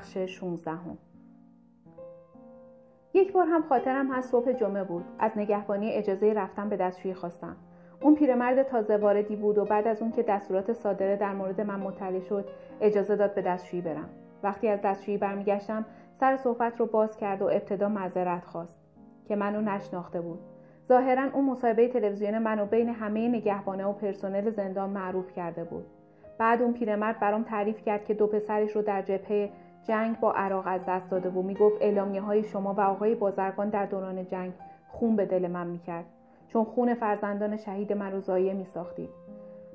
بخش 16 هم. یک بار هم خاطرم هست صبح جمعه بود. از نگهبانی اجازه رفتن به دستشویی خواستم. اون پیرمرد تازه واردی بود و بعد از اون که دستورات صادره در مورد من مطلع شد اجازه داد به دستشویی برم. وقتی از دستشویی برمیگشتم سر صحبت رو باز کرد و ابتدا معذرت خواست که منو نشناخته بود. ظاهرا اون مصاحبه تلویزیون منو بین همه نگهبانه و پرسنل زندان معروف کرده بود. بعد اون پیرمرد برام تعریف کرد که دو پسرش رو در جبهه جنگ با عراق از دست داده و می‌گفت اعلامیه های شما و آقای بازرگان در دوران جنگ خون به دل من می‌کرد. چون خون فرزندان شهید من رو ضایع میساختید.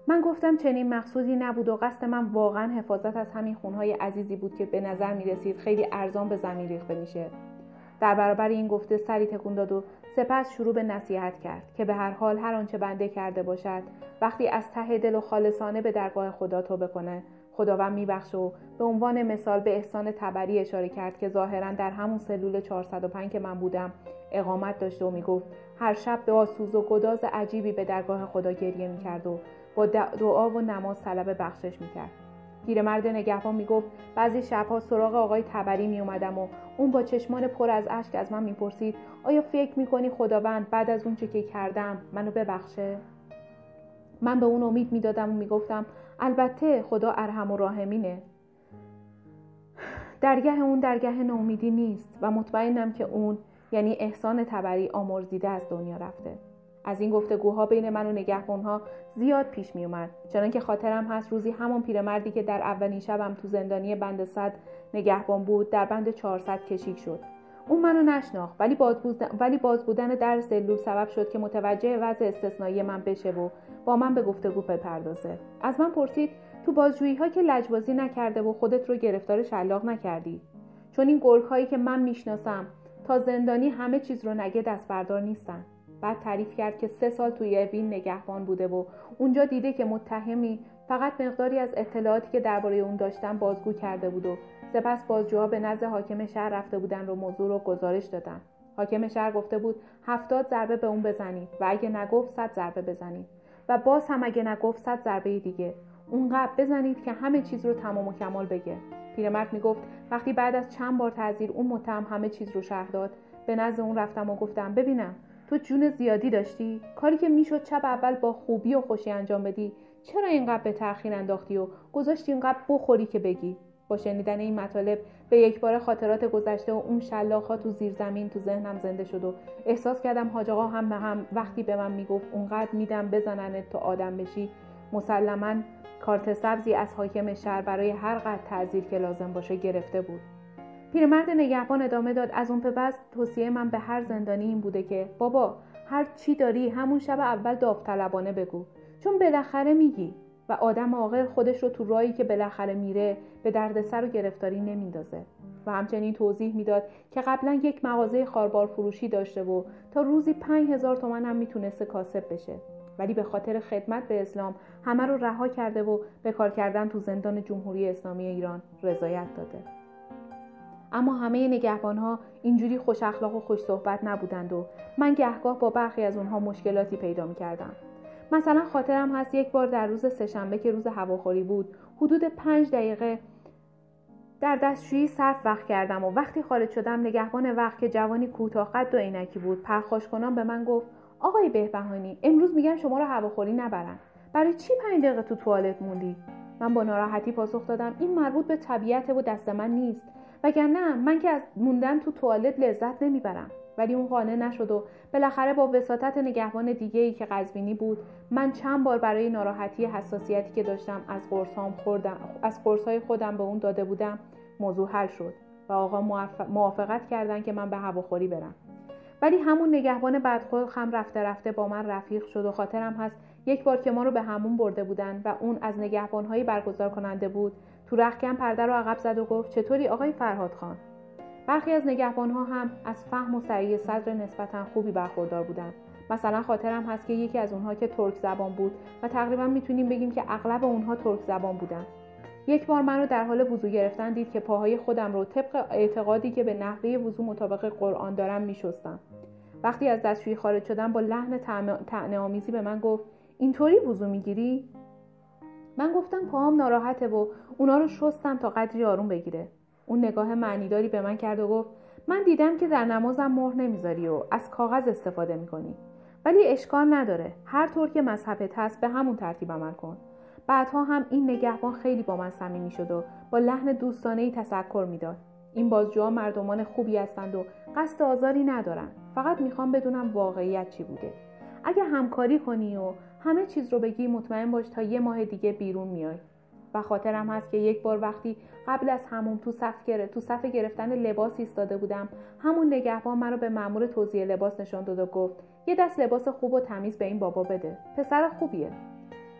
من گفتم چنین مقصودی نبود و قصد من واقعا حفاظت از همین خونهای عزیزی بود که به نظر می رسید خیلی ارزان به زمین ریخته میشه. در برابر این گفته سری تکون داد و سپس شروع به نصیحت کرد که به هر حال هر آنچه بنده کرده باشد وقتی از ته دل و خالصانه به درگاه خدا توبه کنه خداوند میبخشه و به عنوان مثال به احسان تبری اشاره کرد که ظاهرا در همون سلول 405 که من بودم اقامت داشته و می‌گفت هر شب به آسوز و گداز عجیبی به درگاه خدا گریه می‌کرد و با دعا و نماز طلب بخشش می‌کرد. پیرمرد نگهبان می‌گفت بعضی شبها سراغ آقای تبری میومدم و اون با چشمان پر از اشک از من می‌پرسید آیا فکر می‌کنی خداوند بعد از اون چه که کردم منو ببخشه؟ من به اون امید می‌دادم و می‌گفتم البته خدا ارحم و راهمینه درگه اون درگه نومیدی نیست و مطمئنم که اون یعنی احسان تبری آمرزیده از دنیا رفته. از این گفتگوها بین من و نگهبانها زیاد پیش می اومد چنان که خاطرم هست روزی همون پیرمردی که در اولین شبم تو زندانی بند صد نگهبان بود در بند 400 کشیک شد. اون منو نشناخت ولی باز, ولی باز بودن در سلول سبب شد که متوجه وضع استثنایی من بشه و با من به گفتگو بپردازه. از من پرسید تو بازجویی ها که لجبازی نکرده و خودت رو گرفتار شلاق نکردی. چون این گرگ هایی که من می‌شناسم تا زندانی همه چیز رو نگه دست بردار نیستن. بعد تعریف کرد که سه سال توی اوین نگهبان بوده و اونجا دیده که متهمی فقط مقداری از اطلاعاتی که درباره اون داشتن بازگو کرده بود و سپس بازجوها به نزد حاکم شهر رفته بودن رو موضوع رو گزارش دادن. حاکم شهر گفته بود هفتاد ضربه به اون بزنید و اگه نگفت صد ضربه بزنید. و باز هم اگه نگفت صد ضربه دیگه. اونقدر بزنید که همه چیز رو تمام و کمال بگه. پیرمرد می‌گفت وقتی بعد از چند بار تعذیر اون متهم همه چیز رو شهر داد. به نزد اون رفتم و گفتم ببینم تو جون زیادی داشتی؟ کاری که می‌شد چپ اول با خوبی و خوشی انجام بدی چرا اینقدر به تاخیر انداختی و گذاشتی اینقدر بخوری که بگی؟ با شنیدن این مطالب به یک بار خاطرات گذشته و اون شلاخ تو زیر زمین تو ذهنم زنده شد و احساس کردم حاج آقا هم هم وقتی به من می‌گفت اونقدر میدم بزننت تو آدم بشی مسلما کارت سبزی از حاکم شهر برای هر قد تعذیر که لازم باشه گرفته بود. پیرمرد نگهبان ادامه داد از اون به توصیه من به هر زندانی این بوده که بابا هر چی داری همون شب اول داوطلبانه بگو. چون بالاخره میگی. و آدم عاقل خودش رو تو رایی که بالاخره میره به دردسر و گرفتاری نمیندازه. و همچنین توضیح می‌داد که قبلا یک مغازه خاربار فروشی داشته و تا روزی پنج هزار تومن هم می‌تونسته کاسب بشه. ولی به خاطر خدمت به اسلام همه رو رها کرده و به کار کردن تو زندان جمهوری اسلامی ایران رضایت داده. اما همه نگهبان ها اینجوری خوش اخلاق و خوش صحبت نبودند و من گهگاه با برخی از اونها مشکلاتی پیدا می کردم. مثلا خاطرم هست یک بار در روز سهشنبه که روز هواخوری بود. حدود پنج دقیقه در دستشویی صرف وقت کردم و وقتی خارج شدم نگهبان وقت که جوانی کوتاه قد و عینکی بود. پرخاش کنان به من گفت آقای بهبهانی امروز میگن شما رو هواخوری نبرن. برای چی پنج دقیقه تو توالت موندی? من با ناراحتی پاسخ دادم این مربوط به طبیعت و دست من نیست. وگرنه من که از موندن تو توالت لذت نمی‌برم. ولی اون قانع نشد و بالاخره با وساطت نگهبان دیگه ای که قزوینی بود من چند بار برای ناراحتی حساسیتی که داشتم از قرصام خوردم از قرصای خودم به اون داده بودم موضوع حل شد و آقا موافقت کردن که من به هواخوری برم. ولی همون نگهبان بدخلق هم رفته رفته با من رفیق شد و خاطرم هست یک بار که ما رو به همون برده بودن و اون از نگهبانهایی برگزار کننده بود. تو رخکن پرده رو عقب زد و گفت چطوری آقای فرهاد خان؟ برخی از نگهبانها هم از فهم و سریع صدر نسبتا خوبی برخوردار بودند. مثلا خاطرم هست که یکی از اونها که ترک زبان بود و تقریبا می‌تونیم بگیم که اغلب اونها ترک زبان بودن یک بار من رو در حال وضوع گرفتن دید که پاهای خودم رو طبق اعتقادی که به نحوه وضوع مطابق قرآن دارم میشستم. وقتی از دستشویی خارج شدم با لحن طعنه آمیزی به من گفت اینطوری وضوع می‌گیری؟ من گفتم پاهام ناراحته و اونا رو شستم تا قدری آروم بگیره. اون نگاه معنیداری به من کرد و گفت من دیدم که در نمازم مهر نمی‌ذاری و از کاغذ استفاده می‌کنی. ولی اشکال نداره. هر طور که مذهبت هست به همون ترتیب عمل کن. بعدها هم این نگهبان خیلی با من صمیمی شد و با لحن دوستانه ای تذکر می‌داد. این بازجوها مردمان خوبی هستند و قصد آزاری ندارن. فقط می‌خوام بدونم واقعیت چی بوده. اگه همکاری کنی و همه چیز رو بگی مطمئن باش تا یه ماه دیگه بیرون میای. و خاطرم هست که یک بار وقتی قبل از همون تو صف گره تو صف گرفتن لباس ایستاده بودم همون نگهبان مرا به مأمور توزیع لباس نشان داد و گفت یه دست لباس خوب و تمیز به این بابا بده پسر خوبیه.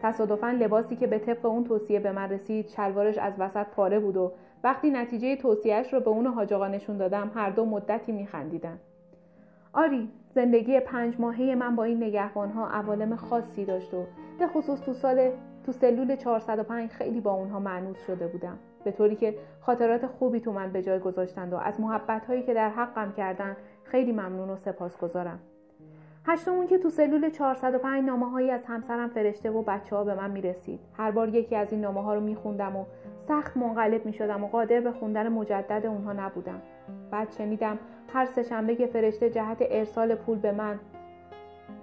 تصادفا لباسی که به طبق اون توصیه به من رسید شلوارش از وسط پاره بود و وقتی نتیجه توصیهش رو به اون حاج نشون دادم هر دو مدتی میخندیدن. آری زندگی پنج ماهه من با این نگهبان ها عوالم خاصی داشت و به خصوص تو سال تو سلول 405 خیلی با اونها معنوس شده بودم. به طوری که خاطرات خوبی تو من به جای گذاشتند و از محبت هایی که در حقم کردن خیلی ممنون و سپاسگزارم. هشتمون که تو سلول 405 نامه هایی از همسرم فرشته و بچه ها به من می‌رسید. هر بار یکی از این نامه ها رو میخوندم و سخت منقلب می‌شدم و قادر به خوندن مجدد اونها نبودم. بعد شنیدم هر سهشنبه که فرشته جهت ارسال پول به من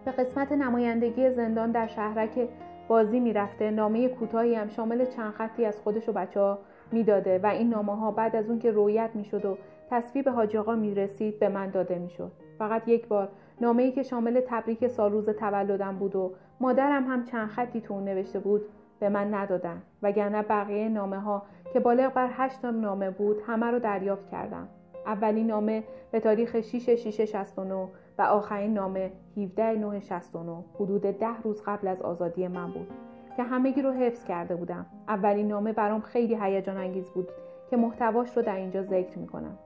به قسمت نمایندگی زندان در شهرک بازی می‌رفته نامه کوتاهی هم شامل چند خطی از خودش و بچه ها می‌داده و این نامه ها بعد از اون که رویت می‌شد و تصویب حاج آقا می‌رسید به من داده می‌شد. فقط یک بار. نامه ای که شامل تبریک سالروز تولدم بود و مادرم هم چند خطی تو نوشته بود به من ندادن. وگرنه بقیه نامه ها که بالغ بر هشت نامه بود همه رو دریافت کردم. اولین نامه به تاریخ 6 6 69 آخرین نامه 17 9 69 حدود ده روز قبل از آزادی من بود که همگی رو حفظ کرده بودم. اولین نامه برام خیلی هیجان انگیز بود که محتواش رو در اینجا ذکر می‌کنم.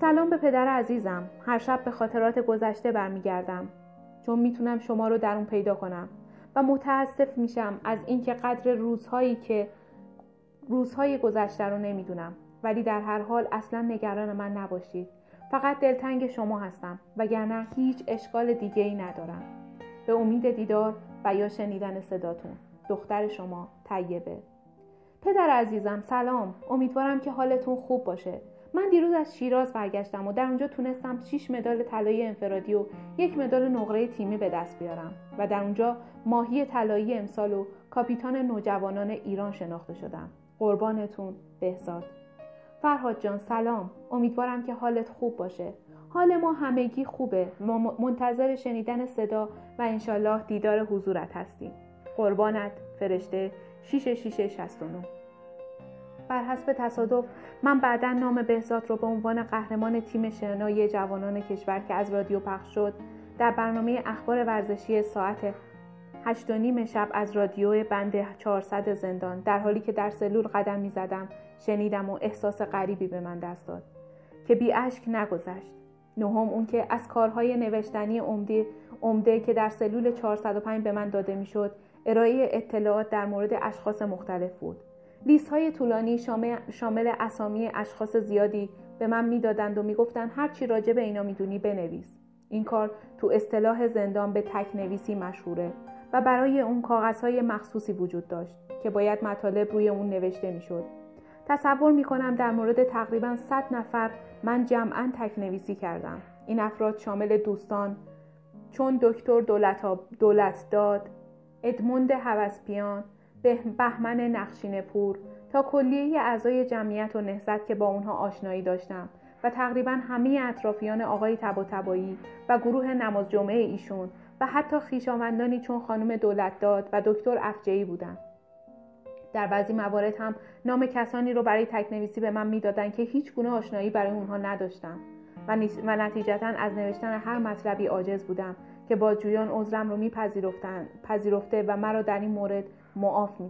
سلام به پدر عزیزم. هر شب به خاطرات گذشته برمیگردم. چون می‌تونم شما رو در اون پیدا کنم و متاسف میشم از اینکه قدر روزهایی که روزهای گذشته رو نمی‌دونم. ولی در هر حال اصلا نگران من نباشید. فقط دلتنگ شما هستم وگرنه هیچ اشکال دیگه ای ندارم. به امید دیدار و یا شنیدن صداتون دختر شما طیبه. پدر عزیزم سلام. امیدوارم که حالتون خوب باشه. من دیروز از شیراز برگشتم و در اونجا تونستم 6 مدال طلایی انفرادی و یک مدال نقره تیمی به دست بیارم و در اونجا ماهی طلایی امسال و کاپیتان نوجوانان ایران شناخته شدم. قربانتون بهزاد. فرهاد جان سلام. امیدوارم که حالت خوب باشه. حال ما همگی خوبه. ما منتظر شنیدن صدا و انشالله دیدار حضورت هستیم. قربانت. فرشته. 6669 بر حسب تصادف من بعدا نام بهزاد رو به عنوان قهرمان تیم شنای جوانان کشور که از رادیو پخش شد در برنامه اخبار ورزشی ساعت هشت و نیم شب از رادیو بند 400 زندان در حالی که در سلول قدم می زدم شنیدم و احساس غریبی به من دست داد. که بی اشک نگذشت. نهم اون که از کارهای نوشتنی عمده, عمده که در سلول 405 به من داده می‌شد ارائه اطلاعات در مورد اشخاص مختلف بود. لیست های طولانی شامل اسامی اشخاص زیادی به من می‌دادند و می‌گفتند هر چی راجع به اینا می‌دونی بنویس. این کار تو اصطلاح زندان به تک نویسی مشهوره و برای اون کاغذهای مخصوصی وجود داشت که باید مطالب روی اون نوشته می‌شد. تصور می کنم در مورد تقریبا 100 نفر من جمعا تک نویسی کردم. این افراد شامل دوستان چون دکتر دولت, دولت داد ادموند هوسپیان بهمن نقشین پور تا کلیه اعضای جمعیت و نهزت که با اونها آشنایی داشتم و تقریبا همه اطرافیان آقای تبا تبایی و گروه نماز جمعه ایشون و حتی خیشاوندانی چون خانم دولت داد و دکتر افجعی بودند در بعضی موارد هم نام کسانی رو برای تکنویسی به من می‌دادند که هیچ گونه آشنایی برای اونها نداشتم. و نتیجتا از نوشتن هر مطلبی عاجز بودم که بازجویان عذرم رو میپذیرفته و مرا در این مورد معاف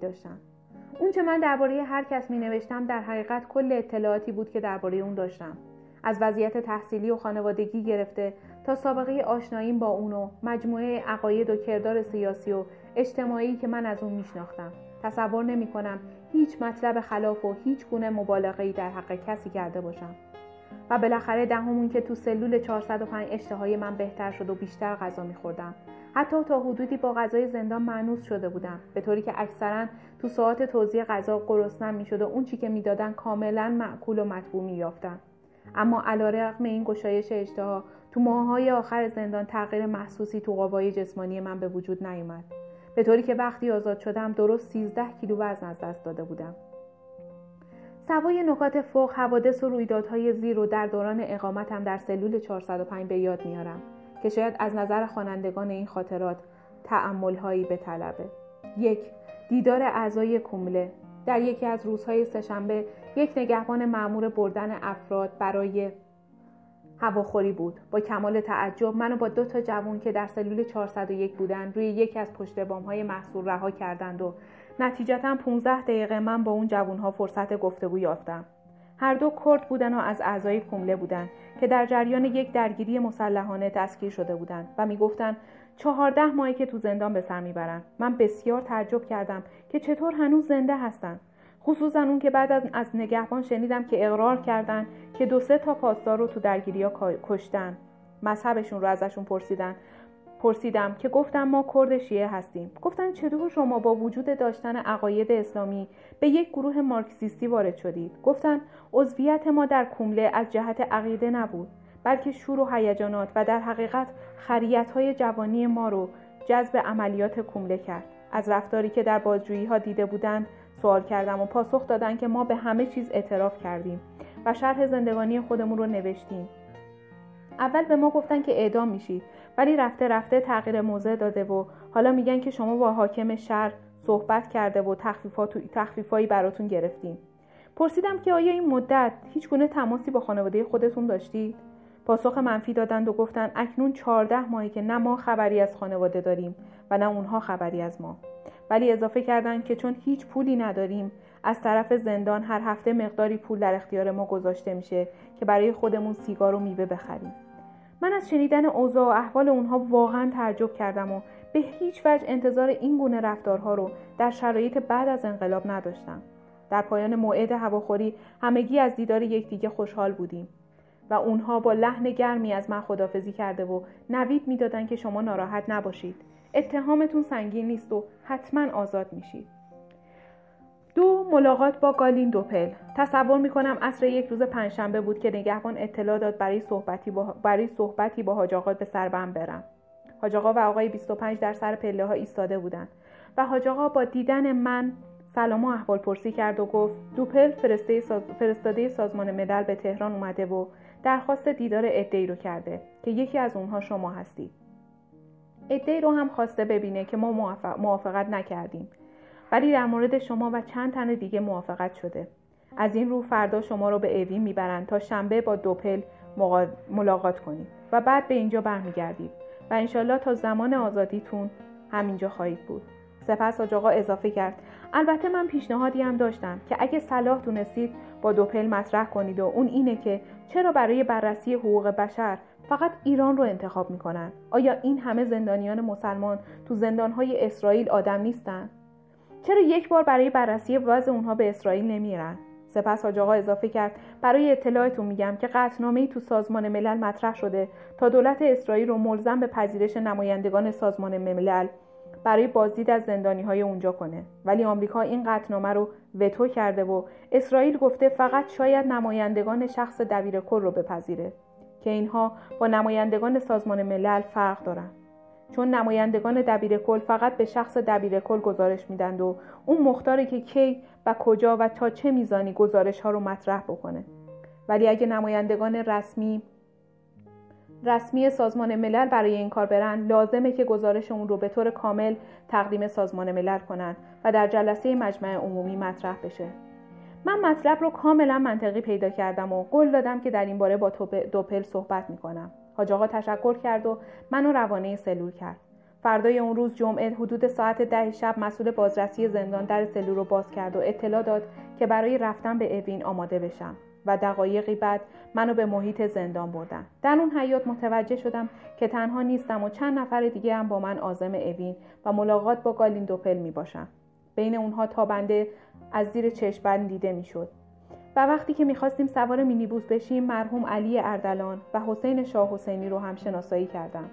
اون من درباره هر کس می نوشتم در حقیقت کل اطلاعاتی بود که درباره اون داشتم. از وضعیت تحصیلی و خانوادگی گرفته تا سابقه آشناییم با اون و مجموعه عقاید و کردار سیاسی و اجتماعی که من از اون میشناختم. تصور نمی کنم هیچ مطلب خلاف و هیچ گونه مبالغه‌ای در حق کسی کرده باشم. و بالاخره دهمون که تو سلول 405 اشتهای من بهتر شد و بیشتر غذا میخوردم. حتی تا حدودی با غذای زندان معنوس شده بودم. به طوری که اکثرا تو ساعت توزیع غذا گرسنم می‌شد و اون چی که می‌دادن کاملا معقول و مطبوع مییافتم اما علیرغم این گشایش اشتها تو ماههای آخر زندان تغییر محسوسی تو قوای جسمانی من به وجود نیومد. به طوری که وقتی آزاد شدم درست 13 کیلو وزن از دست داده بودم. سوای نکات فوق حوادث و رویدادهای زیر و در دوران اقامتم در سلول 405 به یاد میارم که شاید از نظر خوانندگان این خاطرات تعملهایی به طلبه یک دیدار اعضای کومله در یکی از روزهای سهشنبه یک نگهبان معمور بردن افراد برای هواخوری بود. با کمال تعجب منو با دو تا جوان که در سلول 401 بودن روی یکی از پشت بام های محصول رها کردند و نتیجتا 15 دقیقه من با اون جوان ها فرصت گفتگو یافتم. هر دو کرد بودن و از اعضای کومله بودند که در جریان یک درگیری مسلحانه دستگیر شده بودند و می‌گفتند چهارده ماهی که تو زندان به سر می‌برند من بسیار تعجب کردم که چطور هنوز زنده هستند خصوصا اون که بعد از, نگهبان شنیدم که اقرار کردند که دو سه تا پاسدار رو تو درگیری ها کشتن. مذهبشون رو ازشون پرسیدن. پرسیدم که گفتم ما کرد شیعه هستیم. گفتن چطور شما با وجود داشتن عقاید اسلامی به یک گروه مارکسیستی وارد شدید؟ گفتن عضویت ما در کومله از جهت عقیده نبود بلکه شور و هیجانات و در حقیقت خریت های جوانی ما رو جذب عملیات کومله کرد. از رفتاری که در بازجویی ها دیده بودند سوال کردم و پاسخ دادن که ما به همه چیز اعتراف کردیم و شرح زندگانی خودمون رو نوشتیم. اول به ما گفتن که اعدام میشید ولی رفته رفته تغییر موضع داده و حالا میگن که شما با حاکم شهر صحبت کرده و تخفیفایی براتون گرفتیم. پرسیدم که آیا این مدت هیچ گونه تماسی با خانواده خودتون داشتید؟ پاسخ منفی دادند و گفتند اکنون چهارده ماهی که نه ما خبری از خانواده داریم و نه اونها خبری از ما. ولی اضافه کردند که چون هیچ پولی نداریم از طرف زندان هر هفته مقداری پول در اختیار ما گذاشته میشه که برای خودمون سیگار و میوه بخریم. من از شنیدن اوضاع و احوال اونها واقعا تعجب کردم و به هیچ وجه انتظار این گونه رفتارها رو در شرایط بعد از انقلاب نداشتم. در پایان موعد هواخوری همگی از دیدار یکدیگه خوشحال بودیم و اونها با لحن گرمی از من خدافزی کرده و نوید می‌دادند که شما ناراحت نباشید. اتهامتون سنگین نیست و حتما آزاد میشید. دو ملاقات با گالین دوپل. تصور می‌کنم اصر یک روز پنجشنبه بود که نگهبان اطلاع داد برای صحبتی با, برای صحبتی با حاج به سربم برم. حاج و آقای 25 در سر پله ها ایستاده بودند و حاج با دیدن من سلام و احوال پرسی کرد و گفت دوپل فرستاده سازمان ملل به تهران اومده و درخواست دیدار ادهی رو کرده که یکی از اونها شما هستید. ادهی رو هم خواسته ببینه که ما موافقت نکردیم. ولی در مورد شما و چند تن دیگه موافقت شده. از این رو فردا شما رو به اوین می‌برند تا شنبه با دوپل ملاقات کنید و بعد به اینجا برمیگردید. و انشالله تا زمان آزادیتون همینجا خواهید بود. سپس آقا اضافه کرد. البته من پیشنهادی هم داشتم که اگه صلاح دونستید با دوپل مطرح کنید و اون اینه که چرا برای بررسی حقوق بشر فقط ایران رو انتخاب می‌کنن. آیا این همه زندانیان مسلمان تو زندانهای اسرائیل آدم نیستن؟ چرا یک بار برای بررسی وضع اونها به اسرائیل نمیرن؟ سپس حاج آقا اضافه کرد برای اطلاعتون میگم که قطعنامه ای تو سازمان ملل مطرح شده تا دولت اسرائیل رو ملزم به پذیرش نمایندگان سازمان ملل برای بازدید از زندانی های اونجا کنه. ولی آمریکا این قطعنامه رو وتو کرده و اسرائیل گفته فقط شاید نمایندگان شخص دبیر کل رو بپذیره. که اینها با نمایندگان سازمان ملل فرق دارن. چون نمایندگان دبیر کل فقط به شخص دبیر کل گزارش میدند و اون مختاره که کی و کجا و تا چه میزانی گزارش ها رو مطرح بکنه. ولی اگه نمایندگان رسمی رسمی سازمان ملل برای این کار برن لازمه که گزارش اون رو به طور کامل تقدیم سازمان ملل کنن و در جلسه مجمع عمومی مطرح بشه. من مطلب رو کاملا منطقی پیدا کردم و قول دادم که در این باره با دوپل صحبت می‌کنم. حاج آقا تشکر کرد و منو روانه سلول کرد. فردای اون روز جمعه حدود ساعت ده شب مسئول بازرسی زندان در سلول رو باز کرد و اطلاع داد که برای رفتن به اوین آماده بشم و دقایقی بعد منو به محیط زندان بردن. در اون حیات متوجه شدم که تنها نیستم و چند نفر دیگه هم با من آزم اوین و ملاقات با گالین دوپل می باشم بین اونها تابنده از زیر چشمبند دیده می‌شد. و وقتی که می‌خواستیم سوار مینیبوس بشیم مرحوم علی اردلان و حسین شاه حسینی رو هم شناسایی کردم.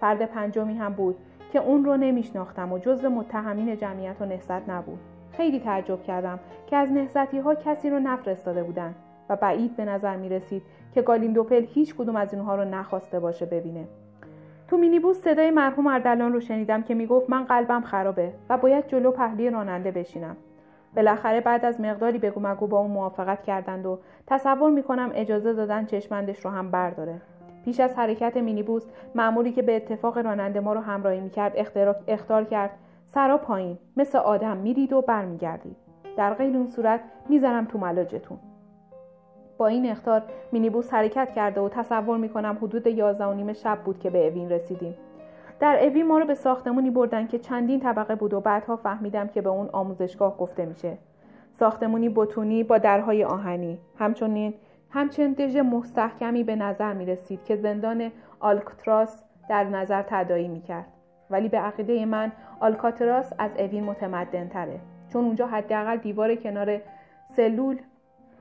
فرد پنجمی هم بود که اون رو نمیشناختم و جزو متهمین جمعیت و نهضت نبود. خیلی تعجب کردم که از نهضتی ها کسی رو نفرستاده بودن و بعید به نظر می رسید که گالیندوپل هیچ کدوم از اینها رو نخواسته باشه ببینه. تو مینیبوس صدای مرحوم اردلان رو شنیدم که می‌گفت من قلبم خرابه و باید جلو پهلی راننده بشینم. بالاخره بعد از مقداری بگو مگو با اون موافقت کردند و تصور می‌کنم اجازه دادن چشمندش رو هم برداره. پیش از حرکت مینیبوس معمولی که به اتفاق راننده ما رو همراهی می‌کرد اختار کرد. سرا پایین مثل آدم میرید و برمیگردید. در غیر اون صورت می‌زنم تو ملاجتون. با این اختار مینیبوس حرکت کرده و تصور می‌کنم حدود یازده و نیم شب بود که به اوین رسیدیم. در اوین ما رو به ساختمونی بردن که چندین طبقه بود و بعدها فهمیدم که به اون آموزشگاه گفته میشه. ساختمونی بتونی با درهای آهنی. همچنین همچنین دژ مستحکمی به نظر می رسید که زندان آلکتراس در نظر تدایی می کرد. ولی به عقیده من آلکاتراس از اوین متمدن تره چون اونجا حداقل دیوار کنار سلول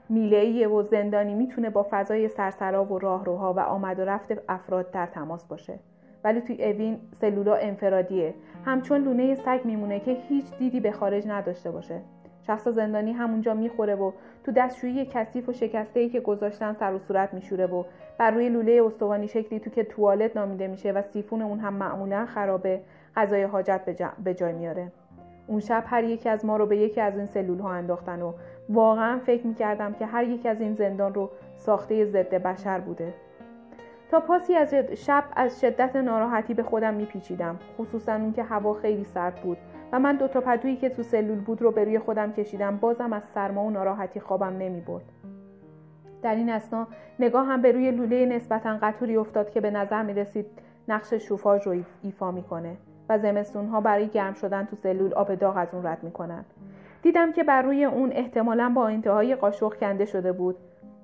میله‌ای و زندانی می‌تونه با فضای سرسرا و راهروها و آمد و رفت افراد در تماس باشه. ولی توی اوین سلولا انفرادیه. همچون لونه سگ میمونه که هیچ دیدی به خارج نداشته باشه. شخص زندانی همونجا می‌خوره و تو دستشویی کثیف و شکسته ای که گذاشتن سر و صورت میشوره و بر روی لوله استوانی شکلی تو که توالت نامیده میشه و سیفون اون هم معمولا خرابه غذای حاجت به جای میاره. اون شب هر یکی از ما رو به یکی از این سلول ها انداختن و واقعا فکر می‌کردم که هر یک از این زندان رو ساخته ضد بشر بوده. تا پاسی از شب از شدت ناراحتی به خودم میپیچیدم خصوصا اون که هوا خیلی سرد بود و من دو تا پدویی که تو سلول بود رو به روی خودم کشیدم بازم از سرما و ناراحتی خوابم نمی‌برد. در این اسنا هم به روی لوله نسبتا قطوری افتاد که به نظر می رسید نقش شوفاژ رو ایفا می‌کنه و زمستون ها برای گرم شدن تو سلول آب داغ از اون رد می‌کنن. دیدم که بر روی اون احتمالا با انتهای قاشق کنده شده بود.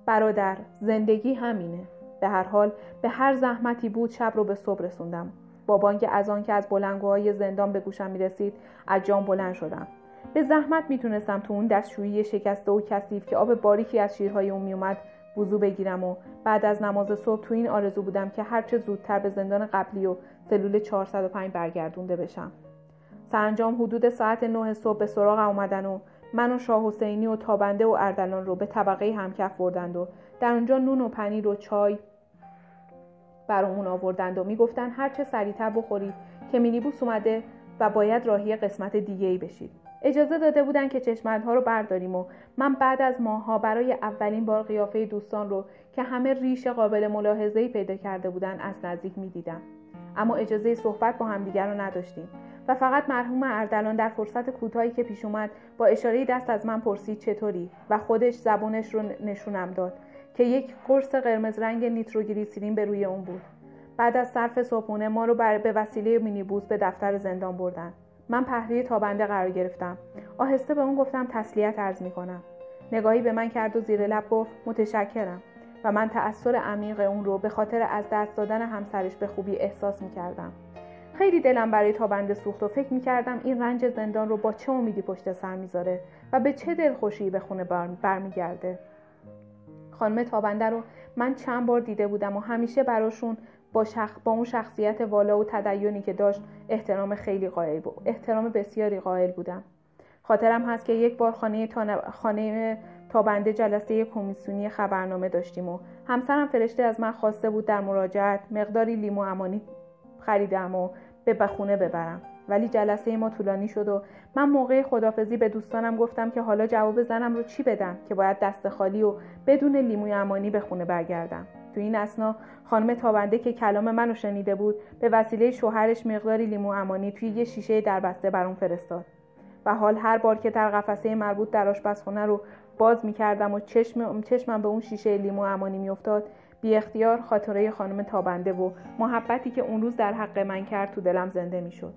برادر زندگی همینه. به هر حال به هر زحمتی بود شب رو به صبح رسوندم. با بانک از آن که از بلنگوهای زندان به گوشم می‌رسید از جام بلند شدم. به زحمت می‌تونستم تو اون دستشویی شکسته و کثیف که آب باریکی از شیرهای اون میومد وضو بگیرم و بعد از نماز صبح تو این آرزو بودم که هرچه زودتر به زندان قبلی و سلول 405 برگردونده بشم. سرانجام حدود ساعت 9 صبح به سراغ اومدن و من و شاه حسینی و تابنده و اردلان رو به طبقه همکف بردند و در اونجا نون و پنیر و چای برامون آوردند و می‌گفتن هر چه سریعتر بخورید که مینیبوس اومده و باید راهی قسمت دیگه ای بشید. اجازه داده بودن که چشمندها رو برداریم و من بعد از ماها برای اولین بار قیافه دوستان رو که همه ریش قابل ملاحظه‌ای پیدا کرده بودن از نزدیک می‌دیدم. اما اجازه صحبت با همدیگر رو نداشتیم. و فقط مرحوم اردلان در فرصت کوتاهی که پیش اومد با اشاره دست از من پرسید چطوری و خودش زبونش رو نشونم داد که یک قرص قرمز رنگ نیتروگلیسیرین به روی اون بود. بعد از صرف صبحونه ما رو بر به وسیله مینیبوس به دفتر زندان بردن. من پهلوی تابنده قرار گرفتم. آهسته به اون گفتم تسلیت عرض می‌کنم. نگاهی به من کرد و زیر لب گفت متشکرم و من تأثیر عمیق اون رو به خاطر از دست دادن همسرش به خوبی احساس می‌کردم. خیلی دلم برای تابنده سوخت و فکر می‌کردم این رنج زندان رو با چه امیدی پشت سر می‌ذاره و به چه دلخوشی به خونه برمیگرده. خانم تابنده رو من چند بار دیده بودم و همیشه براشون با, شخ... با اون شخصیت والا و تدیونی که داشت احترام خیلی قائل بود احترام بسیاری قائل بودم. خاطرم هست که یک بار خانه, تان... خانه تابنده جلسه کمیسیونی خبرنامه داشتیم و همسرم فرشته از من خواسته بود در مراجعت مقداری لیمو امانی خریدم و به بخونه ببرم. ولی جلسه ما طولانی شد و من موقع خدافزی به دوستانم گفتم که حالا جواب زنم رو چی بدم که باید دست خالی و بدون لیموی امانی به خونه برگردم. تو این اسنا خانم تابنده که کلام منو شنیده بود به وسیله شوهرش مقداری لیمو امانی توی یه شیشه دربسته برام فرستاد. و حال هر بار که در قفسه مربوط در آشپزخونه رو باز می‌کردم و چشم چشمم به اون شیشه لیمو امانی میافتاد بی اختیار خاطره خانم تابنده و محبتی که اون روز در حق من کرد تو دلم زنده می‌شد.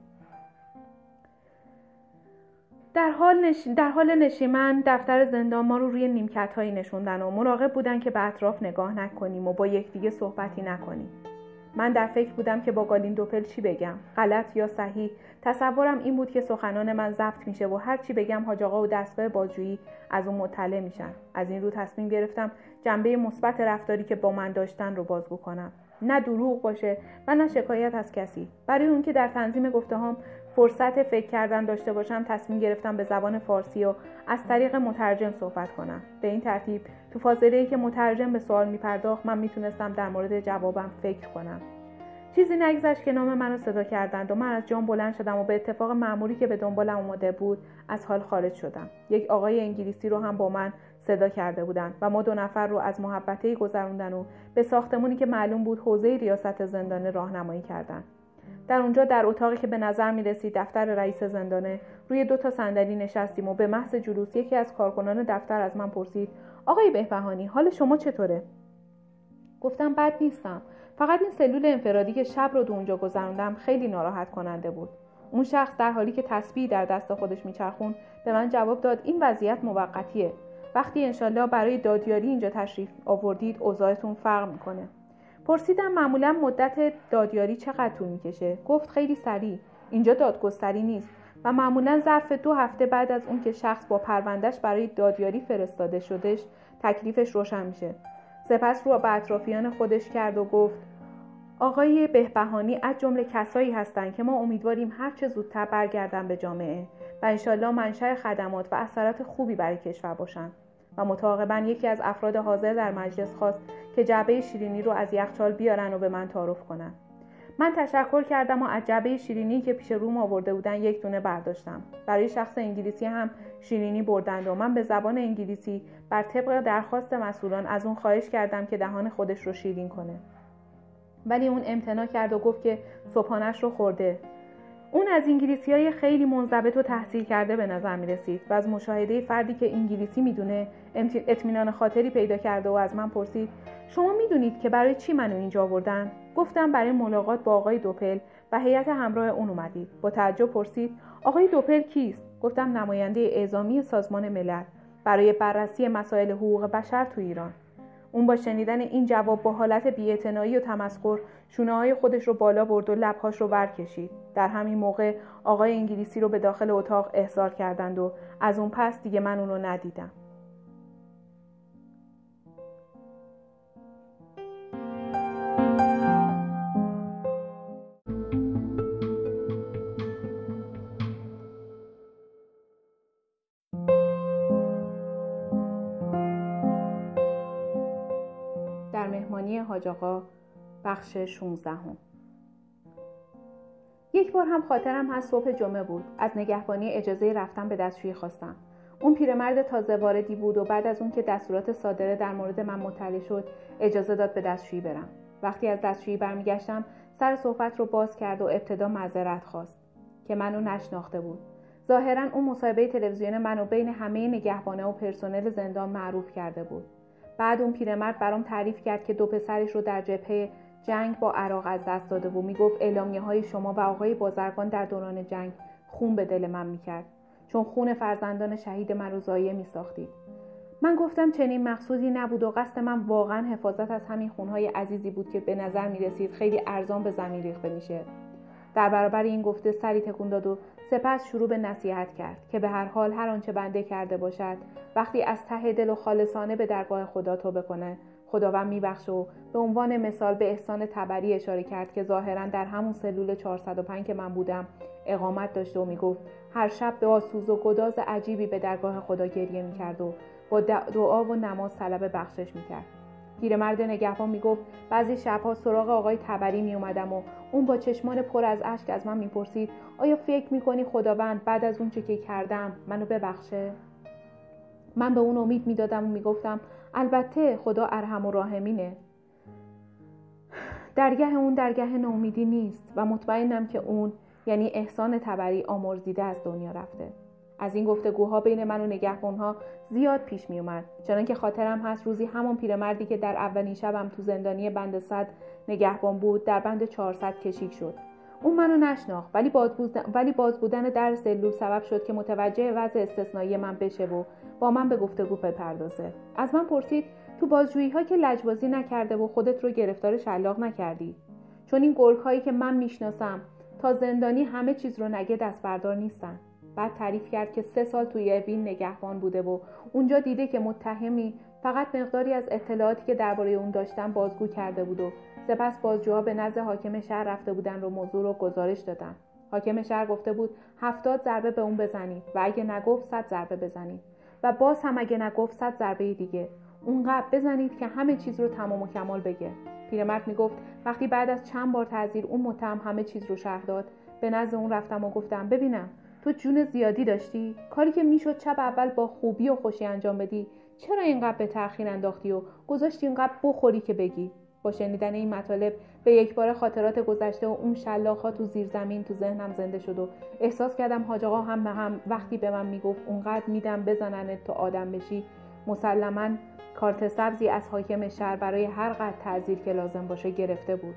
در حال, نش... در حال نشیمن دفتر زندان ما رو روی نیمکت هایی نشوندن و مراقب بودن که به اطراف نگاه نکنیم و با یکدیگه صحبتی نکنیم. من در فکر بودم که با گالین دوپل چی بگم غلط یا صحیح. تصورم این بود که سخنان من ضبط میشه و هر چی بگم حاج آقا و دستگاه بازجویی از اون مطلع میشن. از این رو تصمیم گرفتم جنبه مثبت رفتاری که با من داشتن رو بازگو کنم. نه دروغ باشه و نه شکایت از کسی. برای اون که در تنظیم گفتهام فرصت فکر کردن داشته باشم تصمیم گرفتم به زبان فارسی و از طریق مترجم صحبت کنم. به این ترتیب تو فاصله که مترجم به سوال میپرداخت من می‌تونستم در مورد جوابم فکر کنم. چیزی نگذشت که نام منو صدا کردند و من از جام بلند شدم و به اتفاق معمولی که به دنبالم اومده بود از حال خارج شدم. یک آقای انگلیسی رو هم با من صدا کرده بودند و ما دو نفر رو از محبته گذروندن و به ساختمونی که معلوم بود حوزه ریاست زندانه راهنمایی کردند در اونجا در اتاقی که به نظر می رسید دفتر رئیس زندانه روی دو تا صندلی نشستیم و به محض جلوس یکی از کارکنان دفتر از من پرسید آقای بهبهانی حال شما چطوره؟ گفتم بد نیستم. فقط این سلول انفرادی که شب رو دو اونجا گذروندم خیلی ناراحت کننده بود. اون شخص در حالی که تسبیح در دست خودش میچرخون به من جواب داد این وضعیت موقتیه. وقتی انشالله برای دادیاری اینجا تشریف آوردید اوضاعتون فرق می‌کنه. پرسیدم معمولا مدت دادیاری چقدر طول می‌کشه؟ گفت خیلی سریع. اینجا دادگستری نیست و معمولا ظرف دو هفته بعد از اون که شخص با پروندهش برای دادیاری فرستاده شدش تکلیفش روشن میشه. سپس رو به اطرافیان خودش کرد و گفت آقای بهبهانی از جمله کسایی هستند که ما امیدواریم هر چه زودتر برگردن به جامعه و انشالله منشأ خدمات و اثرات خوبی برای کشور باشند و متعاقبا یکی از افراد حاضر در مجلس خواست که جعبه شیرینی رو از یخچال بیارن و به من تعارف کنن. من تشکر کردم و از جعبه شیرینی که پیش روم آورده بودن یک دونه برداشتم. برای شخص انگلیسی هم شیرینی بردند و من به زبان انگلیسی بر طبق درخواست مسئولان از اون خواهش کردم که دهان خودش رو شیرین کنه. ولی اون امتنا کرد و گفت که صبحانش رو خورده. اون از انگلیسی های خیلی منضبط و تحصیل کرده به نظر می رسید و از مشاهده فردی که انگلیسی می‌دونه اطمینان خاطری پیدا کرده و از من پرسید شما می‌دونید که برای چی منو اینجا آوردن؟ گفتم برای ملاقات با آقای دوپل و هیئت همراه اون اومدید. با تعجب پرسید آقای دوپل کیست؟ گفتم نماینده اعزامی سازمان ملل برای بررسی مسائل حقوق بشر تو ایران. اون با شنیدن این جواب با حالت بیاعتنایی و تمسخر شونه های خودش رو بالا برد و لبهاش رو برکشید. در همین موقع آقای انگلیسی رو به داخل اتاق احضار کردند و از اون پس دیگه من اون رو ندیدم. حاج آقا بخش 16 هم. یک بار هم خاطرم هست صبح جمعه بود. از نگهبانی اجازه رفتن به دستشویی خواستم. اون پیرمرد تازه واردی بود و بعد از اون که دستورات صادره در مورد من مطلع شد اجازه داد به دستشویی برم. وقتی از دستشویی برمیگشتم سر صحبت رو باز کرد و ابتدا معذرت خواست که منو نشناخته بود. ظاهرا اون مصاحبه تلویزیون منو بین همه نگهبانه و پرسنل زندان معروف کرده بود. بعد اون پیرمرد برام تعریف کرد که دو پسرش رو در جبهه جنگ با عراق از دست داده و می‌گفت اعلامیه های شما و آقای بازرگان در دوران جنگ خون به دل من می‌کرد چون خون فرزندان شهید من رو ضایع میساختید من گفتم چنین مقصودی نبود و قصد من واقعا حفاظت از همین خونهای عزیزی بود که به نظر می رسید خیلی ارزان به زمین ریخته میشه. در برابر این گفته سری تکون داد و سپس شروع به نصیحت کرد که به هر حال هر آنچه بنده کرده باشد وقتی از ته دل و خالصانه به درگاه خدا توبه کنه. خداوند میبخشه و به عنوان مثال به احسان تبری اشاره کرد که ظاهرا در همون سلول 405 که من بودم اقامت داشته و می‌گفت هر شب به آسوز و گداز عجیبی به درگاه خدا گریه می‌کرد و با دعا و نماز طلب بخشش می‌کرد. پیرمرد نگهبان می‌گفت بعضی شبها سراغ آقای تبری میومدم و اون با چشمان پر از اشک از من می‌پرسید آیا فکر می‌کنی خداوند بعد از اون چه که کردم منو ببخشه؟ من به اون امید می‌دادم و می‌گفتم البته خدا ارحم و راهمینه درگه اون درگه ناامیدی نیست و مطمئنم که اون یعنی احسان تبری آمرزیده از دنیا رفته. از این گفتگوها بین من و نگهبانها زیاد پیش می اومد چنانکه خاطرم هست روزی همون پیرمردی که در اولین شبم تو زندانی بند صد نگهبان بود در بند 400 کشیک شد. اون منو نشناخت ولی باز, ولی باز بودن در سلول سبب شد که متوجه وضع استثنایی من بشه و با من به گفتگو بپردازه. از من پرسید تو بازجویی ها که لجبازی نکرده و خودت رو گرفتار شلاق نکردی؟ چون این گرگ هایی که من می‌شناسم تا زندانی همه چیز رو نگه دست بردار نیستن. بعد تعریف کرد که سه سال توی اوین نگهبان بوده و اونجا دیده که متهمی فقط مقداری از اطلاعاتی که درباره اون داشتن بازگو کرده بود و سپس بازجوها به نزد حاکم شهر رفته بودن و موضوع رو گزارش دادن. حاکم شهر گفته بود هفتاد ضربه به اون بزنید و اگه نگفت صد ضربه بزنید و باز هم اگه نگفت صد ضربه دیگه. اونقدر بزنید که همه چیز رو تمام و کمال بگه. پیرمرد می‌گفت وقتی بعد از چند بار تعذیر اون متهم همه چیز رو شهر داد. به نزد اون رفتم و گفتم ببینم تو جون زیادی داشتی؟ کاری که می‌شد چپ اول با خوبی و خوشی انجام بدی چرا اینقدر به تاخیر انداختی و گذاشتی اینقدر بخوری که بگی؟ با شنیدن این مطالب به یک بار خاطرات گذشته و اون شلاخ تو زیر زمین تو ذهنم زنده شد و احساس کردم حاج آقا هم هم وقتی به من می‌گفت اونقدر میدم بزننت تو آدم بشی مسلما کارت سبزی از حاکم شهر برای هر قد تعذیر که لازم باشه گرفته بود.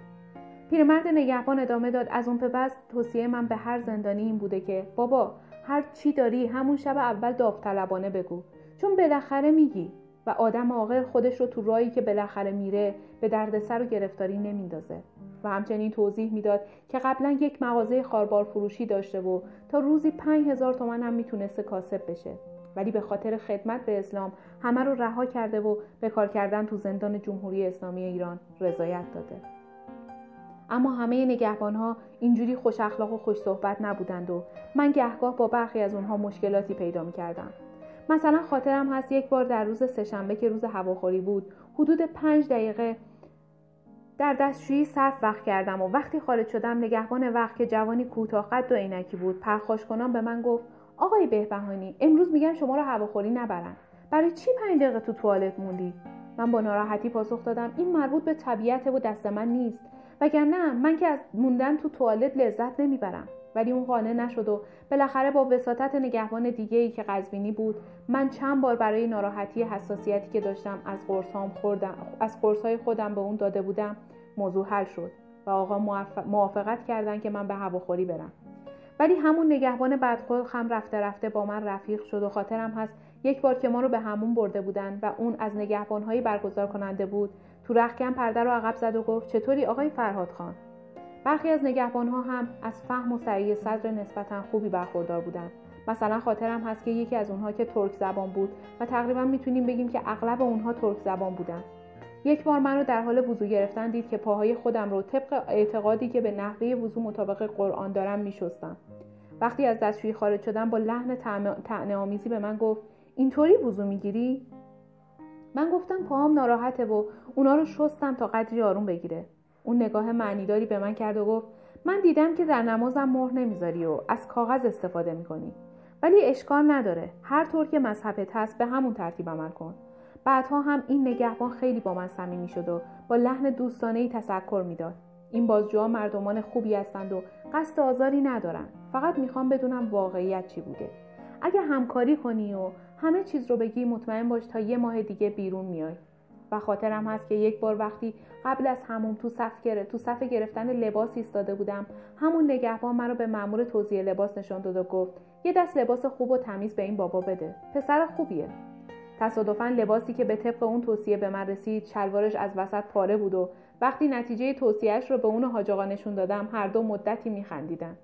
پیرمرد نگهبان ادامه داد. از اون به توصیه من به هر زندانی این بوده که بابا هر چی داری همون شب اول داوطلبانه بگو. چون بالاخره میگی و آدم عاقل خودش رو تو رایی که بالاخره میره به دردسر و گرفتاری نمیندازه. و همچنین توضیح می‌داد که قبلا یک مغازه خاربار فروشی داشته و تا روزی پنج هزار تومن هم می‌تونسته کاسب بشه. ولی به خاطر خدمت به اسلام همه رو رها کرده و به کار کردن تو زندان جمهوری اسلامی ایران رضایت داده. اما همه نگهبان ها اینجوری خوش اخلاق و خوش صحبت نبودند و من گهگاه با برخی از اونها مشکلاتی پیدا می کردم. مثلا خاطرم هست یک بار در روز سهشنبه که روز هواخوری بود حدود پنج دقیقه در دستشویی صرف وقت کردم و وقتی خارج شدم نگهبان وقت که جوانی کوتاه قد و عینکی بود پرخاش کنان به من گفت آقای بهبهانی امروز میگن شما رو هواخوری نبرن. برای چی پنج دقیقه تو توالت موندی؟ من با ناراحتی پاسخ دادم این مربوط به طبیعت و دست من نیست. وگرنه من که از موندن تو توالت لذت نمی‌برم. ولی اون قانع نشد و بالاخره با وساطت نگهبان دیگه ای که قزوینی بود من چند بار برای ناراحتی حساسیتی که داشتم از قرصام خوردم از قرصای خودم به اون داده بودم موضوع حل شد و آقا موافقت کردن که من به هواخوری برم. ولی همون نگهبان بدخلق هم رفته رفته با من رفیق شد و خاطرم هست یک بار که ما رو به همون برده بودن و اون از نگهبانهایی برگزار کننده بود تو رخکن پرده رو عقب زد و گفت چطوری آقای فرهاد خان؟ برخی از نگهبانها هم از فهم و سعی صدر نسبتا خوبی برخوردار بودند. مثلا خاطرم هست که یکی از اونها که ترک زبان بود و تقریبا می‌تونیم بگیم که اغلب اونها ترک زبان بودن یک بار من رو در حال وضوع گرفتن دید که پاهای خودم رو طبق اعتقادی که به نحوه وضوع مطابق قرآن دارم میشستم. وقتی از دستشویی خارج شدم با لحن طعنه آمیزی به من گفت اینطوری وضوع می‌گیری؟ من گفتم پاهام ناراحته و اونا رو شستم تا قدری آروم بگیره. اون نگاه معنیداری به من کرد و گفت من دیدم که در نمازم مهر نمی‌ذاری و از کاغذ استفاده می‌کنی. ولی اشکال نداره. هر طور که مذهبت هست به همون ترتیب عمل کن. بعدها هم این نگهبان خیلی با من صمیمی شد و با لحن دوستانه ای تذکر می‌داد. این بازجوها مردمان خوبی هستند و قصد آزاری ندارن. فقط می‌خوام بدونم واقعیت چی بوده. اگه همکاری کنی و همه چیز رو بگی مطمئن باش تا یه ماه دیگه بیرون میای. و خاطرم هست که یک بار وقتی قبل از همون تو صف تو صف گرفتن لباس ایستاده بودم همون نگهبان مرا به مأمور توزیع لباس نشان داد و گفت یه دست لباس خوب و تمیز به این بابا بده. پسر خوبیه. تصادفا لباسی که به طبق اون توصیه به من رسید شلوارش از وسط پاره بود و وقتی نتیجه توصیهش رو به اون حاج نشون دادم هر دو مدتی میخندیدن.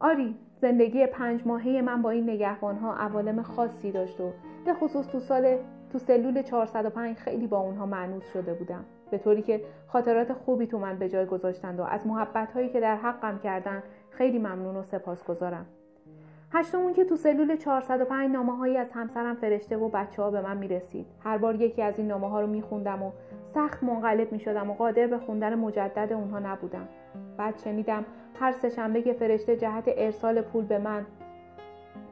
آری زندگی پنج ماهه من با این نگهبان ها عوالم خاصی داشت و به خصوص تو سال تو سلول 405 خیلی با اونها معنوس شده بودم به طوری که خاطرات خوبی تو من به جای گذاشتند و از محبت هایی که در حقم کردن خیلی ممنون و سپاسگزارم هشتمون که تو سلول 405 نامه هایی از همسرم فرشته و بچه ها به من می رسید. هر بار یکی از این نامه ها رو می خوندم و سخت منقلب می شدم و قادر به خوندن مجدد اونها نبودم. بعد شنیدم هر سهشنبه که فرشته جهت ارسال پول به من.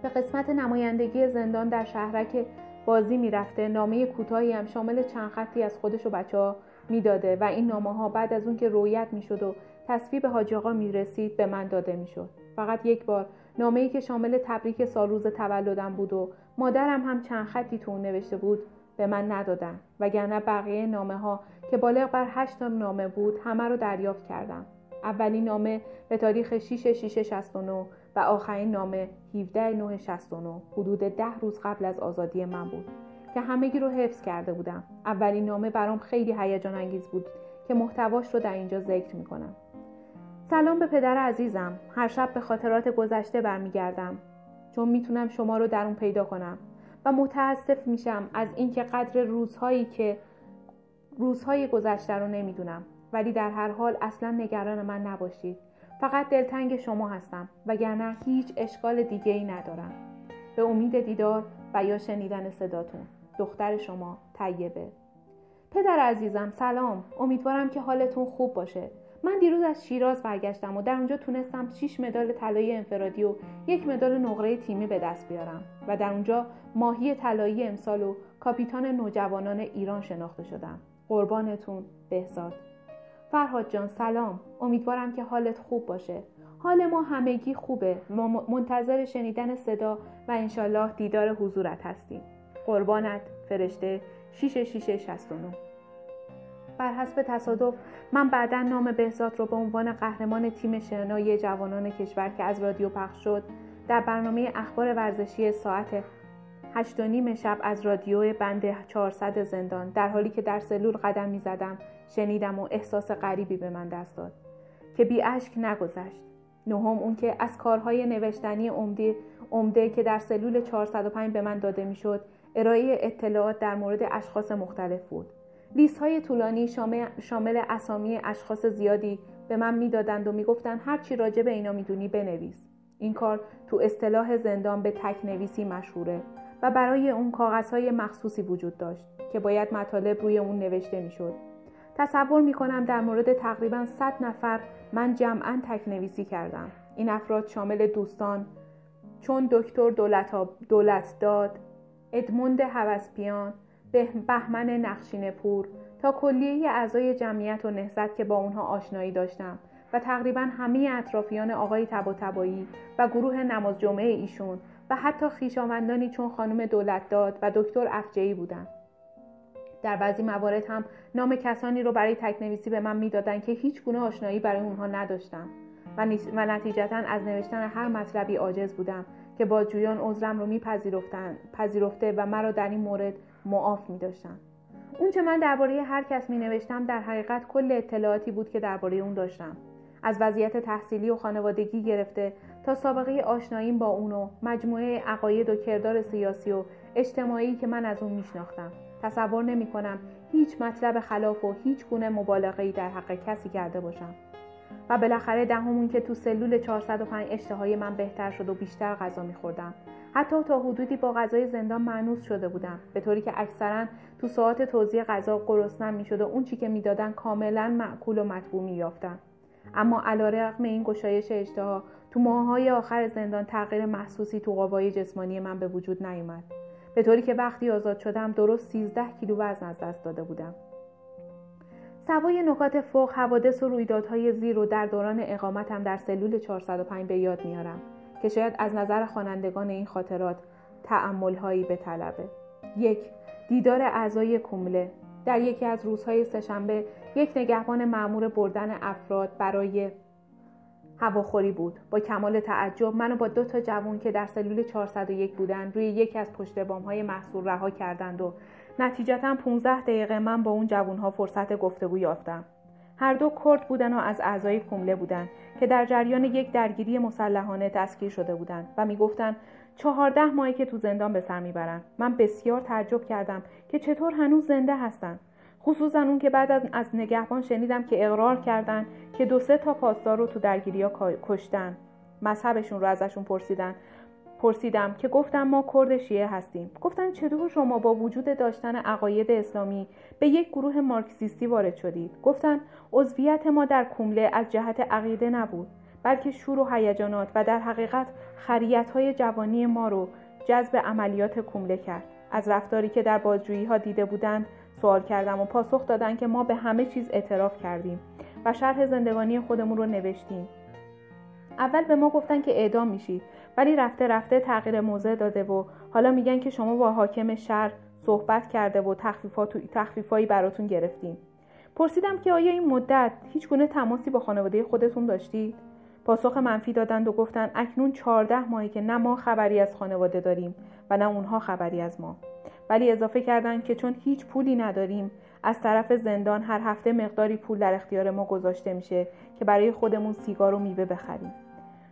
به قسمت نمایندگی زندان در شهرک بازی می‌رفته نامه کوتاهی هم شامل چند خطی از خودش و بچه ها می‌داده و این نامه ها بعد از اون که رویت می‌شد و تصویب حاج آقا می‌رسید به من داده می‌شد. فقط یک بار نامه ای که شامل تبریک سال روز تولدم بود و مادرم هم چند خطی تو نوشته بود به من ندادن وگرنه بقیه نامه ها که بالغ بر هشت نامه بود همه رو دریافت کردم. اولین نامه به تاریخ 6 6 69 و آخرین نامه 17 9 69 حدود ده روز قبل از آزادی من بود که همگی رو حفظ کرده بودم. اولین نامه برام خیلی هیجان انگیز بود که محتواش رو در اینجا ذکر می‌کنم. سلام به پدر عزیزم. هر شب به خاطرات گذشته برمیگردم. چون می‌تونم شما رو در اون پیدا کنم و متاسف میشم از اینکه قدر روزهایی که روزهای گذشته رو نمی‌دونم. ولی در هر حال اصلا نگران من نباشید. فقط دلتنگ شما هستم وگرنه هیچ اشکال دیگه ای ندارم. به امید دیدار و یا شنیدن صداتون. دختر شما طیبه. پدر عزیزم سلام. امیدوارم که حالتون خوب باشه. من دیروز از شیراز برگشتم و در اونجا تونستم 6 مدال طلایی انفرادی و یک مدال نقره تیمی به دست بیارم و در اونجا ماهی طلایی امسال و کاپیتان نوجوانان ایران شناخته شدم. قربانتون بهزاد. فرهاد جان سلام. امیدوارم که حالت خوب باشه. حال ما همگی خوبه. ما منتظر شنیدن صدا و انشالله دیدار حضورت هستیم. قربانت. فرشته. 6669 بر حسب تصادف من بعدا نام بهزاد رو به عنوان قهرمان تیم شنای جوانان کشور که از رادیو پخش شد در برنامه اخبار ورزشی ساعت هشت و نیم شب از رادیو بند 400 زندان در حالی که در سلول قدم می زدم شنیدم و احساس غریبی به من دست داد که بی اشک نگذشت. نهم اون که از کارهای نوشتنی عمده عمده که در سلول 405 به من داده می‌شد ارائه اطلاعات در مورد اشخاص مختلف بود. لیست های طولانی شامل اسامی اشخاص زیادی به من می‌دادند و می‌گفتند هر چی راجع به اینا می‌دونی بنویس. این کار تو اصطلاح زندان به تک نویسی مشهوره و برای اون کاغذهای مخصوصی وجود داشت که باید مطالب روی اون نوشته می‌شد. تصور می کنم در مورد تقریبا 100 نفر من جمعا تک نویسی کردم. این افراد شامل دوستان چون دکتر دولت, دولت داد ادموند هوسپیان بهمن نقشین پور تا کلیه اعضای جمعیت و نهزت که با اونها آشنایی داشتم و تقریبا همه اطرافیان آقای تبا تبایی و گروه نماز جمعه ایشون و حتی خیشاوندانی چون خانم دولت داد و دکتر افجعی بودند در بعضی موارد هم نام کسانی رو برای تکنویسی به من می‌دادند که هیچ گونه آشنایی برای اونها نداشتم. و, و نتیجتا از نوشتن هر مطلبی عاجز بودم که بازجویان عذرم رو پذیرفته و مرا در این مورد معاف. اون چه من درباره هر کس می نوشتم در حقیقت کل اطلاعاتی بود که درباره اون داشتم. از وضعیت تحصیلی و خانوادگی گرفته تا سابقه آشناییم با اون مجموعه عقاید و کردار سیاسی و اجتماعی که من از اون میشناختم. تصور نمی کنم هیچ مطلب خلاف و هیچ گونه مبالغه‌ای در حق کسی کرده باشم. و بالاخره دهمون که تو سلول 405 اشتهای من بهتر شد و بیشتر غذا میخوردم. حتی تا حدودی با غذای زندان معنوس شده بودم به طوری که اکثرا تو ساعت توزیع غذا گرسنم می‌شد و اون چی که می‌دادن کاملا معکول و مطبوع مییافتم اما علیرغم این گشایش اشتها تو ماههای آخر زندان تغییر محسوسی تو قوای جسمانی من به وجود نیومد. به طوری که وقتی آزاد شدم درست 13 کیلو وزن از دست داده بودم. سوای نکات فوق حوادث و رویدادهای زیر و در دوران اقامتم در سلول 405 به یاد میارم که شاید از نظر خوانندگان این خاطرات تعملهایی به طلبه یک دیدار اعضای کومله در یکی از روزهای سهشنبه یک نگهبان معمور بردن افراد برای هواخوری بود. با کمال تعجب منو با دو تا جوان که در سلول 401 بودند روی یکی از پشت بام های محصول رها کردند و نتیجتا 15 دقیقه من با اون جوان فرصت گفتگو یافتم. هر دو کرد بودن و از اعضای کومله بودند که در جریان یک درگیری مسلحانه دستگیر شده بودند و می‌گفتند چهارده ماهی که تو زندان به سر می‌برند من بسیار تعجب کردم که چطور هنوز زنده هستند خصوصا اون که بعد از, از نگهبان شنیدم که اقرار کردند که دو سه تا پاسدار رو تو درگیری ها کشتن. مذهبشون رو ازشون پرسیدن. پرسیدم که گفتم ما کرد شیعه هستیم. گفتن چطور شما با وجود داشتن عقاید اسلامی به یک گروه مارکسیستی وارد شدید؟ گفتن عضویت ما در کومله از جهت عقیده نبود بلکه شور و هیجانات و در حقیقت خریت جوانی ما رو جذب عملیات کومله کرد. از رفتاری که در بازجویی ها دیده بودند سوال کردم و پاسخ دادن که ما به همه چیز اعتراف کردیم و شرح زندگانی خودمون رو نوشتیم. اول به ما گفتن که اعدام میشید ولی رفته رفته تغییر موضع داده و حالا میگن که شما با حاکم شهر صحبت کرده و تخفیفایی براتون گرفتیم. پرسیدم که آیا این مدت هیچ گونه تماسی با خانواده خودتون داشتید؟ پاسخ منفی دادند و گفتن اکنون چهارده ماهی که نه ما خبری از خانواده داریم و نه اونها خبری از ما. ولی اضافه کردند که چون هیچ پولی نداریم از طرف زندان هر هفته مقداری پول در اختیار ما گذاشته میشه که برای خودمون سیگار و میوه بخریم.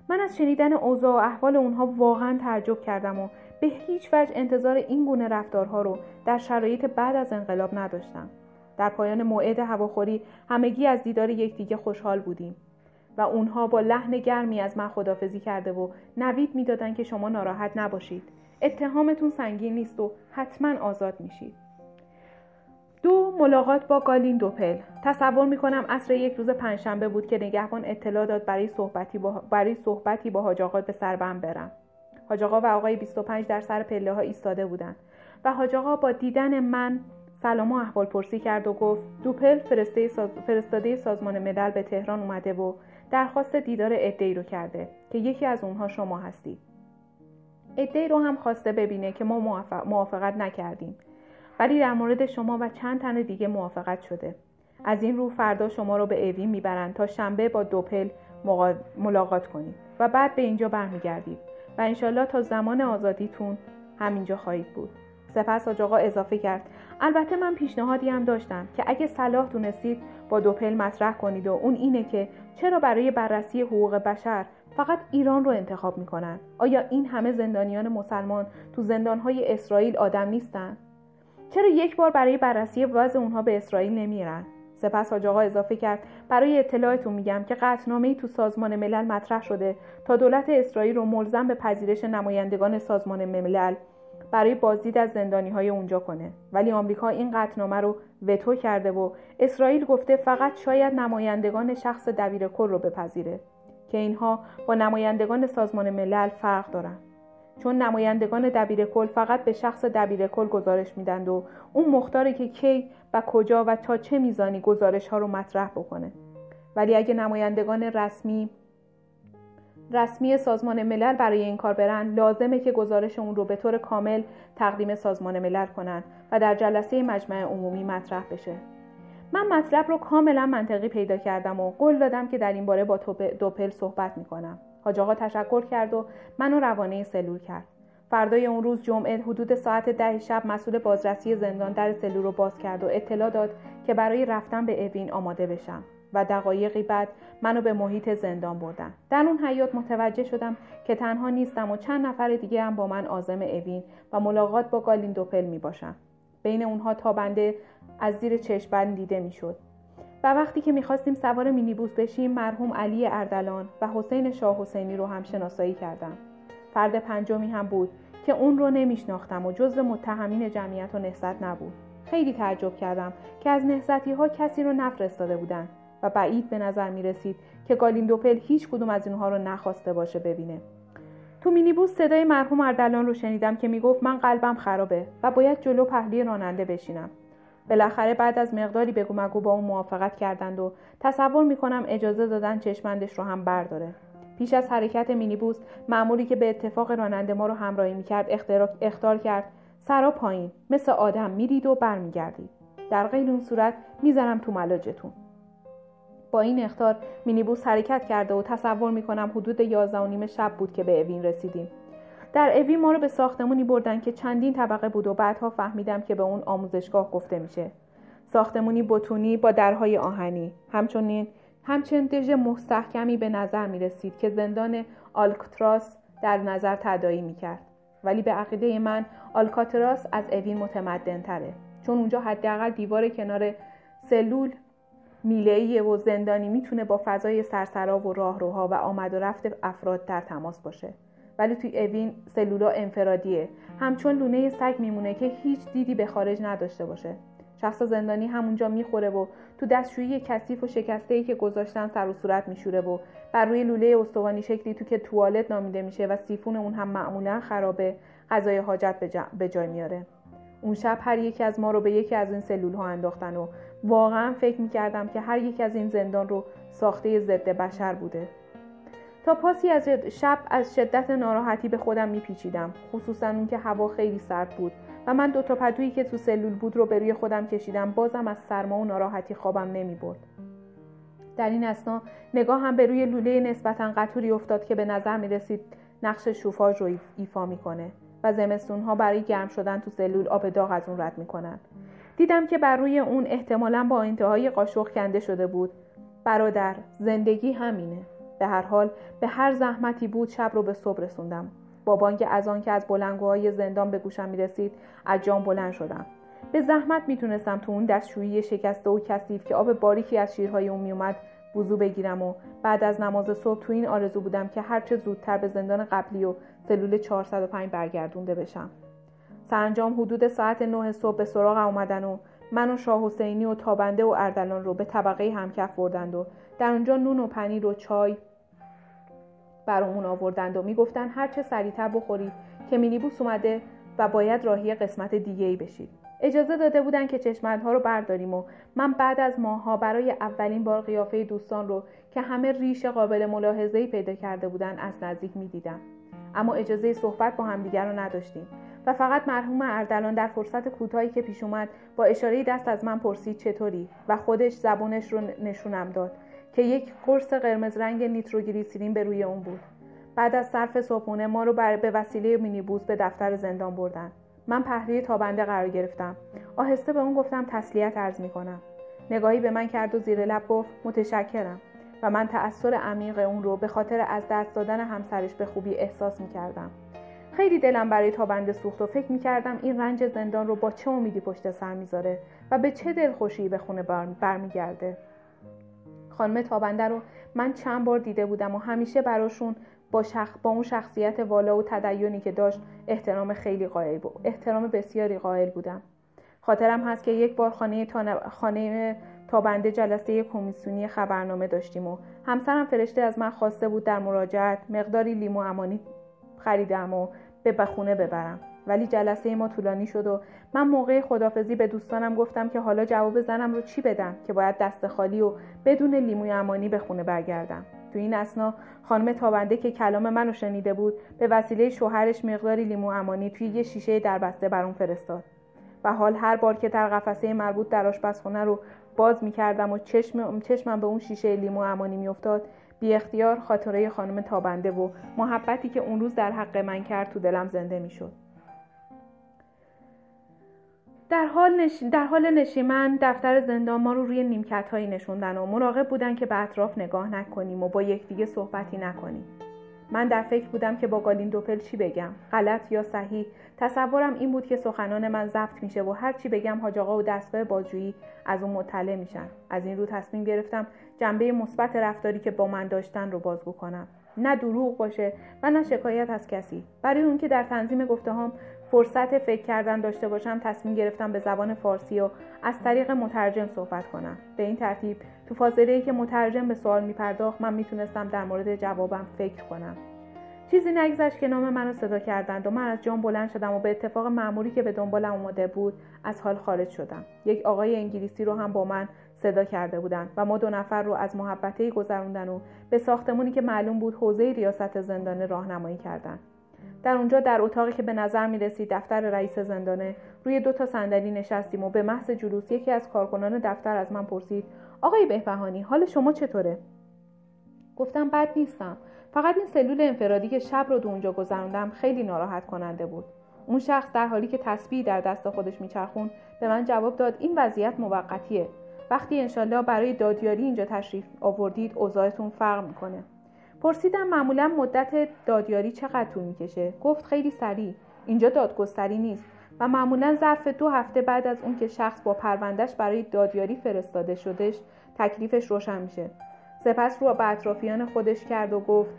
من از شنیدن اوضاع و احوال اونها واقعا تعجب کردم و به هیچ وجه انتظار این گونه رفتارها رو در شرایط بعد از انقلاب نداشتم. در پایان موعد هواخوری همگی از دیدار یکدیگه خوشحال بودیم و اونها با لحن گرمی از من خدافزی کرده و نوید می‌دادند که شما ناراحت نباشید. اتهامتون سنگین نیست و حتما آزاد میشید. دو ملاقات با گالین دوپل. تصور می‌کنم عصر یک روز پنجشنبه بود که نگهبان اطلاع داد برای صحبتی با, برای صحبتی با حاج آقا به سربم برم. حاج آقا و آقای 25 در سر پله ها ایستاده بودند و حاج آقا با دیدن من سلام و احوال پرسی کرد و گفت دوپل فرستاده سازمان ملل به تهران اومده و درخواست دیدار ادهی رو کرده که یکی از اونها شما هستید. ادهی رو هم خواسته ببینه که ما موافقت نکردیم. ولی در مورد شما و چند تن دیگه موافقت شده. از این رو فردا شما رو به اوین می‌برند تا شنبه با دوپل ملاقات کنید و بعد به اینجا برمیگردید و انشالله تا زمان آزادیتون همینجا خواهید بود. سپس آقا اضافه کرد. البته من پیشنهادی هم داشتم که اگه صلاح دونستید با دوپل مطرح کنید و اون اینه که چرا برای بررسی حقوق بشر فقط ایران رو انتخاب می‌کنن. آیا این همه زندانیان مسلمان تو زندانهای اسرائیل آدم نیستن؟ چرا یک بار برای بررسی وضع اونها به اسرائیل نمیرن؟ سپس حاج آقا اضافه کرد برای اطلاعتون میگم که قطعنامه تو سازمان ملل مطرح شده تا دولت اسرائیل رو ملزم به پذیرش نمایندگان سازمان ملل برای بازدید از زندانی های اونجا کنه. ولی آمریکا این قطعنامه رو وتو کرده و اسرائیل گفته فقط شاید نمایندگان شخص دبیر کل رو بپذیره. که اینها با نمایندگان سازمان ملل فرق دارن چون نمایندگان دبیر کل فقط به شخص دبیر کل گزارش میدند و اون مختاره که کی و کجا و تا چه میزانی گزارش ها رو مطرح بکنه. ولی اگه نمایندگان رسمی رسمی سازمان ملل برای این کار برن لازمه که گزارش اون رو به طور کامل تقدیم سازمان ملل کنن و در جلسه مجمع عمومی مطرح بشه. من مطلب رو کاملا منطقی پیدا کردم و قول دادم که در این باره با دوپل صحبت می‌کنم. حاج آقا تشکر کرد و منو روانه سلول کرد. فردای اون روز جمعه حدود ساعت ده شب مسئول بازرسی زندان در سلول رو باز کرد و اطلاع داد که برای رفتن به اوین آماده بشم و دقایقی بعد منو به محیط زندان بردن. در اون حیات متوجه شدم که تنها نیستم و چند نفر دیگه هم با من آزم اوین و ملاقات با گالین دوپل می باشم. بین اونها تابنده از زیر چشمبند دیده می‌شد. و وقتی که می‌خواستیم سوار مینیبوس بشیم مرحوم علی اردلان و حسین شاه حسینی رو هم شناسایی کردم. فرد پنجمی هم بود که اون رو نمیشناختم و جزو متهمین جمعیت و نهضت نبود. خیلی تعجب کردم که از نهضتی ها کسی رو نفرستاده بودن و بعید به نظر می رسید که گالیندوپل هیچ کدوم از اینها رو نخواسته باشه ببینه. تو مینیبوس صدای مرحوم اردلان رو شنیدم که می‌گفت من قلبم خرابه و باید جلو پهلی راننده بشینم. بالاخره بعد از مقداری بگو مگو با اون موافقت کردند و تصور می‌کنم اجازه دادن چشمندش رو هم برداره. پیش از حرکت مینیبوس معمولی که به اتفاق راننده ما رو همراهی می‌کرد اختار کرد. سرا پایین. مثل آدم میرید و برمیگردید. در غیر اون صورت می‌زنم تو ملاجتون. با این اختار مینیبوس حرکت کرده و تصور می‌کنم حدود یازده و نیم شب بود که به اوین رسیدیم. در اوین ما رو به ساختمونی بردن که چندین طبقه بود و بعدها فهمیدم که به اون آموزشگاه گفته میشه. ساختمونی بتونی با درهای آهنی. همچنین همچنین دژ مستحکمی به نظر می رسید که زندان آلکتراس در نظر تدایی می کرد. ولی به عقیده من آلکاتراس از اوین متمدن تره چون اونجا حداقل دیوار کنار سلول میله و زندانی می‌تونه با فضای سرسرا و راهروها و آمد و رفت افراد در تماس باشه. ولی توی اوین سلولا انفرادیه. همچون لونه سگ میمونه که هیچ دیدی به خارج نداشته باشه. شخص زندانی همونجا می‌خوره و تو دستشویی کثیف و شکسته ای که گذاشتن سر و صورت میشوره و بر روی لوله استوانی شکلی تو که توالت نامیده میشه و سیفون اون هم معمولا خرابه غذای حاجت به جای میاره. اون شب هر یکی از ما رو به یکی از این سلول ها انداختن و واقعا فکر می‌کردم که هر یکی از این زندان رو ساخته ضد بشر بوده. تا پاسی از شب از شدت ناراحتی به خودم میپیچیدم خصوصا اون که هوا خیلی سرد بود و من دو تا پدویی که تو سلول بود رو به روی خودم کشیدم بازم از سرما و ناراحتی خوابم نمی‌برد. در این اسنا نگاه هم به روی لوله نسبتا قطوری افتاد که به نظر می رسید نقش شوفاژ رو ایفا می‌کنه و زمستونها برای گرم شدن تو سلول آب داغ از اون رد می‌کنن. دیدم که بر روی اون احتمالا با انتهای قاشق کنده شده بود. برادر زندگی همینه. به هر حال به هر زحمتی بود شب رو به صبح رسوندم. با بانک از آن که از بلنگوهای زندان به گوشم می‌رسید از جام بلند شدم. به زحمت می‌تونستم تو اون دستشویی شکسته و کثیف که آب باریکی از شیرهای اون میومد وضو بگیرم و بعد از نماز صبح تو این آرزو بودم که هرچه زودتر به زندان قبلی و سلول 405 برگردونده بشم. سرانجام حدود ساعت 9 صبح به سراغ اومدن و من و شاه حسینی و تابنده و اردلان رو به طبقه همکف بردند و در اونجا نون و پنیر و چای برامون آوردند و می‌گفتن هر چه سریعتر بخورید که مینیبوس اومده و باید راهی قسمت دیگه ای بشید. اجازه داده بودن که چشمندها رو برداریم و من بعد از ماها برای اولین بار قیافه دوستان رو که همه ریش قابل ملاحظه‌ای پیدا کرده بودن از نزدیک می‌دیدم. اما اجازه صحبت با همدیگر رو نداشتیم و فقط مرحوم اردلان در فرصت کوتاهی که پیش اومد با اشاره دست از من پرسید چطوری و خودش زبونش رو نشونم داد. که یک قرص قرمز رنگ نیتروگلیسیرین به روی اون بود. بعد از صرف صبحونه ما رو به وسیله مینیبوس به دفتر زندان بردن. من پهلوی تابنده قرار گرفتم. آهسته به اون گفتم تسلیت عرض می‌کنم. نگاهی به من کرد و زیر لب گفت متشکرم. و من تأثیر عمیق اون رو به خاطر از دست دادن همسرش به خوبی احساس می‌کردم. خیلی دلم برای تابنده سوخت و فکر می‌کردم این رنج زندان رو با چه امیدی پشت سر می‌ذاره و به چه دلخوشی به خونه برمیگرده. خانم تابنده رو من چند بار دیده بودم و همیشه براشون با, شخ... با اون شخصیت والا و تدیونی که داشت احترام خیلی قائل بود احترام بسیاری قائل بودم. خاطرم هست که یک بار خانه, تا... خانه تابنده جلسه کمیسیونی خبرنامه داشتیم و همسرم فرشته از من خواسته بود در مراجعت مقداری لیمو امانی خریدم و به بخونه ببرم. ولی جلسه ما طولانی شد و من موقع خدافزی به دوستانم گفتم که حالا جواب زنم رو چی بدم که باید دست خالی و بدون لیموی امانی به خونه برگردم. تو این اسنا خانم تابنده که کلام منو شنیده بود به وسیله شوهرش مقداری لیمو امانی توی یه شیشه دربسته برام فرستاد. و حال هر بار که در قفسه مربوط در آشپزخونه رو باز می‌کردم و چشم چشمم به اون شیشه لیمو امانی میافتاد بی اختیار خاطره خانم تابنده و محبتی که اون روز در حق من کرد تو دلم زنده می‌شد. در حال, نش... در حال نشیمن دفتر زندان ما رو روی نیمکت هایی نشوندن و مراقب بودن که به اطراف نگاه نکنیم و با یکدیگه صحبتی نکنیم. من در فکر بودم که با گالین دوپل چی بگم غلط یا صحیح. تصورم این بود که سخنان من ضبط میشه و هر چی بگم حاج و دستگاه بازجویی از اون مطلع میشن. از این رو تصمیم گرفتم جنبه مثبت رفتاری که با من داشتن رو بازگو کنم. نه دروغ باشه و نه شکایت از کسی. برای اون که در تنظیم گفته هم فرصت فکر کردن داشته باشم تصمیم گرفتم به زبان فارسی و از طریق مترجم صحبت کنم. به این ترتیب تو فاصله که مترجم به سوال میپرداخت من می‌تونستم در مورد جوابم فکر کنم. چیزی نگذشت که نام منو صدا کردند و من از جام بلند شدم و به اتفاق معمولی که به دنبالم اومده بود از حال خارج شدم. یک آقای انگلیسی رو هم با من صدا کرده بودند و ما دو نفر رو از محبته گذروندن و به ساختمونی که معلوم بود حوزه ریاست زندانه راهنمایی کردند. در اونجا در اتاقی که به نظر می رسید دفتر رئیس زندانه روی دو تا صندلی نشستیم و به محض جلوس یکی از کارکنان دفتر از من پرسید آقای بهبهانی حال شما چطوره؟ گفتم بد نیستم. فقط این سلول انفرادی که شب رو دو اونجا گذروندم خیلی ناراحت کننده بود. اون شخص در حالی که تسبیح در دست خودش میچرخون به من جواب داد این وضعیت موقتیه. وقتی انشالله برای دادیاری اینجا تشریف آوردید اوضاعتون فرق می‌کنه. پرسیدم معمولا مدت دادیاری چقدر طول می‌کشه؟ گفت خیلی سریع. اینجا دادگستری نیست و معمولا ظرف دو هفته بعد از اون که شخص با پروندهش برای دادیاری فرستاده شدش تکلیفش روشن میشه. سپس رو به اطرافیان خودش کرد و گفت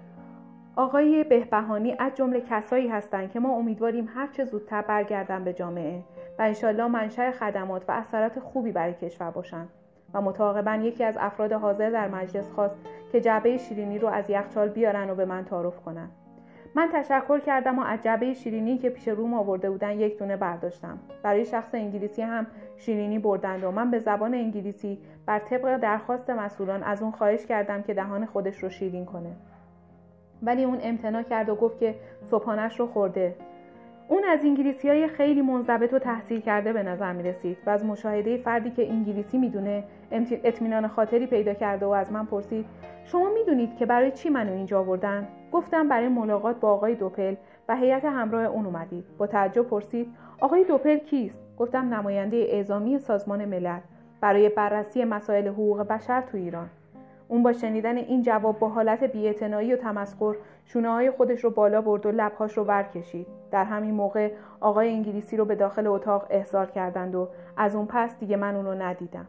آقای بهبهانی از جمله کسایی هستند که ما امیدواریم هر چه زودتر برگردن به جامعه و انشالله منشأ خدمات و اثرات خوبی برای کشور باشند و متعاقبا یکی از افراد حاضر در مجلس خواست که جعبه شیرینی رو از یخچال بیارن و به من تعارف کنن. من تشکر کردم و از جعبه شیرینی که پیش روم آورده بودن یک دونه برداشتم. برای شخص انگلیسی هم شیرینی بردند و من به زبان انگلیسی بر طبق درخواست مسئولان از اون خواهش کردم که دهان خودش رو شیرین کنه. ولی اون امتناع کرد و گفت که صبحانش رو خورده. اون از انگلیسی های خیلی منضبط و تحصیل کرده به نظر می رسید و از مشاهده فردی که انگلیسی می‌دونه اطمینان خاطری پیدا کرده و از من پرسید شما می‌دونید که برای چی منو اینجا آوردن؟ گفتم برای ملاقات با آقای دوپل. و هیئت همراه اون اومدید. با تعجب پرسید آقای دوپل کیست؟ گفتم نماینده اعزامی سازمان ملل. برای بررسی مسائل حقوق بشر تو ایران. اون با شنیدن این جواب با حالت بیاعتنایی و تمسخر شونه های خودش رو بالا برد و لبهاش رو ور کشید در همین موقع آقای انگلیسی رو به داخل اتاق احضار کردند و از اون پس دیگه من اون رو ندیدم.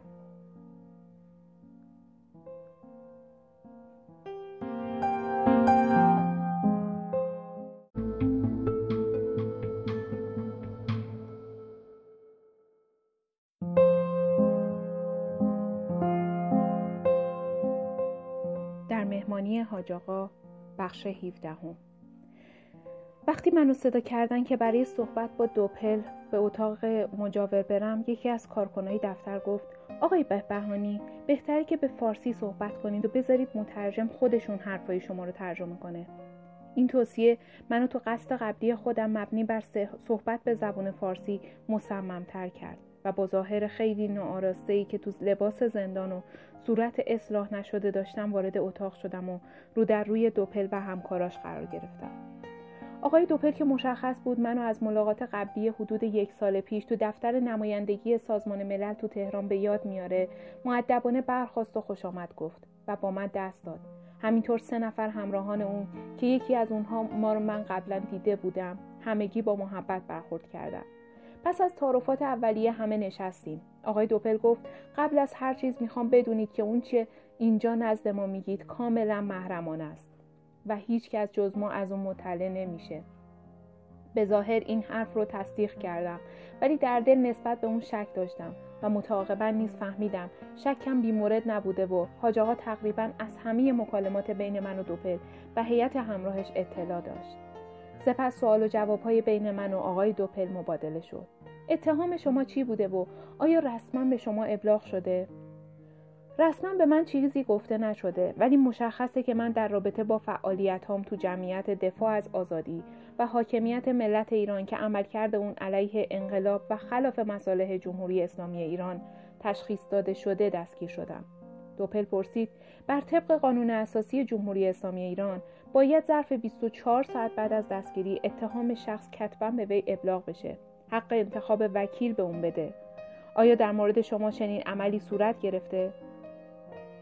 حاج بخش 17 وقتی منو صدا کردن که برای صحبت با دوپل به اتاق مجاور برم یکی از کارکنای دفتر گفت آقای بهبهانی بهتره که به فارسی صحبت کنید و بذارید مترجم خودشون حرفای شما رو ترجمه کنه. این توصیه منو تو قصد قبلی خودم مبنی بر صحبت به زبان فارسی مصممتر کرد. و با ظاهر خیلی ناآراسته ای که تو لباس زندان و صورت اصلاح نشده داشتم وارد اتاق شدم و رو در روی دوپل و همکاراش قرار گرفتم. آقای دوپل که مشخص بود منو از ملاقات قبلی حدود یک سال پیش تو دفتر نمایندگی سازمان ملل تو تهران به یاد میاره معدبانه برخواست و خوش آمد گفت و با من دست داد. همینطور سه نفر همراهان اون که یکی از اونها ما رو من قبلا دیده بودم همگی با محبت برخورد کردند پس از تعارفات اولیه همه نشستیم. آقای دوپل گفت قبل از هر چیز می‌خوام بدونید که اون چه اینجا نزد ما میگید کاملا محرمان است. و هیچ کس جز ما از اون مطلع نمیشه. به ظاهر این حرف رو تصدیق کردم. ولی در دل نسبت به اون شک داشتم. و متعاقبا نیز فهمیدم شکم بیمورد نبوده و حاج آقا تقریبا از همه مکالمات بین من و دوپل و هیئت همراهش اطلاع داشت. سپس سوال و جوابهای بین من و آقای دوپل مبادله شد. اتهام شما چی بوده و آیا رسما به شما ابلاغ شده؟ رسما به من چیزی گفته نشده ولی مشخصه که من در رابطه با فعالیت هم تو جمعیت دفاع از آزادی و حاکمیت ملت ایران که عملکرد اون علیه انقلاب و خلاف مصالح جمهوری اسلامی ایران تشخیص داده شده دستگیر شدم. دوپل پرسید بر طبق قانون اساسی جمهوری اسلامی ایران باید ظرف 24 ساعت بعد از دستگیری اتهام شخص کتبا به وی ابلاغ بشه. حق انتخاب وکیل به اون بده. آیا در مورد شما چنین عملی صورت گرفته؟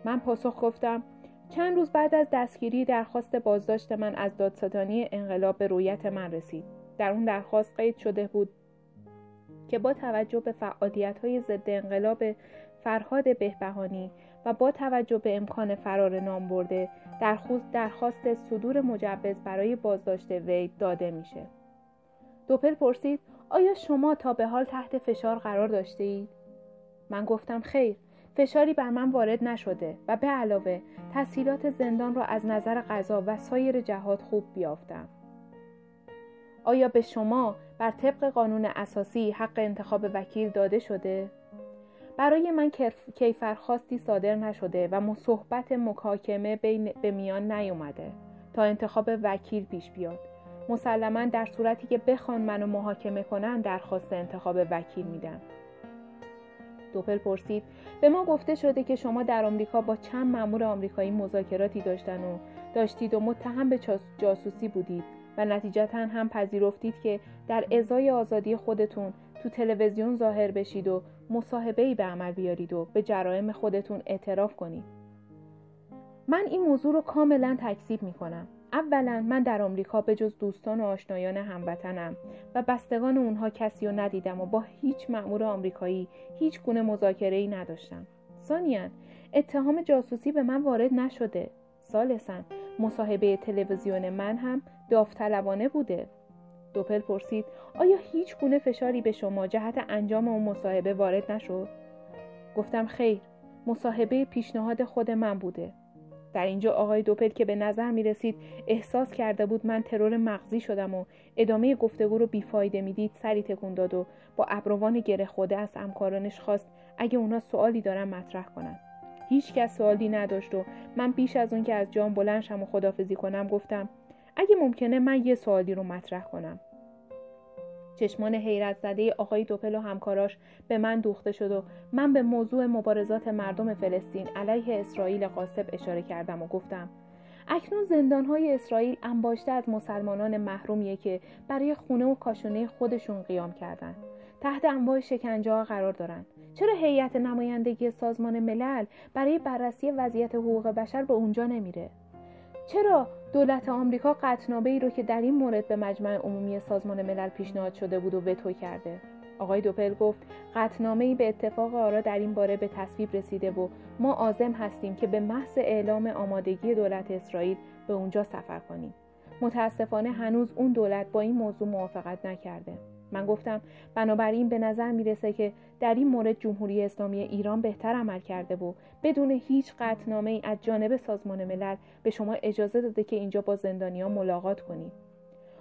من پاسخ گفتم چند روز بعد از دستگیری درخواست بازداشت من از دادستانی انقلاب به رویت من رسید. در اون درخواست قید شده بود که با توجه به فعالیت های ضد انقلاب فرهاد بهبهانی و با توجه به امکان فرار نام برده درخواست صدور مجوز برای بازداشت وی داده میشه. دوپل پرسید آیا شما تا به حال تحت فشار قرار داشته اید؟ من گفتم خیر فشاری بر من وارد نشده و به علاوه تسهیلات زندان را از نظر غذا و سایر جهات خوب بیافتم. آیا به شما بر طبق قانون اساسی حق انتخاب وکیل داده شده؟ برای من کیفرخواستی صادر نشده و مصحبت مکاکمه بین به میان نیومده تا انتخاب وکیل پیش بیاد. مسلما در صورتی که بخوان منو محاکمه کنن درخواست انتخاب وکیل میدن دوپل پرسید به ما گفته شده که شما در آمریکا با چند مأمور آمریکایی مذاکراتی داشتن و داشتید و متهم به جاسوسی بودید و نتیجتا هم پذیرفتید که در ازای آزادی خودتون تو تلویزیون ظاهر بشید و مصاحبه به عمل بیارید و به جرایم خودتون اعتراف کنید. من این موضوع رو کاملا تکذیب می کنم اولا من در آمریکا به جز دوستان و آشنایان هموطنم و بستگان اونها کسی رو ندیدم و با هیچ مأمور آمریکایی هیچ گونه مذاکره ای نداشتم. ثانیا اتهام جاسوسی به من وارد نشده. سالسن مصاحبه تلویزیون من هم داوطلبانه بوده. دوپل پرسید آیا هیچ گونه فشاری به شما جهت انجام اون مصاحبه وارد نشد؟ گفتم خیر مصاحبه پیشنهاد خود من بوده. در اینجا آقای دوپل که به نظر می رسید احساس کرده بود من ترور مغزی شدم و ادامه گفتگو رو بیفایده می‌دید سری تکون داد و با ابروان گره خوده از همکارانش خواست اگه اونا سوالی دارن مطرح کنن. هیچ کس سوالی نداشت و من بیش از اون که از جام بلند شم و خدافزی کنم گفتم اگه ممکنه من یه سوالی رو مطرح کنم. چشمان حیرت زده آقای دوپل و همکاراش به من دوخته شد و من به موضوع مبارزات مردم فلسطین علیه اسرائیل قاسب اشاره کردم و گفتم اکنون زندانهای اسرائیل انباشته از مسلمانان محرومیه که برای خونه و کاشونه خودشون قیام کردن. تحت انواع شکنجه ها قرار دارند چرا هیئت نمایندگی سازمان ملل برای بررسی وضعیت حقوق بشر به اونجا نمیره؟ چرا دولت آمریکا قطعنامه ای رو که در این مورد به مجمع عمومی سازمان ملل پیشنهاد شده بود و وتو کرده. آقای دوپل گفت قطعنامه ای به اتفاق آرا در این باره به تصویب رسیده و ما عازم هستیم که به محض اعلام آمادگی دولت اسرائیل به اونجا سفر کنیم. متاسفانه هنوز اون دولت با این موضوع موافقت نکرده. من گفتم بنابراین به نظر می‌رسه که در این مورد جمهوری اسلامی ایران بهتر عمل کرده و بدون هیچ قطعنامه ای از جانب سازمان ملل به شما اجازه داده که اینجا با زندانیان ملاقات کنید.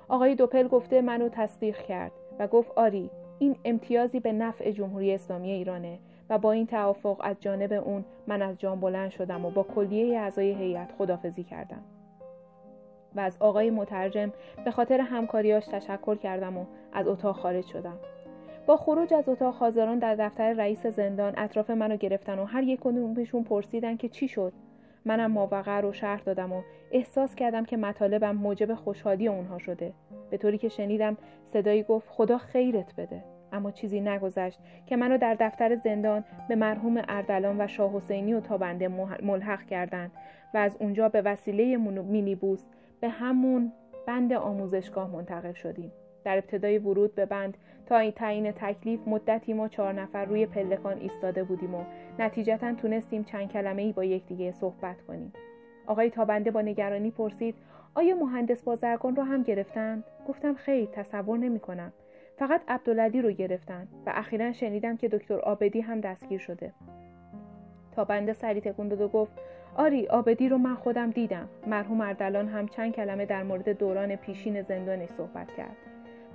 آقای دوپل گفته منو تصدیق کرد و گفت آری این امتیازی به نفع جمهوری اسلامی ایرانه و با این توافق از جانب اون من از جان بلند شدم و با کلیه اعضای هیئت خدافزی کردم. و از آقای مترجم به خاطر همکاریاش تشکر کردم و از اتاق خارج شدم. با خروج از اتاق حاضران در دفتر رئیس زندان اطراف منو گرفتن و هر یک کدومشون پرسیدن که چی شد. منم ماوقع رو شرح دادم و احساس کردم که مطالبم موجب خوشحالی اونها شده. به طوری که شنیدم صدایی گفت خدا خیرت بده. اما چیزی نگذشت که منو در دفتر زندان به مرحوم اردلان و شاه حسینی و تابنده ملحق کردند و از اونجا به وسیله مینیبوس به همون بند آموزشگاه منتقل شدیم. در ابتدای ورود به بند تا این تعیین تکلیف مدتی ما چهار نفر روی پلکان ایستاده بودیم و نتیجتا تونستیم چند کلمه ای با یکدیگه صحبت کنیم. آقای تابنده با نگرانی پرسید آیا مهندس بازرگان رو هم گرفتند گفتم خیر تصور نمی کنم فقط عبدالعلی رو گرفتن و اخیرا شنیدم که دکتر آبدی هم دستگیر شده. تابنده سری تکون داد و گفت آری آبدی رو من خودم دیدم مرحوم اردلان هم چند کلمه در مورد دوران پیشین زندانش صحبت کرد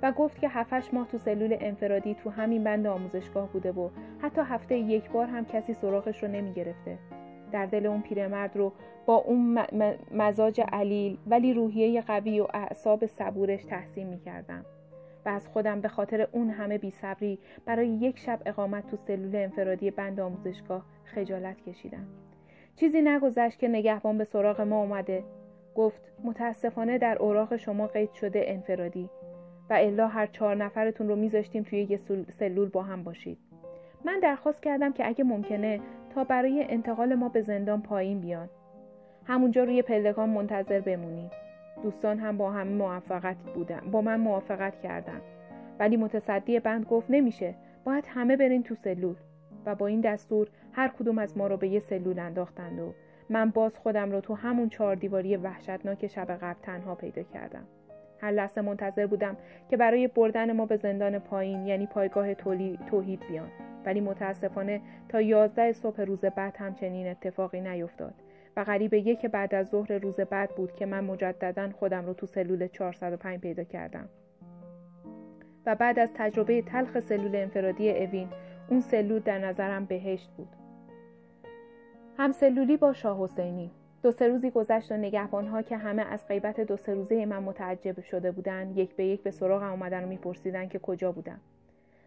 و گفت که هفتش ماه تو سلول انفرادی تو همین بند آموزشگاه بوده و حتی هفته یک بار هم کسی سراغش رو نمی گرفته. در دل اون پیرمرد رو با اون مزاج علیل ولی روحیه قوی و اعصاب صبورش تحسین می کردم. و از خودم به خاطر اون همه بیصبری برای یک شب اقامت تو سلول انفرادی بند آموزشگاه خجالت کشیدم. چیزی نگذشت که نگهبان به سراغ ما اومده. گفت متاسفانه در اوراق شما قید شده انفرادی و الا هر چهار نفرتون رو میذاشتیم توی یه سلول با هم باشید. من درخواست کردم که اگه ممکنه تا برای انتقال ما به زندان پایین بیان. همونجا روی پلکان منتظر بمونیم دوستان هم با هم موافقت بودن با من موافقت کردن. ولی متصدی بند گفت نمیشه. باید همه برین تو سلول و با این دستور هر کدوم از ما رو به یه سلول انداختند و من باز خودم رو تو همون چهار دیواری وحشتناک شب قبل تنها پیدا کردم. هر لحظه منتظر بودم که برای بردن ما به زندان پایین یعنی پایگاه توحید بیان. ولی متاسفانه تا یازده صبح روز بعد همچنین اتفاقی نیفتاد و قریب یک بعد از ظهر روز بعد بود که من مجددا خودم رو تو سلول 405 پیدا کردم. و بعد از تجربه تلخ سلول انفرادی اوین اون سلول در نظرم بهشت بود. هم سلولی با شاه حسینی. دو سه روزی گذشت و نگهبانها که همه از غیبت دو سه روزه من متعجب شده بودند یک به یک به سراغم اومدن و میپرسیدن که کجا بودم.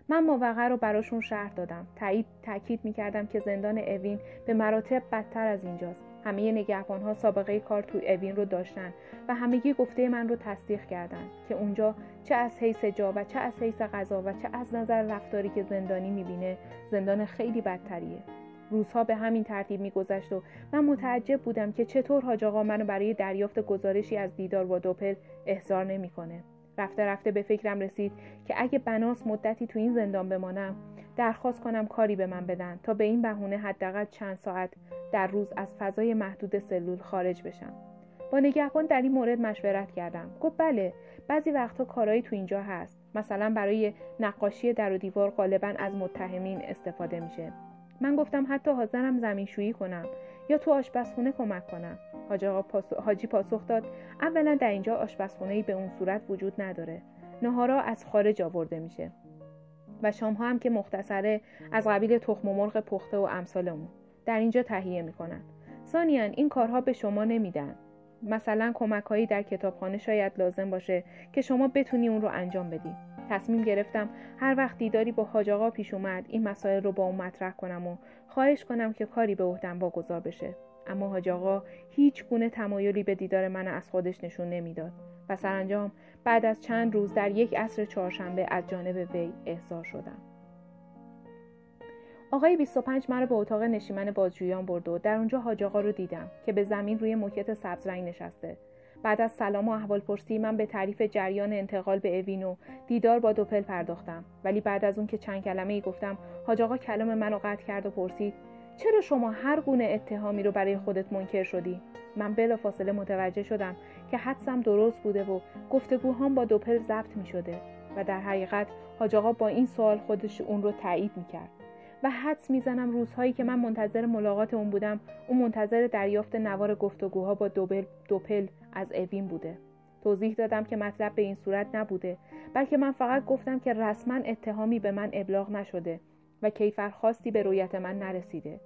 من موقع رو براشون شهر دادم. تایید تاکید می‌کردم که زندان اوین به مراتب بدتر از اینجاست. همه نگهبان ها سابقه کار تو اوین رو داشتن و همگی گفته من رو تصدیق کردند که اونجا چه از حیث جا و چه از حیث غذا و چه از نظر رفتاری که زندانی می‌بینه زندان خیلی بدتریه. روزها به همین ترتیب میگذشت و من متعجب بودم که چطور حاج آقا منو برای دریافت گزارشی از دیدار با دوپل احضار نمی‌کنه. رفته رفته به فکرم رسید که اگه بناس مدتی تو این زندان بمانم درخواست کنم کاری به من بدن تا به این بهونه حداقل چند ساعت در روز از فضای محدود سلول خارج بشم. با نگهبان در این مورد مشورت کردم. گفت بله بعضی وقتها کارایی تو اینجا هست. مثلا برای نقاشی در و دیوار غالبا از متهمین استفاده میشه. من گفتم حتی حاضرم زمینشویی کنم یا تو آشپزخونه کمک کنم. حاجی پاسخ داد اولا در اینجا آشپزخونه به اون صورت وجود نداره. نهارا از خارج آورده میشه. و شامها هم که مختصره از قبیل تخم و مرغ پخته و امثال در اینجا تهیه می‌کنن. ثانیا این کارها به شما نمیدن. مثلا کمکهایی در کتابخانه شاید لازم باشه که شما بتونی اون رو انجام بدی. تصمیم گرفتم هر وقت دیداری با حاج آقا پیش اومد این مسائل رو با اون مطرح کنم و خواهش کنم که کاری به عهدم واگذار بشه. اما حاج آقا هیچ گونه تمایلی به دیدار من از خودش نشون نمی‌داد و سرانجام بعد از چند روز در یک عصر چهارشنبه از جانب وی احضار شدم. آقای 25 مرا به اتاق نشیمن بازجویان برد و در اونجا حاج آقا رو دیدم که به زمین روی موکت سبز رنگ نشسته. بعد از سلام و احوالپرسی من به تعریف جریان انتقال به اوین و دیدار با دوپل پرداختم. ولی بعد از اون که چند کلمه ای گفتم حاج آقا کلام منو قطع کرد و پرسید چرا شما هر گونه اتهامی رو برای خودت منکر شدی؟ من بلافاصله متوجه شدم که حدسم درست بوده و گفتگوهام با دوپل ضبط می شده و در حقیقت حاج آقا با این سوال خودش اون رو تایید می کرد و حدس می‌زنم روزهایی که من منتظر ملاقات اون بودم اون منتظر دریافت نوار گفتگوها با دوبل دوپل از اوین بوده. توضیح دادم که مطلب به این صورت نبوده بلکه من فقط گفتم که رسما اتهامی به من ابلاغ نشده و کیفر خاصی به رویت من نرسیده.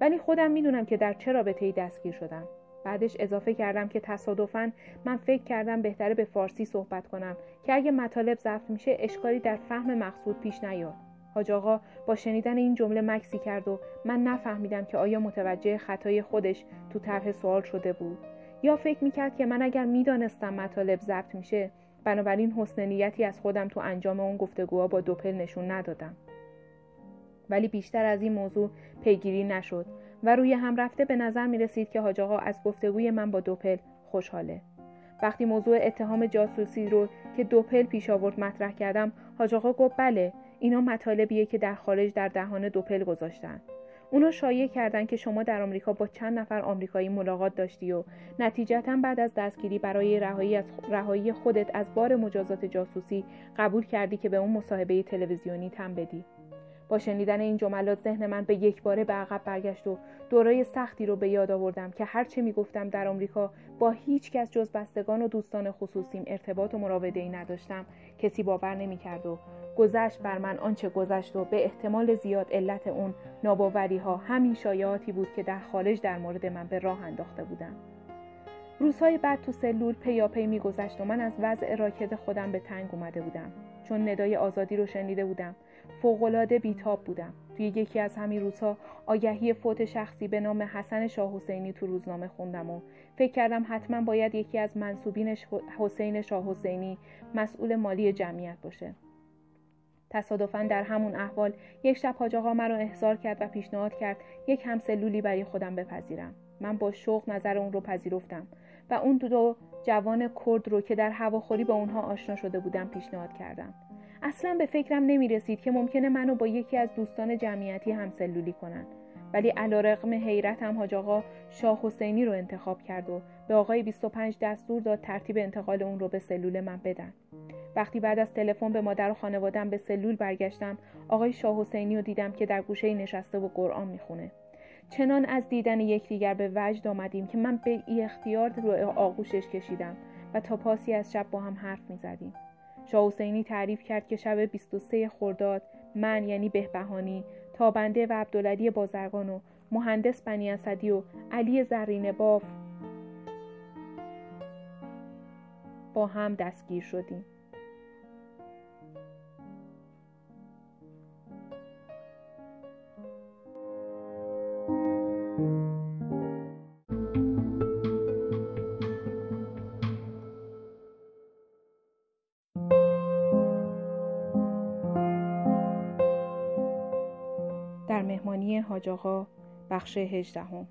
ولی خودم می‌دونم که در چه رابطه ای دستگیر شدم. بعدش اضافه کردم که تصادفا من فکر کردم بهتره به فارسی صحبت کنم که اگه مطالب ضبط میشه اشکالی در فهم مقصود پیش نیاد. حاج آقا با شنیدن این جمله مکسی کرد و من نفهمیدم که آیا متوجه خطای خودش تو طرح سوال شده بود. یا فکر می‌کرد که من اگر می‌دانستم مطالب ضبط میشه بنابراین حسن نیتی از خودم تو انجام اون گفتگوها با دوپل نشون ندادم. ولی بیشتر از این موضوع پیگیری نشد و روی هم رفته به نظر می رسید که حاج آقا از گفتگوی من با دوپل خوشحاله. وقتی موضوع اتهام جاسوسی رو که دوپل پیش آورد مطرح کردم حاج آقا گفت بله اینا مطالبیه که در خارج در دهان دوپل گذاشتن. اونا شایع کردن که شما در آمریکا با چند نفر آمریکایی ملاقات داشتی و نتیجتا بعد از دستگیری برای رهایی از رهایی خودت از بار مجازات جاسوسی قبول کردی که به اون مصاحبه تلویزیونی تم بدی. با شنیدن این جملات ذهن من به یک باره به عقب برگشت و دورای سختی رو به یاد آوردم که هرچه می‌گفتم در آمریکا با هیچ کس جز بستگان و دوستان خصوصیم ارتباط و مراوده ای نداشتم. کسی باور نمی‌کرد و گذشت بر من آنچه گذشت و به احتمال زیاد علت اون ناباوری ها همین شایعاتی بود که در خارج در مورد من به راه انداخته بودم روزهای بعد تو سلول پیاپی میگذشت و من از وضع راکد خودم به تنگ اومده بودم. چون ندای آزادی رو شنیده بودم. فوقالعاده بیتاب بودم. توی یکی از همین روزها آگهی فوت شخصی به نام حسن شاه حسینی تو روزنامه خوندم و فکر کردم حتما باید یکی از منصوبین حسین شاه حسینی مسئول مالی جمعیت باشه. تصادفا در همون احوال یک شب حاج آقا مرا احضار کرد و پیشنهاد کرد یک همسلولی برای خودم بپذیرم. من با شوق نظر اون رو پذیرفتم و اون دو جوان کرد رو که در هواخوری با اونها آشنا شده بودم پیشنهاد کردم. اصلا به فکرم نمی رسید که ممکنه منو با یکی از دوستان جمعیتی همسلولی کنن. ولی علا رقم حیرتم حاج آقا شاه حسینی رو انتخاب کرد و به آقای 25 دستور داد ترتیب انتقال اون رو به سلول من بدن. وقتی بعد از تلفن به مادر و خانوادم به سلول برگشتم آقای شاه حسینی رو دیدم که در گوشه نشسته و قرآن می‌خونه. چنان از دیدن یکدیگر به وجد آمدیم که من به ای اختیار رو آغوشش کشیدم و تا پاسی از شب با هم حرف می‌زدیم. شاه حسینی تعریف کرد که شب 23 خرداد من یعنی بهبهانی تابنده و عبدالعلی بازرگان و مهندس بنی اسدی و علی زرین باف با هم دستگیر شدیم. حاج آقا بخش هجدهم.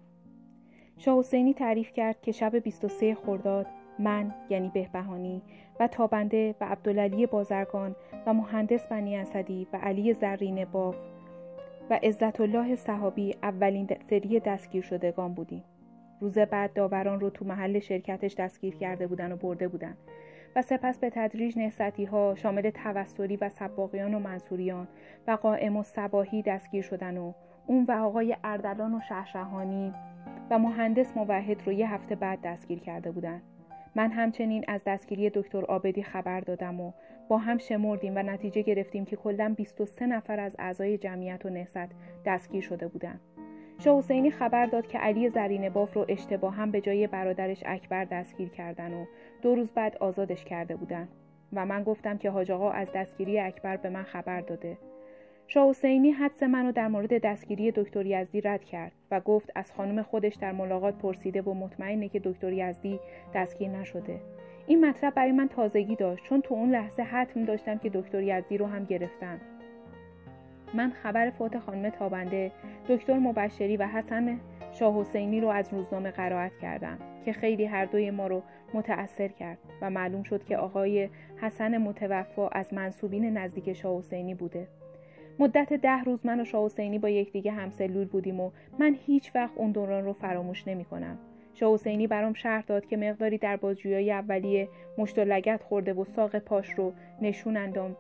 شاه حسینی تعریف کرد که شب 23 خرداد من یعنی بهبهانی و تابنده و عبدالعلی بازرگان و مهندس بنی اسدی و علی زرین باف و عزت الله صحابی اولین سری دستگیر شدگان بودیم. روز بعد داوران رو تو محل شرکتش دستگیر کرده بودن و برده بودن و سپس به تدریج نهستی ها شامل توسلی و سباقیان و منصوریان و قائم و سباهی دستگیر شدن و اون و آقای اردلان و شهرشهانی و مهندس موحد رو یه هفته بعد دستگیر کرده بودن. من همچنین از دستگیری دکتر آبدی خبر دادم و با هم شمردیم و نتیجه گرفتیم که کلا 23 نفر از اعضای جمعیت و نهست دستگیر شده بودند. شاه حسینی خبر داد که علی زرین باف رو اشتباه به جای برادرش اکبر دستگیر کردن و دو روز بعد آزادش کرده بودن و من گفتم که حاج از دستگیری اکبر به من خبر داده شاه حسینی حدس منو در مورد دستگیری دکتر یزدی رد کرد و گفت از خانم خودش در ملاقات پرسیده و مطمئنه که دکتر یزدی دستگیر نشده. این مطلب برای من تازگی داشت چون تو اون لحظه حتم داشتم که دکتر یزدی رو هم گرفتن من خبر فوت خانم تابنده دکتر مبشری و حسن شاه حسینی رو از روزنامه قرائت کردم که خیلی هر دوی ما رو متأثر کرد و معلوم شد که آقای حسن متوفا از منصوبین نزدیک شاه حسینی بوده. مدت ده روز من و شاه حسینی با یکدیگه همسلول بودیم و من هیچ وقت اون دوران رو فراموش نمی کنم. شاه حسینی برام شهر داد که مقداری در بازجویی اولیه مشت و لگت خورده و ساق پاش رو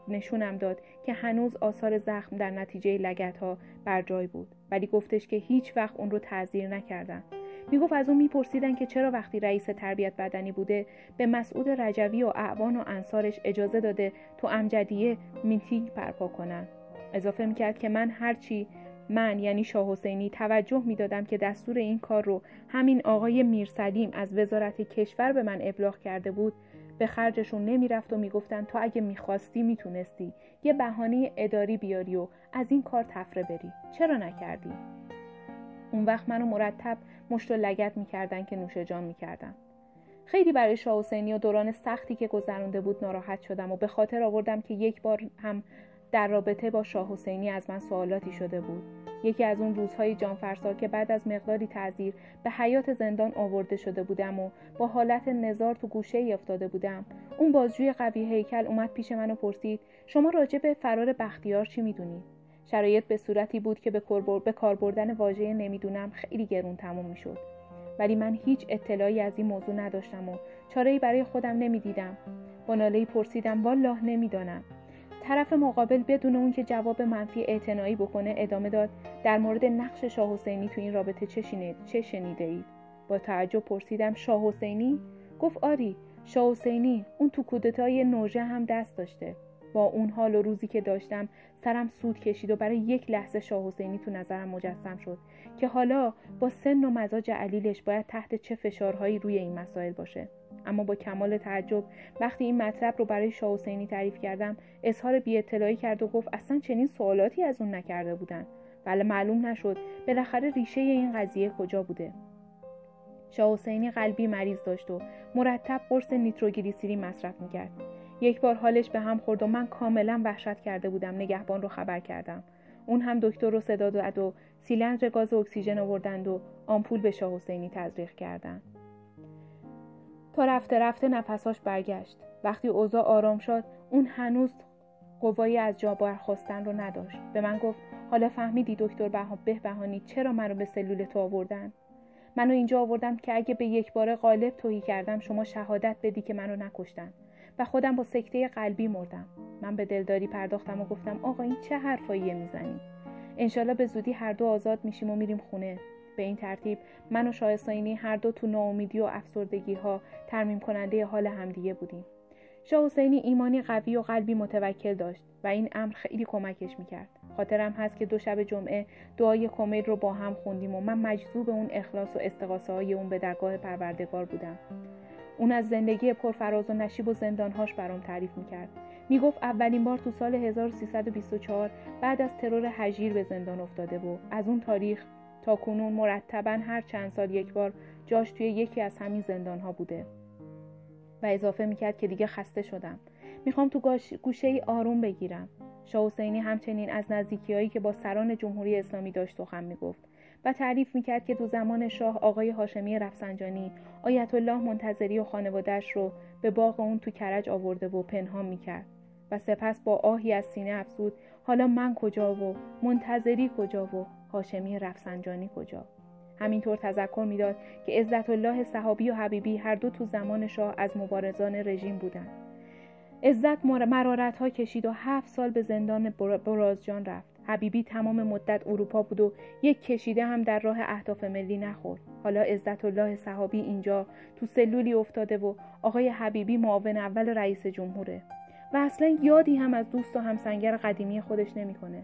نشونم داد که هنوز آثار زخم در نتیجه لگت ها بر جای بود. ولی گفتش که هیچ وقت اون رو تعذیر نکردن می‌گفت از اون میپرسیدن که چرا وقتی رئیس تربیت بدنی بوده به مسعود رجوی و اعوان و انصارش اجازه داده تو امجدیه میتینگ برپا کنن. اضافه می‌کرد که من هرچی من یعنی شاه حسینی توجه می‌دادم که دستور این کار رو همین آقای میرسلیم از وزارت کشور به من ابلاغ کرده بود به خرجشون نمی‌رفت و می‌گفتن تو اگه می‌خواستی می‌تونستی یه بهانه اداری بیاری و از این کار تفره بری. چرا نکردی؟ اون وقت منو مرتب مشت و لگت می‌کردن که نوش جان می‌کردم. خیلی برای شاه حسینی و دوران سختی که گذرانده بود ناراحت شدم و به خاطر آوردم که یک بار هم در رابطه با شاه حسینی از من سوالاتی شده بود. یکی از اون روزهای جانفرسا که بعد از مقداری تعذیر به حیات زندان آورده شده بودم و با حالت نزار تو گوشه ای افتاده بودم. اون بازجوی قوی هیکل اومد پیش من و پرسید شما راجع به فرار بختیار چی می‌دونید شرایط به صورتی بود که به, به کار بردن واژه نمی‌دونم خیلی گرون تموم می‌شد. ولی من هیچ اطلاعی از این موضوع نداشتم و چاره برای خودم نمی‌دیدم. با ناله پرسیدم والله نمی‌دانم. طرف مقابل بدون اون که جواب منفی اعتنایی بکنه ادامه داد در مورد نقش شاه حسینی تو این رابطه چه, چه شنیده اید؟ با تعجب پرسیدم شاه حسینی؟ گفت آری شاه حسینی اون تو کودتای نوژه هم دست داشته با اون حال و روزی که داشتم سرم سود کشید و برای یک لحظه شاه حسینی تو نظرم مجسم شد که حالا با سن و مزاج علیلش باید تحت چه فشارهایی روی این مسائل باشه. اما با کمال تعجب وقتی این مطلب رو برای شاه حسینی تعریف کردم اظهار بی اطلاعی کرد و گفت اصلا چنین سوالاتی از اون نکرده بودن. بله معلوم نشد بالاخره ریشه این قضیه کجا بوده. شاه حسینی قلبی مریض داشت و مرتب قرص نیتروگلیسیرین مصرف می‌کرد. یک بار حالش به هم خورد و من کاملا وحشت کرده بودم نگهبان رو خبر کردم. اون هم دکتر رو صدا داد و سیلندر گاز اکسیژن آوردند و آمپول به شاه حسینی تزریق کردند. تا رفته رفته نفساش برگشت. وقتی اوضاع آرام شد اون هنوز قوایی از جا برخواستن رو نداشت. به من گفت حالا فهمیدی دکتر به بهانی چرا منو به سلول تو آوردن؟ منو اینجا آوردم که اگه به یک بار غالب توهی کردم شما شهادت بدی که منو نکشتن. و خودم با سکته قلبی مردم. من به دلداری پرداختم و گفتم آقا این چه حرفایی می‌زنی؟ انشالله به زودی هر دو آزاد میشیم و میریم خونه. به این ترتیب من و شاه هر دو تو ناامیدی و افسردگی ها ترمیم کننده حال همدیگه بودیم. شاه حسینی ایمانی قوی و قلبی متوکل داشت و این امر خیلی کمکش می‌کرد. خاطرم هست که دو شب جمعه دعای کمیل رو با هم خوندیم و من مجذوب اون اخلاص و استقاسه های اون به درگاه پروردگار بودم. اون از زندگی پرفراز و نشیب و زندانهاش برام تعریف می‌کرد. می‌گفت اولین بار تو سال 1324 بعد از ترور هجیر به زندان افتاده و از اون تاریخ تا کنون مرتبا هر چند سال یک بار جاش توی یکی از همین زندان ها بوده. و اضافه می‌کرد که دیگه خسته شدم. می‌خوام تو گوشه ای آروم بگیرم. شاه حسینی همچنین از نزدیکی که با سران جمهوری اسلامی داشت سخن می‌گفت. و تعریف می‌کرد که تو زمان شاه آقای هاشمی رفسنجانی آیت الله منتظری و خانوادهش رو به باغ اون تو کرج آورده و پنهان می‌کرد و سپس با آهی از سینه افزود حالا من کجا و منتظری کجا و هاشمی رفسنجانی کجا؟ همینطور تذکر می‌داد که عزت الله صحابی و حبیبی هر دو تو زمان شاه از مبارزان رژیم بودند. عزت مرارت ها کشید و هفت سال به زندان برازجان رفت. حبیبی تمام مدت اروپا بود و یک کشیده هم در راه اهداف ملی نخورد. حالا عزت الله صحابی اینجا تو سلولی افتاده و آقای حبیبی معاون اول رئیس جمهوره. و اصلا یادی هم از دوست و همسنگر قدیمی خودش نمی‌کنه.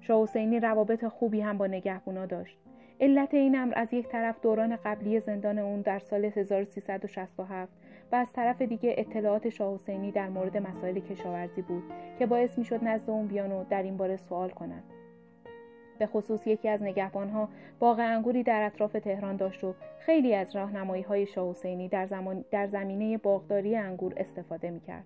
شاه حسینی روابط خوبی هم با نگهبونا داشت. علت این امر از یک طرف دوران قبلی زندان اون در سال 1367 و از طرف دیگه اطلاعات شاه حسینی در مورد مسائل کشاورزی بود که باعث می‌شد نزد اون بیان و در این باره سوال کنند. به خصوص یکی از نگهبانها باغ انگوری در اطراف تهران داشت و خیلی از راهنمایی های شاه حسینی در, زمان در زمینه باغداری انگور استفاده می‌کرد.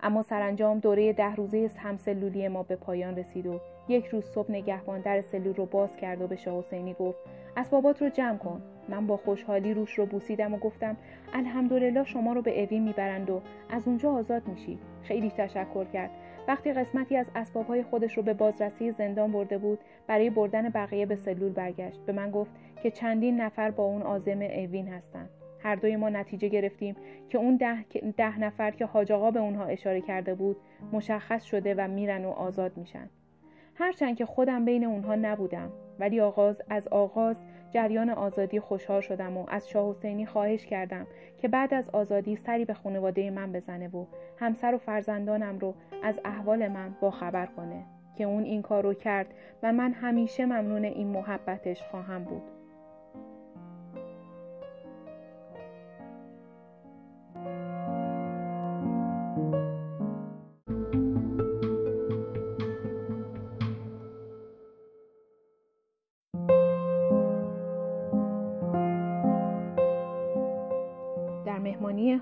اما سرانجام دوره ده روزه همسلولی ما به پایان رسید و یک روز صبح نگهبان در سلول رو باز کرد و به شاه حسینی گفت اسبابات رو جمع کن من با خوشحالی روش رو بوسیدم و گفتم الحمدلله شما رو به اوین می‌برند و از اونجا آزاد میشی. خیلی تشکر کرد. وقتی قسمتی از اسبابهای خودش رو به بازرسی زندان برده بود برای بردن بقیه به سلول برگشت. به من گفت که چندین نفر با اون عازم اوین هستند هر دوی ما نتیجه گرفتیم که اون ده, ده نفر که حاج آقا به اونها اشاره کرده بود مشخص شده و میرن و آزاد میشن. هرچند که خودم بین اونها نبودم ولی آغاز از آغاز جریان آزادی خوشحال شدم و از شاه حسینی خواهش کردم که بعد از آزادی سری به خانواده من بزنه و همسر و فرزندانم رو از احوال من با خبر کنه که اون این کار رو کرد و من همیشه ممنون این محبتش خواهم بود.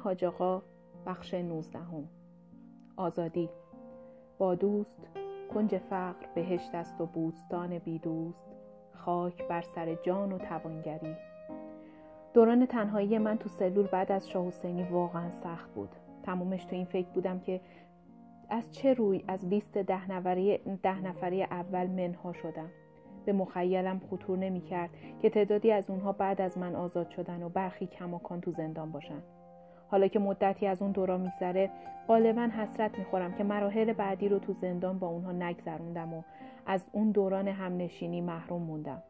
حاج آقا بخش نوزدهم. آزادی. با دوست کنج فقر بهشت است و بوستان بی دوست خاک بر سر جان و توانگری. دوران تنهایی من تو سلول بعد از شاه حسینی واقعا سخت بود. تمومش تو این فکر بودم که از چه روی از لیست ده نفری, ده نفری اول منها شدم. به مخیلم خطور نمی کرد که تعدادی از اونها بعد از من آزاد شدن و برخی کماکان تو زندان باشن. حالا که مدتی از اون دورا میگذره غالبا حسرت می‌خورم که مراحل بعدی رو تو زندان با اونها نگذروندم و از اون دوران همنشینی محروم موندم.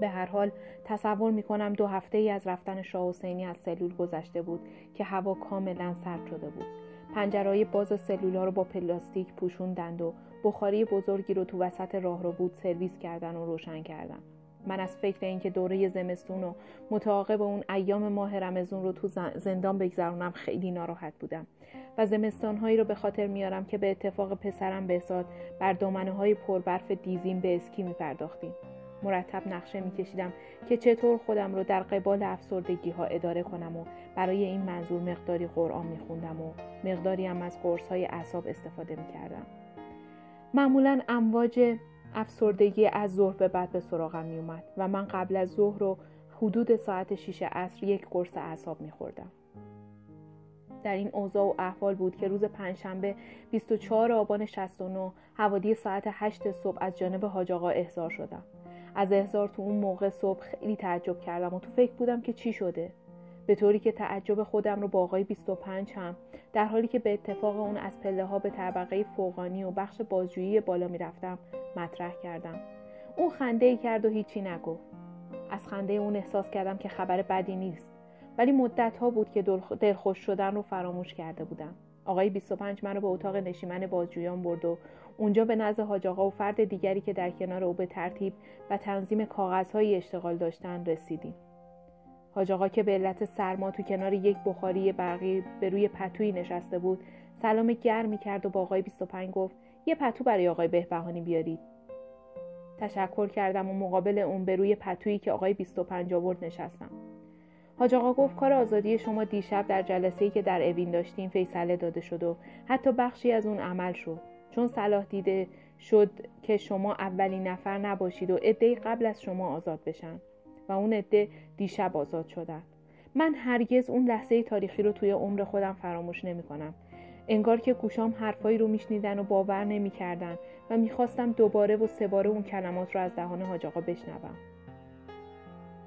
به هر حال تصور می‌کنم دو هفته ای از رفتن شاه حسینی از سلول گذشته بود که هوا کاملا سرد شده بود. پنجرهای باز سلولا رو با پلاستیک پوشوندند و بخاری بزرگی رو تو وسط راه رو بود سرویس کردن و روشن کردن. من از فکر اینکه دوره زمستون و متعاقب اون ایام ماه رمزون رو تو زندان بگذرونم خیلی ناراحت بودم. و زمستانهایی رو به خاطر میارم که به اتفاق پسرم بهزاد بر دامنه های پربرف دیزیم به اسکی میپرداختیم. مرتب نقشه میکشیدم که چطور خودم رو در قبال افسردگی ها اداره کنم و برای این منظور مقداری قرآن میخوندم و مقداری هم از قرص های اعصاب استفاده می‌کردم. معمولا امواج افسردگی از ظهر به بعد به سراغم می اومد و من قبل از ظهر رو حدود ساعت 6 عصر یک قرص اعصاب می خوردم. در این اوضاع و احوال بود که روز پنجشنبه 24 آبان 69 حوادی ساعت 8 صبح از جانب حاج آقا احضار شدم. از احضار تو اون موقع صبح خیلی تعجب کردم و تو فکر بودم که چی شده. به طوری که تعجب خودم رو با آقای 25 هم در حالی که به اتفاق اون از پله ها به طبقه فوقانی و بخش بازجویی بالا می‌رفتم مطرح کردم. اون خنده ای کرد و هیچی نگفت. از خنده اون احساس کردم که خبر بدی نیست. ولی مدت ها بود که دلخوش شدن رو فراموش کرده بودم. آقای 25 من رو به اتاق نشیمن بازجویان برد و اونجا به نزد حاج آقا و فرد دیگری که در کنار او به ترتیب و تنظیم کاغذهایی اشتغال داشتن رسیدیم. حاج آقا که به علت سرما تو کنار یک بخاری برقی به روی پتویی نشسته بود سلام گرمی کرد و با آقای 25 گفت یه پتو برای آقای بهبهانی بیارید. تشکر کردم و مقابل اون به روی پتویی که آقای 25 آورد نشستم. حاج آقا گفت کار آزادی شما دیشب در جلسه‌ای که در اوین داشتیم فیصله داده شد و حتی بخشی از اون عمل شد. چون صلاح دیده شد که شما اولین نفر نباشید و عدهای قبل از شما آزاد بشن. و اون عده دیشب آزاد شدن. من هرگز اون لحظه تاریخی رو توی عمر خودم فراموش نمی کنم. انگار که گوشام حرفایی رو میشنیدن و باور نمی‌کردن و می‌خواستم دوباره و سه باره اون کلمات رو از دهان حاج آقا بشنوم.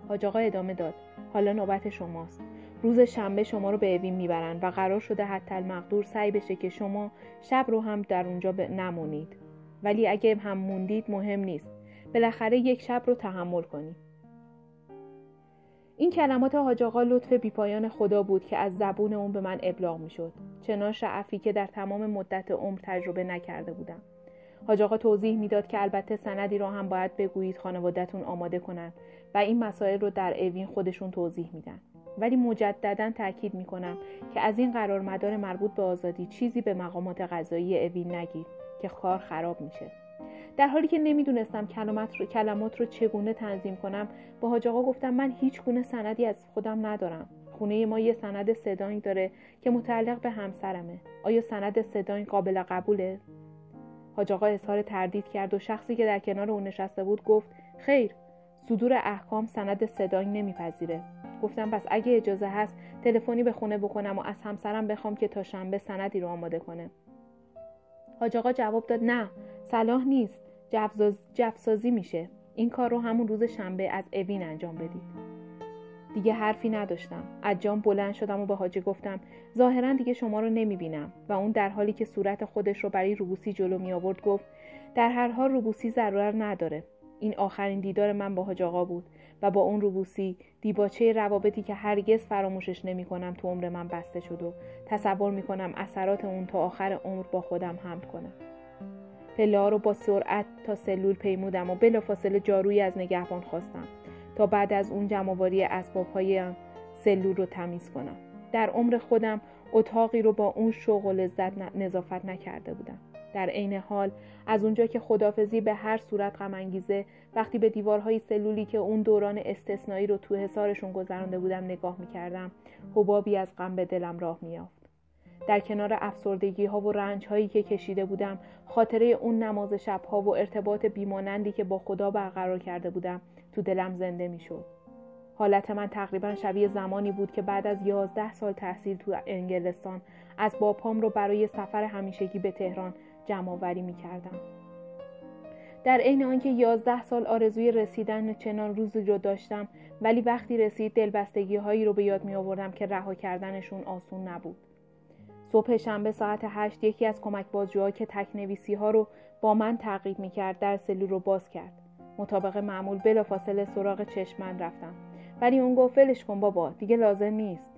حاج آقا ادامه داد. حالا نوبت شماست. روز شنبه شما رو به اوین می‌برن و قرار شده حتی المقدور سعی بشه که شما شب رو هم در اونجا نمونید. ولی اگه هم موندید مهم نیست. بالاخره یک شب رو تحمل کنید. این کلمات حاج آقا لطف بیپایان خدا بود که از زبون اون به من ابلاغ می‌شد. چنان شعفی که در تمام مدت عمر تجربه نکرده بودم. حاج آقا توضیح می‌داد که البته سندی را هم باید بگویید خانوادهتون آماده کنند و این مسائل رو در اوین خودشون توضیح میدن. ولی مجددا تاکید می‌کنم که از این قرار مدار مربوط به آزادی چیزی به مقامات قضایی اوین نگید که کار خراب میشه. در حالی که نمی‌دونستم کلمات رو کلمات رو چگونه تنظیم کنم با حاج آقا گفتم من هیچ گونه سندی از خودم ندارم. خونه ما یه سند صدایی داره که متعلق به همسرمه. آیا سند صدایی قابل قبوله؟ حاج آقا اظهار تردید کرد و شخصی که در کنار او نشسته بود گفت خیر صدور احکام سند صدایی نمیپذیره. گفتم پس اگه اجازه هست تلفنی به خونه بکنم و از همسرم بخوام که تا شنبه سندی رو آماده کنه. حاج آقا جواب داد نه. صلاح نیست. جفسازی میشه. این کار رو همون روز شنبه از اوین انجام بدید. دیگه حرفی نداشتم. از جام بلند شدم و به حاجی گفتم ظاهرا دیگه شما رو نمی‌بینم. و اون در حالی که صورت خودش رو برای روبوسی جلو می آورد گفت در هر حال روبوسی ضرورت نداره. این آخرین دیدار من با حاج آقا بود و با اون روبوسی دیباچه روابطی که هرگز فراموشش نمی کنم تو عمر من بسته شد و تصور می کنم اثرات اون تا آخر عمر با خودم حمل کنم. پله رو با سرعت تا سلول پیمودم و بلافاصله جارویی از نگهبان خواستم تا بعد از اون جمعواری اسباب های سلول رو تمیز کنم. در عمر خودم اتاقی رو با اون شوق و لذت نظافت نکرده بودم. در عین حال از اونجا که خدافزی به هر صورت غم وقتی به دیوارهای سلولی که اون دوران استثنایی رو تو حسارشون گذرانده بودم نگاه می‌کردم حبابی از غم به دلم راه میافت در کنار افسردگی ها و رنج هایی که کشیده بودم خاطره اون نماز شبها و ارتباط بیمانندی که با خدا برقرار کرده بودم تو دلم زنده می‌شد حالت من تقریبا شبیه زمانی بود که بعد از یازده سال تحصیل تو انگلستان از باپام رو برای سفر همیشگی به تهران جمع آوری می کردم. در عین آنکه یازده سال آرزوی رسیدن چنان روزی رو داشتم ولی وقتی رسید دلبستگی هایی رو به یاد می آوردم که رها کردنشون آسون نبود. صبح شنبه ساعت هشت یکی از کمک بازجوها که تکنویسی ها رو با من تعقیب می کرد در سلول رو باز کرد. مطابق معمول بلافاصله سراغ چشمن رفتم. ولی اون گفت ولش کن بابا دیگه لازم نیست.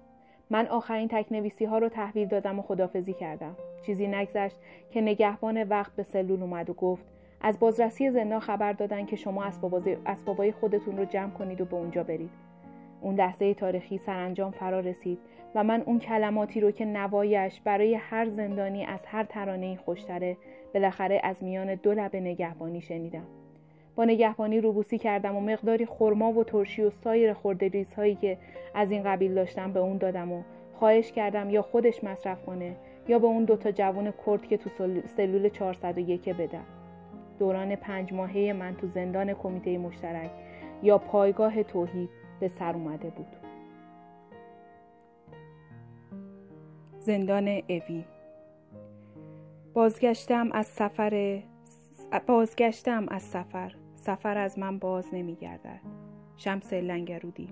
من آخرین تکنویسی ها رو تحویل دادم و خدافزی کردم. چیزی نگذشت که نگهبان وقت به سلول اومد و گفت از بازرسی زندان خبر دادن که شما اسبابای خودتون رو جمع کنید و به اونجا برید. اون لحظه تاریخی سرانجام فرا رسید و من اون کلماتی رو که نوایش برای هر زندانی از هر ترانه خوشتره بالاخره از میان دو لب نگهبانی شنیدم. با نگهبانی روبوسی کردم و مقداری خرما و ترشی و سایر خورده هایی که از این قبیل داشتم به اون دادم و خواهش کردم یا خودش مصرف کنه یا به اون دوتا جوون کرد که تو سلول 401 بده. دوران پنج ماهه من تو زندان کمیته مشترک یا پایگاه توحید به سر اومده بود. زندان اوی. بازگشتم از سفر بازگشتم از سفر. سفر از من باز نمیگردد. شمس لنگرودی.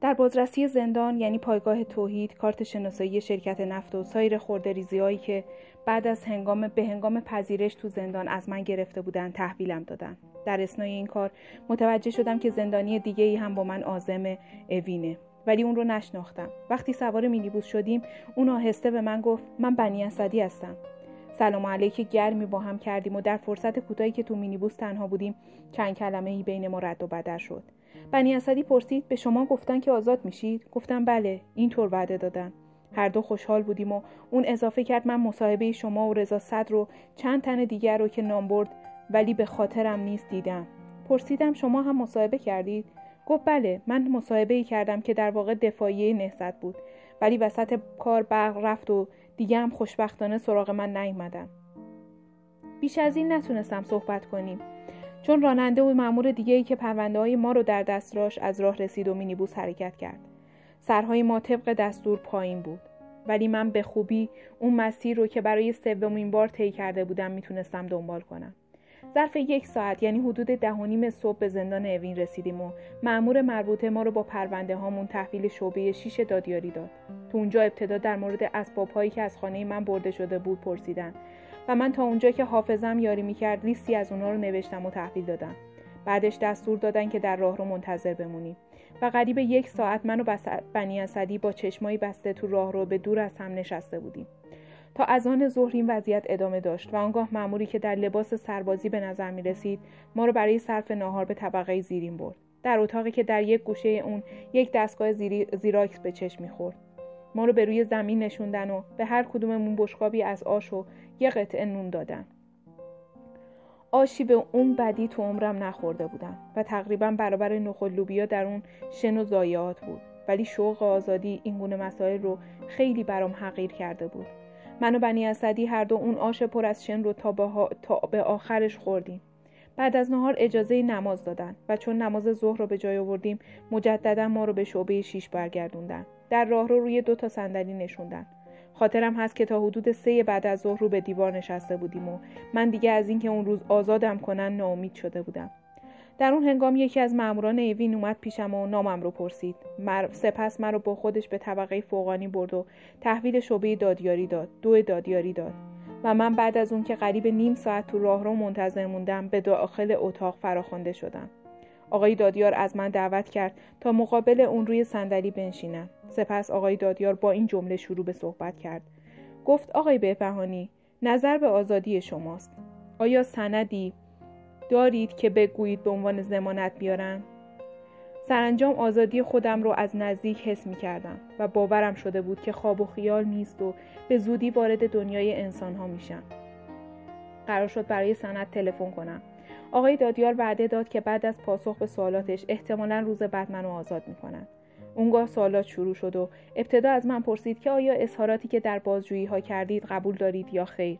در بازرسی زندان یعنی پایگاه توحید کارت شناسایی شرکت نفت و سایر خورده هایی که بعد از هنگام به هنگام پذیرش تو زندان از من گرفته بودن تحویلم دادن. در اسنای این کار متوجه شدم که زندانی دیگه ای هم با من آزم اوینه. ولی اون رو نشناختم. وقتی سوار مینیبوس شدیم اون آهسته به من گفت من بنی اسدی هستم. سلام علیک گرمی با هم کردیم و در فرصت کوتاهی که تو مینیبوس تنها بودیم چند کلمه ای بین ما رد و بدر شد. بنی اسدی پرسید به شما گفتن که آزاد میشید گفتم بله اینطور وعده دادن. هر دو خوشحال بودیم و اون اضافه کرد من مصاحبه شما و رضا صدر رو چند تن دیگر رو که نام برد ولی به خاطرم نیست دیدم. پرسیدم شما هم مصاحبه کردید؟ گفت بله من مصاحبه ای کردم که در واقع دفاعیه نهضت بود ولی وسط کار برق رفت و دیگه هم خوشبختانه سراغ من نیومدن بیش از این نتونستم صحبت کنیم چون راننده و مأمور دیگه ای که پرونده های ما رو در دستراش از راه رسید و مینیبوس حرکت کرد. سرهای ما طبق دستور پایین بود ولی من به خوبی اون مسیر رو که برای سومین بار طی کرده بودم می‌تونستم دنبال کنم. ظرف یک ساعت یعنی حدود ده و نیم صبح به زندان اوین رسیدیم و مأمور مربوطه ما رو با پرونده هامون تحویل شعبه شیش دادیاری داد. تو اونجا ابتدا در مورد اسباب هایی که از خانه من برده شده بود پرسیدن و من تا اونجا که حافظم یاری می‌کرد لیستی از اونها رو نوشتم و تحویل دادم. بعدش دستور دادن که در راه رو منتظر بمونیم و قریب یک ساعت من و بنی اسدی با چشمایی بسته تو راه رو به دور از هم نشسته بودیم. تا از آن ظهر این وضعیت ادامه داشت و آنگاه مأموری که در لباس سربازی به نظر می رسید ما را برای صرف ناهار به طبقه زیرین برد. در اتاقی که در یک گوشه اون یک دستگاه زیراکس به چشم می‌خورد. ما رو به روی زمین نشوندن و به هر کدوممون بشقابی از آش و یه قطعه نون دادن. آشی به اون بدی تو عمرم نخورده بودم و تقریبا برابر نخل لوبیا در اون شن و ضایعات بود. ولی شوق آزادی این گونه مسائل رو خیلی برام حقیر کرده بود. من و بنی اسدی هر دو اون آش پر از شن رو تا به, تا به آخرش خوردیم. بعد از نهار اجازه نماز دادن و چون نماز ظهر رو به جای آوردیم مجددا ما رو به شعبه شیش برگردوندن. در راه رو روی دو تا صندلی نشوندن. خاطرم هست که تا حدود سه بعد از ظهر رو به دیوار نشسته بودیم و من دیگه از اینکه اون روز آزادم کنن ناامید شده بودم. در اون هنگام یکی از ماموران ایوین اومد پیشم و نامم رو پرسید. مر... سپس مرا با خودش به طبقه فوقانی برد و تحویل شعبه دادیاری داد. دو دادیاری داد. و من بعد از اون که قریب نیم ساعت تو راه رو منتظر موندم به داخل اتاق فراخوانده شدم. آقای دادیار از من دعوت کرد تا مقابل اون روی صندلی بنشینم. سپس آقای دادیار با این جمله شروع به صحبت کرد. گفت آقای بهبهانی نظر به آزادی شماست. آیا سندی دارید که بگویید به عنوان زمانت بیارم سرانجام آزادی خودم رو از نزدیک حس می کردم و باورم شده بود که خواب و خیال نیست و به زودی وارد دنیای انسان ها میشم. قرار شد برای سند تلفن کنم. آقای دادیار وعده داد که بعد از پاسخ به سوالاتش احتمالا روز بعد منو آزاد می‌کنن. اونگاه سوالات شروع شد و ابتدا از من پرسید که آیا اظهاراتی که در بازجویی ها کردید قبول دارید یا خیر.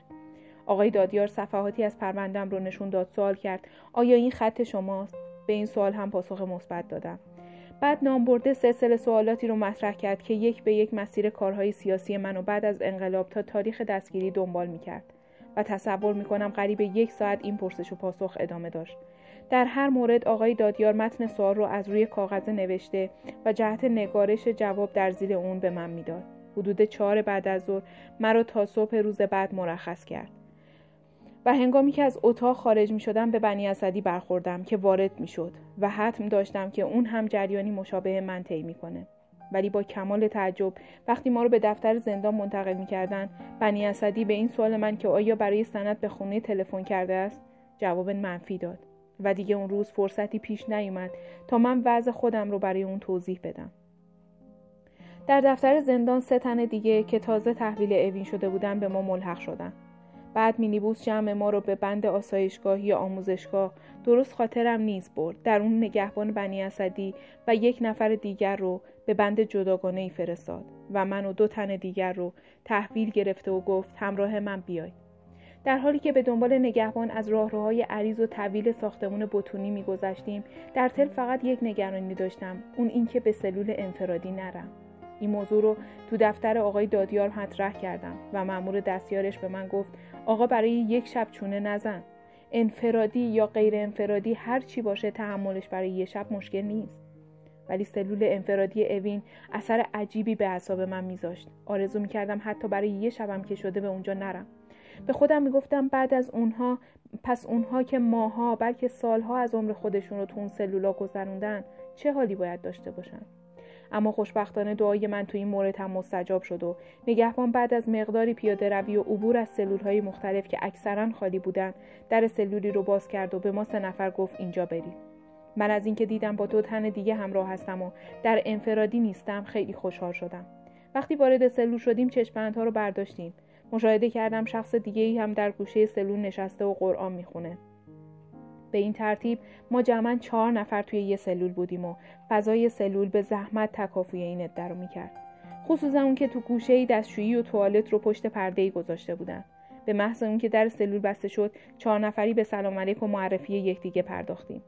آقای دادیار صفحاتی از پروندم رو نشون داد سوال کرد آیا این خط شماست؟ به این سوال هم پاسخ مثبت دادم. بعد نام برده سلسله سوالاتی رو مطرح کرد که یک به یک مسیر کارهای سیاسی منو بعد از انقلاب تا تاریخ دستگیری دنبال می‌کرد و تصور می‌کنم قریب یک ساعت این پرسش و پاسخ ادامه داشت در هر مورد آقای دادیار متن سوال رو از روی کاغذ نوشته و جهت نگارش جواب در زیر اون به من می‌داد حدود چهار بعد از ظهر مرا تا صبح روز بعد مرخص کرد و هنگامی که از اتاق خارج می شدم به بنی اسدی برخوردم که وارد می شد و حتم داشتم که اون هم جریانی مشابه من طی می‌کنه. ولی با کمال تعجب وقتی ما رو به دفتر زندان منتقل می‌کردن بنی اسدی به این سوال من که آیا برای سند به خونه تلفن کرده است؟ جواب منفی داد. و دیگه اون روز فرصتی پیش نیومد تا من وضع خودم رو برای اون توضیح بدم. در دفتر زندان سه تن دیگه که تازه تحویل اوین شده بودن به ما ملحق شدن. بعد مینیبوس جمع ما رو به بند آسایشگاه یا آموزشگاه. درست خاطرم نیست برد. در اون نگهبان بنی اسدی و یک نفر دیگر رو به بند جداگانه ای فرستاد و من و دو تن دیگر رو تحویل گرفته و گفت همراه من بیای. در حالی که به دنبال نگهبان از راهروهای عریض و طویل ساختمون بتونی میگذشتیم در تل فقط یک نگرانی داشتم اون اینکه به سلول انفرادی نرم. این موضوع رو تو دفتر آقای دادیار مطرح کردم و مأمور دستیارش به من گفت آقا برای یک شب چونه نزن. انفرادی یا غیر انفرادی هر چی باشه تحملش برای یه شب مشکل نیست. ولی سلول انفرادی اوین اثر عجیبی به اعصاب من میذاشت. آرزو می‌کردم حتی برای یه شبم که شده به اونجا نرم. به خودم می‌گفتم بعد از اونها پس اونها که ماها بلکه سالها از عمر خودشون رو تو اون سلولا گذروندن چه حالی باید داشته باشن؟ اما خوشبختانه دعای من تو این مورد هم مستجاب شد و نگهبان بعد از مقداری پیاده روی و عبور از سلول های مختلف که اکثرا خالی بودن در سلولی رو باز کرد و به ما سه نفر گفت اینجا برید من از اینکه دیدم با دو تن دیگه همراه هستم و در انفرادی نیستم خیلی خوشحال شدم. وقتی وارد سلول شدیم چشمندها رو برداشتیم. مشاهده کردم شخص دیگه ای هم در گوشه سلول نشسته و قرآن می‌خونه. به این ترتیب ما جمعا چهار نفر توی یه سلول بودیم و فضای سلول به زحمت تکافوی این عده رو می‌کرد. خصوصا اون که تو گوشه ای دستشویی و توالت رو پشت پرده ای گذاشته بودن. به محض اون که در سلول بسته شد چهار نفری به سلام علیک و معرفی یکدیگه پرداختیم.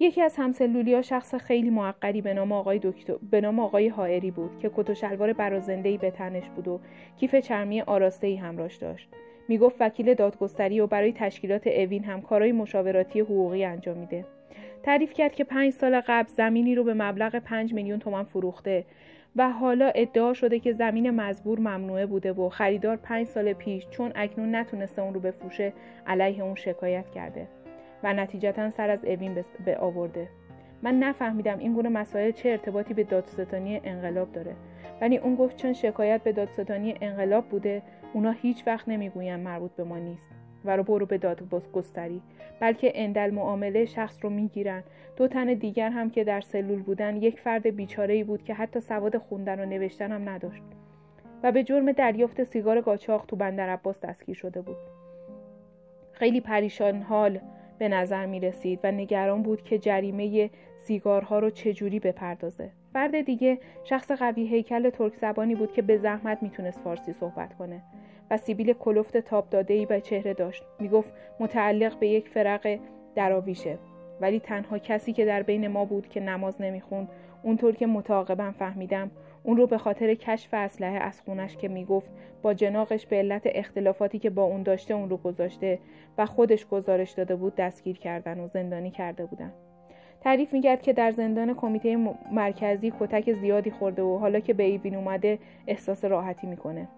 یکی از همسلولی ها شخص خیلی معقدی به نام آقای دکتر به نام آقای حائری بود که کت و شلوار برازنده به تنش بود و کیف چرمی آراسته ای همراش داشت. می‌گفت وکیل دادگستری و برای تشکیلات اوین هم کارهای مشاوراتی حقوقی انجام میده. تعریف کرد که پنج سال قبل زمینی رو به مبلغ پنج میلیون تومن فروخته و حالا ادعا شده که زمین مزبور ممنوعه بوده و خریدار پنج سال پیش چون اکنون نتونسته اون رو بفروشه علیه اون شکایت کرده و نتیجتا سر از اوین به آورده. من نفهمیدم این گونه مسائل چه ارتباطی به دادستانی انقلاب داره. ولی اون گفت چون شکایت به دادستانی انقلاب بوده اونا هیچ وقت نمی‌گوین مربوط به ما نیست و رو برو به داد گستری بلکه اندل معامله شخص رو می‌گیرن. دو تن دیگر هم که در سلول بودن یک فرد بیچاره ای بود که حتی سواد خوندن و نوشتن هم نداشت و به جرم دریافت سیگار قاچاق تو بندر عباس دستگیر شده بود. خیلی پریشان حال به نظر می رسید و نگران بود که جریمه سیگارها رو چجوری بپردازه. فرد دیگه شخص قوی هیکل ترک زبانی بود که به زحمت می‌تونست فارسی صحبت کنه و سیبیل کلفت تاب داده ای به چهره داشت. می‌گفت متعلق به یک فرق دراویشه. ولی تنها کسی که در بین ما بود که نماز نمی‌خوند اونطور که متعاقبا فهمیدم اون رو به خاطر کشف اسلحه از خونش که می‌گفت با جناقش به علت اختلافاتی که با اون داشته اون رو گذاشته و خودش گزارش داده بود دستگیر کردن و زندانی کرده بودن تعریف می‌کرد که در زندان کمیته مرکزی کتک زیادی خورده و حالا که به ایوین اومده احساس راحتی می‌کنه.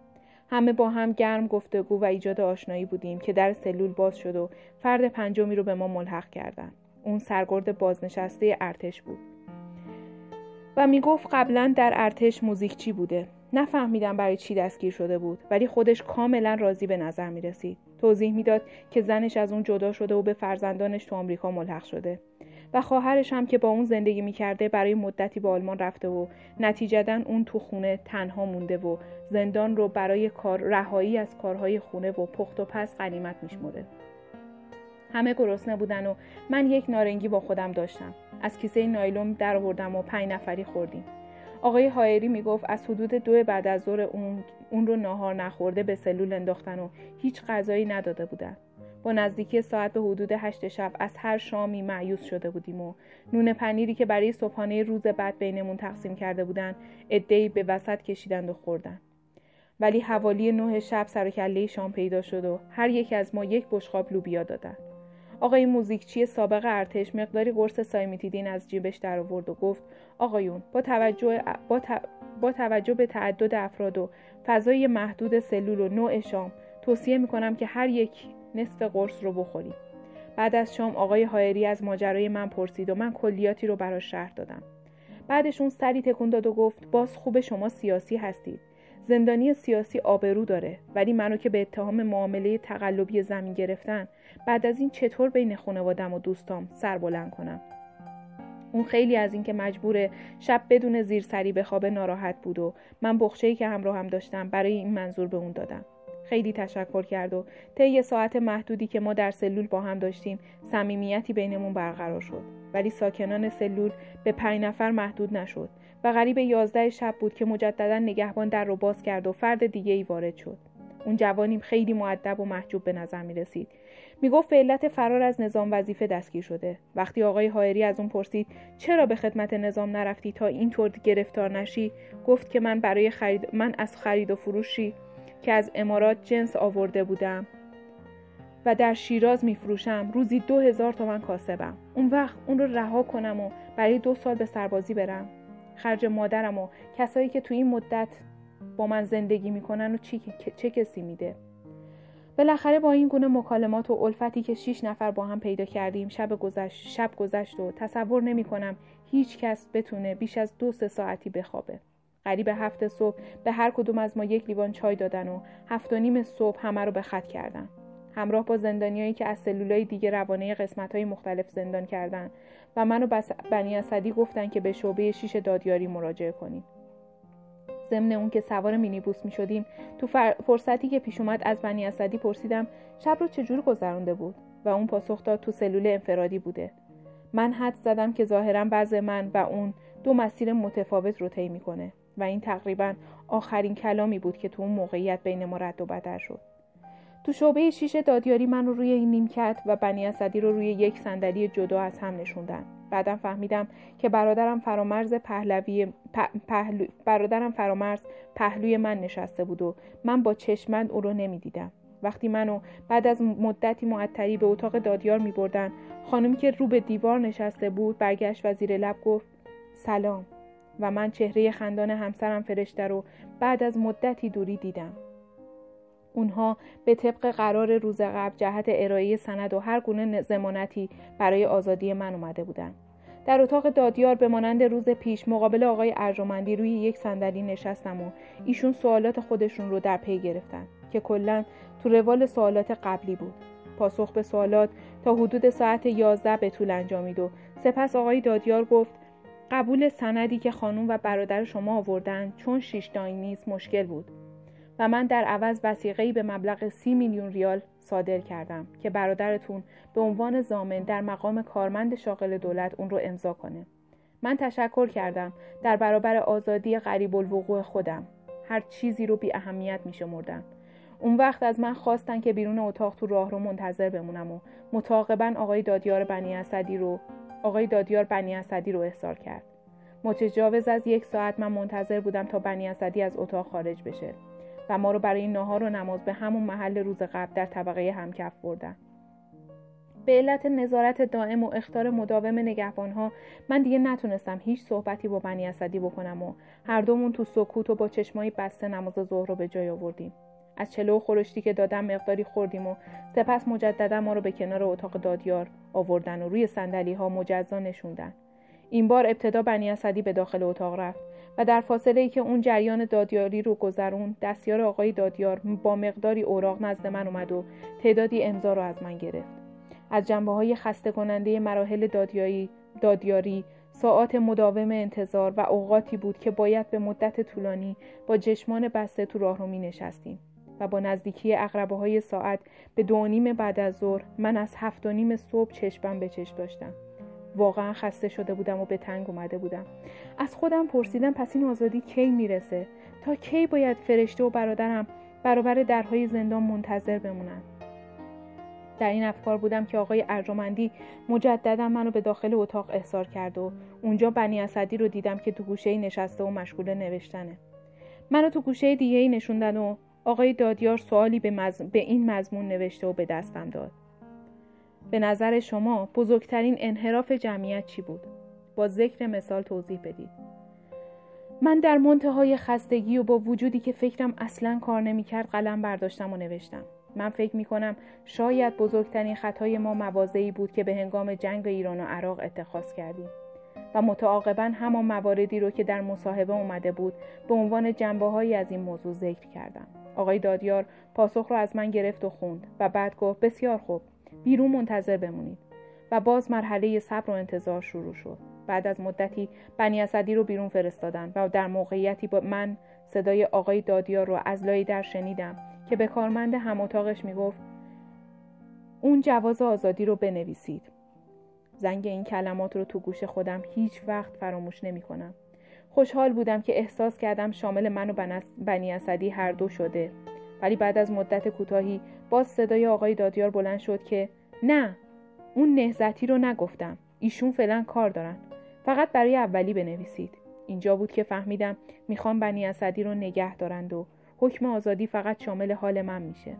همه با هم گرم گفتگو و ایجاد آشنایی بودیم که در سلول باز شد و فرد پنجمی رو به ما ملحق کردن اون سرگرد بازنشسته ارتش بود. و می‌گفت قبلا در ارتش موزیکچی بوده؟ نفهمیدم برای چی دستگیر شده بود ولی خودش کاملا راضی به نظر می رسید. توضیح می‌داد که زنش از اون جدا شده و به فرزندانش تو آمریکا ملحق شده. و خواهرش هم که با اون زندگی می‌کرده برای مدتی به آلمان رفته و نتیجتا اون تو خونه تنها مونده و زندان رو برای کار رهایی از کارهای خونه و پخت و پس غنیمت میشمرده. همه گرسنه بودن و من یک نارنگی با خودم داشتم. از کیسه نایلون در آوردم و پنج نفری خوردیم. آقای هایری می‌گفت از حدود دو بعد از ظهر اون, اون رو ناهار نخورده به سلول انداختن و هیچ غذایی نداده بودن. با نزدیکی ساعت به حدود هشت شب از هر شامی معیوس شده بودیم و نون پنیری که برای صبحانه روز بعد بینمون تقسیم کرده بودن ادهی به وسط کشیدند و خوردن. ولی حوالی نه شب سر شام پیدا شد و هر یک از ما یک بشقاب لوبیا دادن. آقای موزیکچی سابق ارتش مقداری قرص سایمیتیدین از جیبش در آورد و گفت آقایون با توجه, با, با توجه به تعدد افراد و فضای محدود سلول و نوع شام توصیه می‌کنم که هر یک نصف قرص رو بخوریم. بعد از شام آقای هایری از ماجرای من پرسید و من کلیاتی رو براش شرح دادم. بعدش اون سری تکون داد و گفت باز خوب شما سیاسی هستید. زندانی سیاسی آبرو داره ولی منو که به اتهام معامله تقلبی زمین گرفتن بعد از این چطور بین خانوادم و دوستام سر بلند کنم؟ اون خیلی از اینکه مجبور شب بدون زیر سری به خواب ناراحت بود و من بخشه‌ای که همراه هم داشتم برای این منظور به اون دادم. خیلی تشکر کرد و طی ساعت محدودی که ما در سلول با هم داشتیم صمیمیتی بینمون برقرار شد. ولی ساکنان سلول به پنج نفر محدود نشد و قریب یازده شب بود که مجددا نگهبان در رو باز کرد و فرد دیگه ای وارد شد. اون جوانیم خیلی معدب و محجوب به نظر می رسید می‌گفت به علت فرار از نظام وظیفه دستگیر شده. وقتی آقای هایری از اون پرسید چرا به خدمت نظام نرفتی تا اینطور گرفتار نشی؟ گفت که من برای خرید من از خرید و فروشی که از امارات جنس آورده بودم و در شیراز میفروشم. روزی دو هزار تومن کاسبم. اون وقت اون رو رها کنم و برای دو سال به سربازی برم. خرج مادرم و کسایی که تو این مدت با من زندگی می‌کنن و چه کسی میده. بالاخره با این گونه مکالمات و الفتی که شیش نفر با هم پیدا کردیم شب گذشت شب گذشت و تصور نمی کنم هیچ کس بتونه بیش از دو سه ساعتی بخوابه. قریب هفت صبح به هر کدوم از ما یک لیوان چای دادن و هفت و نیم صبح همه رو به خط کردن. همراه با زندانیایی که از سلولای دیگه روانه قسمت های مختلف زندان کردن و منو بنی اسدی گفتن که به شعبه شیش دادیاری مراجعه کنیم. ضمن اون که سوار مینیبوس می شدیم تو فرصتی که پیش اومد از بنی اسدی پرسیدم شب رو چجور گذرانده بود و اون پاسخ داد تو سلول انفرادی بوده. من حد زدم که ظاهرا بعض من و اون دو مسیر متفاوت رو طی می‌کنه. و این تقریبا آخرین کلامی بود که تو اون موقعیت بین ما رد و بدر شد. تو شعبه شیشه دادیاری من رو روی این نیمکت و بنی اسدی رو روی یک صندلی جدا از هم نشوندن. بعدم فهمیدم که برادرم فرامرز پهلوی پهلو برادرم فرامرز پهلوی من نشسته بود و من با چشمند او رو نمی‌دیدم. وقتی منو بعد از مدتی معطری به اتاق دادیار می بردن خانمی که رو به دیوار نشسته بود برگشت و زیر لب گفت سلام. و من چهره خندان همسرم فرشته رو بعد از مدتی دوری دیدم. اونها به طبق قرار روز قبل جهت ارائه سند و هر گونه زمانتی برای آزادی من اومده بودند در اتاق دادیار به مانند روز پیش مقابل آقای ارجمندی روی یک صندلی نشستم و ایشون سوالات خودشون رو در پی گرفتن که کلا تو روال سوالات قبلی بود. پاسخ به سوالات تا حدود ساعت 11 به طول انجامید و سپس آقای دادیار گفت قبول سندی که خانم و برادر شما آوردن چون شیش نیست مشکل بود و من در عوض وسیقه‌ای به مبلغ سی میلیون ریال صادر کردم که برادرتون به عنوان زامن در مقام کارمند شاغل دولت اون رو امضا کنه. من تشکر کردم در برابر آزادی غریب الوقوع خودم. هر چیزی رو بی اهمیت می شمردم. اون وقت از من خواستن که بیرون اتاق تو راه رو منتظر بمونم و متعاقبا آقای دادیار بنی اسدی رو آقای دادیار بنی اسدی رو احضار کرد. متجاوز از یک ساعت من منتظر بودم تا بنی اسدی از اتاق خارج بشه. و ما رو برای ناهار و نماز به همون محل روز قبل در طبقه همکف بردن به علت نظارت دائم و اختار مداوم نگهبانها من دیگه نتونستم هیچ صحبتی با بنی اسدی بکنم و هر دومون تو سکوت و با چشمایی بسته نماز ظهر رو به جای آوردیم از چلو خورشتی که دادم مقداری خوردیم و سپس مجددا ما رو به کنار اتاق دادیار آوردن و روی صندلی ها مجزا نشوندن. این بار ابتدا بنی اسدی به داخل اتاق رفت و در فاصله ای که اون جریان دادیاری رو گذرون دستیار آقای دادیار با مقداری اوراق نزد من اومد و تعدادی امضا رو از من گرفت. از جنبه های خسته کننده مراحل دادیاری, دادیاری ساعات مداوم انتظار و اوقاتی بود که باید به مدت طولانی با جشمان بسته تو راهرو می نشستیم و با نزدیکی اقربه های ساعت به دو نیم بعد از ظهر من از هفت و نیم صبح چشمم به چشم داشتم. واقعا خسته شده بودم و به تنگ اومده بودم. از خودم پرسیدم پس این آزادی کی می‌رسه؟ تا کی باید فرشته و برادرم برابر درهای زندان منتظر بمونن؟ در این افکار بودم که آقای ارجمندی مجددا منو به داخل اتاق احضار کرد و اونجا بنی اسدی رو دیدم که تو گوشه نشسته و مشغول نوشتنه. منو تو گوشه دیگه ای نشوندن و آقای دادیار سوالی به, به این مضمون نوشته و به دستم داد به نظر شما بزرگترین انحراف جمعیت چی بود؟ با ذکر مثال توضیح بدید. من در منتهای خستگی و با وجودی که فکرم اصلا کار نمی‌کرد قلم برداشتم و نوشتم. من فکر می کنم شاید بزرگترین خطای ما موازهی بود که به هنگام جنگ ایران و عراق اتخاذ کردیم و متعاقبا همان مواردی رو که در مصاحبه اومده بود به عنوان جنبه از این موضوع ذکر کردم. آقای دادیار پاسخ را از من گرفت و خوند و بعد گفت بسیار خوب بیرون منتظر بمونید. و باز مرحله صبر و انتظار شروع شد. بعد از مدتی بنی اسدی رو بیرون فرستادن و در موقعیتی با من صدای آقای دادیار رو از لای در شنیدم که به کارمند هم اتاقش می‌گفت اون جواز آزادی رو بنویسید. زنگ این کلمات رو تو گوش خودم هیچ وقت فراموش نمی کنم. خوشحال بودم که احساس کردم شامل من و بنی اسدی هر دو شده. ولی بعد از مدت کوتاهی باز صدای آقای دادیار بلند شد که نه اون نهزتی رو نگفتم. ایشون فعلا کار دارن. فقط برای اولی بنویسید. اینجا بود که فهمیدم می‌خوام بنی اسدی رو نگه دارند و حکم آزادی فقط شامل حال من میشه.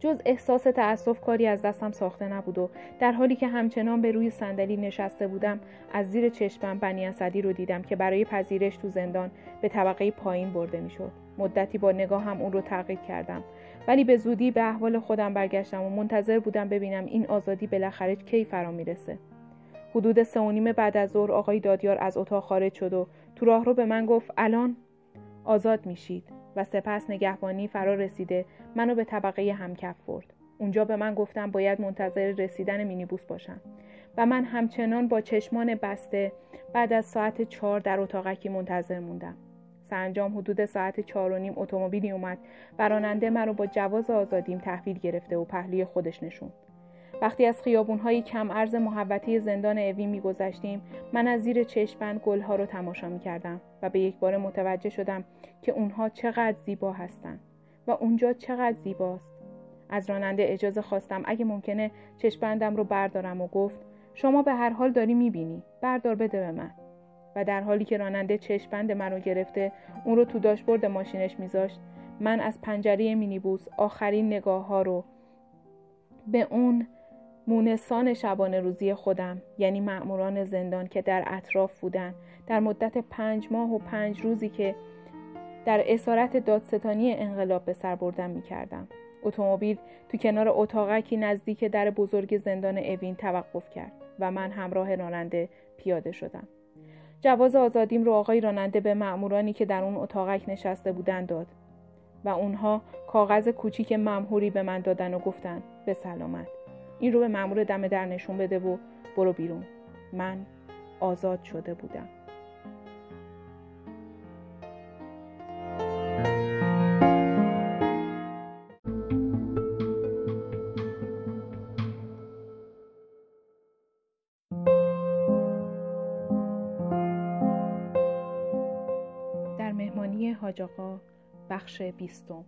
جز احساس تأسف کاری از دستم ساخته نبود و در حالی که همچنان به روی صندلی نشسته بودم از زیر چشمم بنی اسدی رو دیدم که برای پذیرش تو زندان به طبقه پایین برده می‌شد. مدتی با نگاه هم اون رو تعقیب کردم. ولی به زودی به احوال خودم برگشتم و منتظر بودم ببینم این آزادی بالاخره کی فرا می‌رسه. حدود سه و نیم بعد از ظهر آقای دادیار از اتاق خارج شد و تو راه رو به من گفت الان آزاد میشید. و سپس نگهبانی فرا رسیده منو به طبقه همکف برد. اونجا به من گفتم باید منتظر رسیدن مینیبوس باشم. و من همچنان با چشمان بسته بعد از ساعت چهار در اتاقکی منتظر موندم. سرانجام حدود ساعت چهار و نیم اتومبیلی اومد. و راننده مرا با جواز آزادیم تحویل گرفته و پهلوی خودش نشون وقتی از خیابونهای کم ارز محوطه زندان اوی میگذشتیم من از زیر چشمبند گلها رو تماشا می‌کردم و به یک بار متوجه شدم که اونها چقدر زیبا هستند و اونجا چقدر زیباست. از راننده اجازه خواستم اگه ممکنه چشمبندم رو بردارم و گفت شما به هر حال داری می‌بینی بردار بده به من. و در حالی که راننده چشمبند منو گرفته اون رو تو داشبورد ماشینش میذاشت من از پنجره مینیبوس آخرین نگاه ها رو به اون مونسان شبانه روزی خودم یعنی مأموران زندان که در اطراف بودن در مدت پنج ماه و پنج روزی که در اسارت دادستانی انقلاب به سر بردن می کردم. اتومبیل تو کنار اتاقکی نزدیک در بزرگ زندان اوین توقف کرد. و من همراه راننده پیاده شدم. جواز آزادیم رو آقای راننده به مأمورانی که در اون اتاقک نشسته بودن داد و اونها کاغذ کوچیک ممهوری به من دادن و گفتن به سلامت این رو به مأمور دم در نشون بده و برو بیرون. من آزاد شده بودم. حاج بخش بیستم.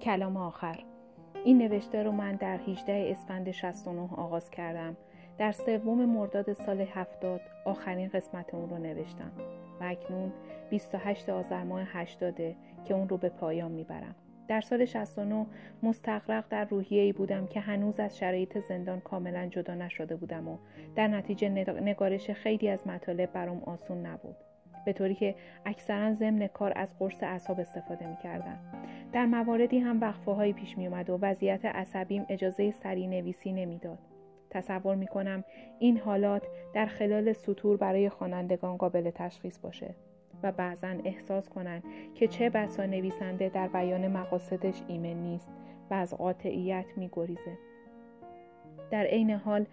کلام آخر. این نوشته رو من در 18 اسفند 69 آغاز کردم. در سوم مرداد سال 70 آخرین قسمت اون رو نوشتم و اکنون 28 آذر ماه 80 که اون رو به پایان می‌برم. در سال 69 مستقرق در روحیه ای بودم که هنوز از شرایط زندان کاملا جدا نشده بودم و در نتیجه نگارش خیلی از مطالب برام آسون نبود. به طوری که اکثرا ضمن کار از قرص اعصاب استفاده می‌کردم در مواردی هم وقفه هایی پیش می اومد و وضعیت عصبیم اجازه سری نویسی نمی‌داد. تصور می کنم این حالات در خلال سطور برای خوانندگان قابل تشخیص باشه و بعضا احساس کنند که چه بسا نویسنده در بیان مقاصدش ایمن نیست و از قاطعیت می گریزه. در عین حال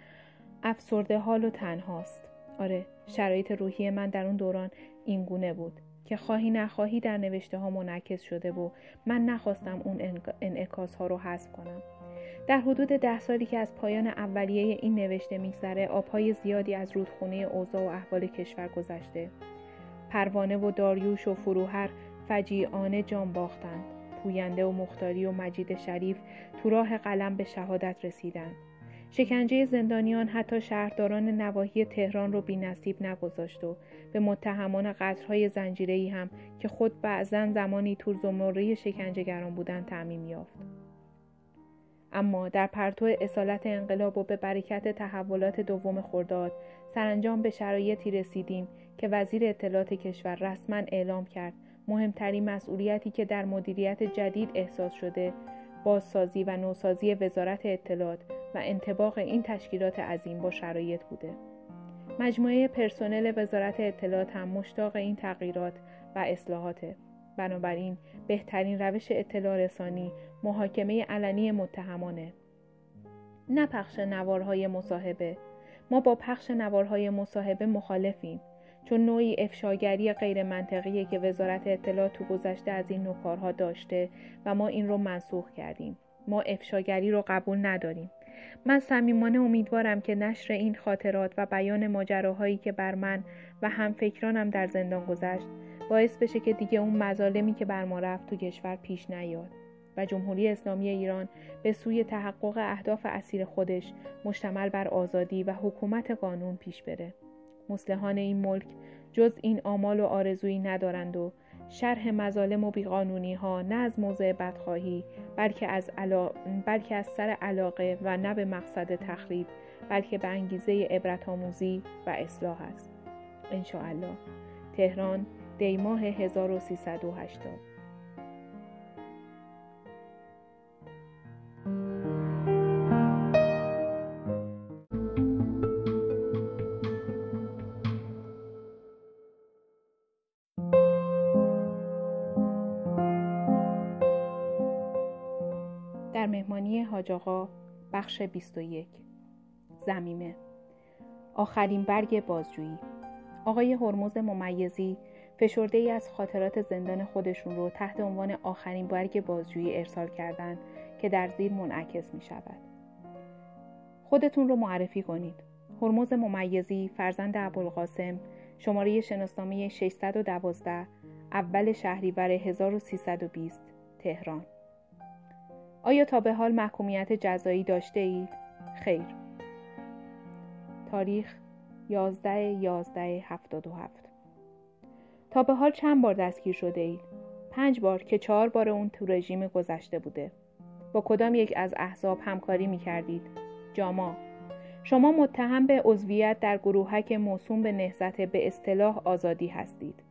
افسرده حال و تنهاست. آره شرایط روحی من در اون دوران این گونه بود که خواهی نخواهی در نوشته ها منعکس شده و من نخواستم اون انعکاس ها رو حذف کنم. در حدود ده سالی که از پایان اولیه این نوشته میگذره آبهای زیادی از رودخونه اوضاع و احوال کشور گذشته. پروانه و داریوش و فروهر فجیعانه جان باختند. پوینده و مختاری و مجید شریف تو راه قلم به شهادت رسیدند. شکنجه زندانیان حتی شهرداران نواحی تهران رو بی نصیب نگذاشت و به متهمان قطرهای زنجیری هم که خود بعضا زمانی تور زمره شکنجهگران بودند تعمیم یافت. اما در پرتو اصالت انقلاب و به برکت تحولات دوم خرداد سرانجام به شرایطی رسیدیم که وزیر اطلاعات کشور رسما اعلام کرد مهمترین مسئولیتی که در مدیریت جدید احساس شده بازسازی و نوسازی وزارت اطلاعات و انتباق این تشکیلات عظیم با شرایط بوده. مجموعه پرسنل وزارت اطلاعات هم مشتاق این تغییرات و اصلاحاته. بنابراین بهترین روش اطلاع رسانی محاکمه علنی متهمانه. نه پخش نوارهای مصاحبه. ما با پخش نوارهای مصاحبه مخالفیم. چون نوعی افشاگری غیر منطقیه که وزارت اطلاعات تو گذشته از این نوع کارها داشته و ما این رو منسوخ کردیم. ما افشاگری رو قبول نداریم. من صمیمانه امیدوارم که نشر این خاطرات و بیان ماجراهایی که بر من و هم فکرانم در زندان گذشت باعث بشه که دیگه اون مظالمی که بر ما رفت تو کشور پیش نیاد و جمهوری اسلامی ایران به سوی تحقق اهداف اسیر خودش مشتمل بر آزادی و حکومت قانون پیش بره. مسلحان این ملک جز این آمال و آرزویی ندارند و شرح مظالم و بیقانونی ها نه از موضع بدخواهی بلکه از, علا... بلکه از سر علاقه و نه به مقصد تخریب بلکه به انگیزه عبرت آموزی و اصلاح است. انشاءالله تهران دیماه 1380 حاج بخش 21 زمیمه آخرین برگ بازجویی آقای هرمز ممیزی فشرده ای از خاطرات زندان خودشون رو تحت عنوان آخرین برگ بازجویی ارسال کردند که در زیر منعکس می شود. خودتون رو معرفی کنید. هرمز ممیزی فرزند ابوالقاسم شماره شناسنامه 612 اول شهریور 1320 تهران آیا تا به حال محکومیت جزایی داشته اید؟ خیر. تاریخ 11 11 77 تا به حال چند بار دستگیر شده اید؟ پنج بار که چهار بار اون تو رژیم گذشته بوده. با کدام یک از احزاب همکاری می کردید؟ جاما شما متهم به عضویت در گروهک موسوم به نهزت به اصطلاح آزادی هستید.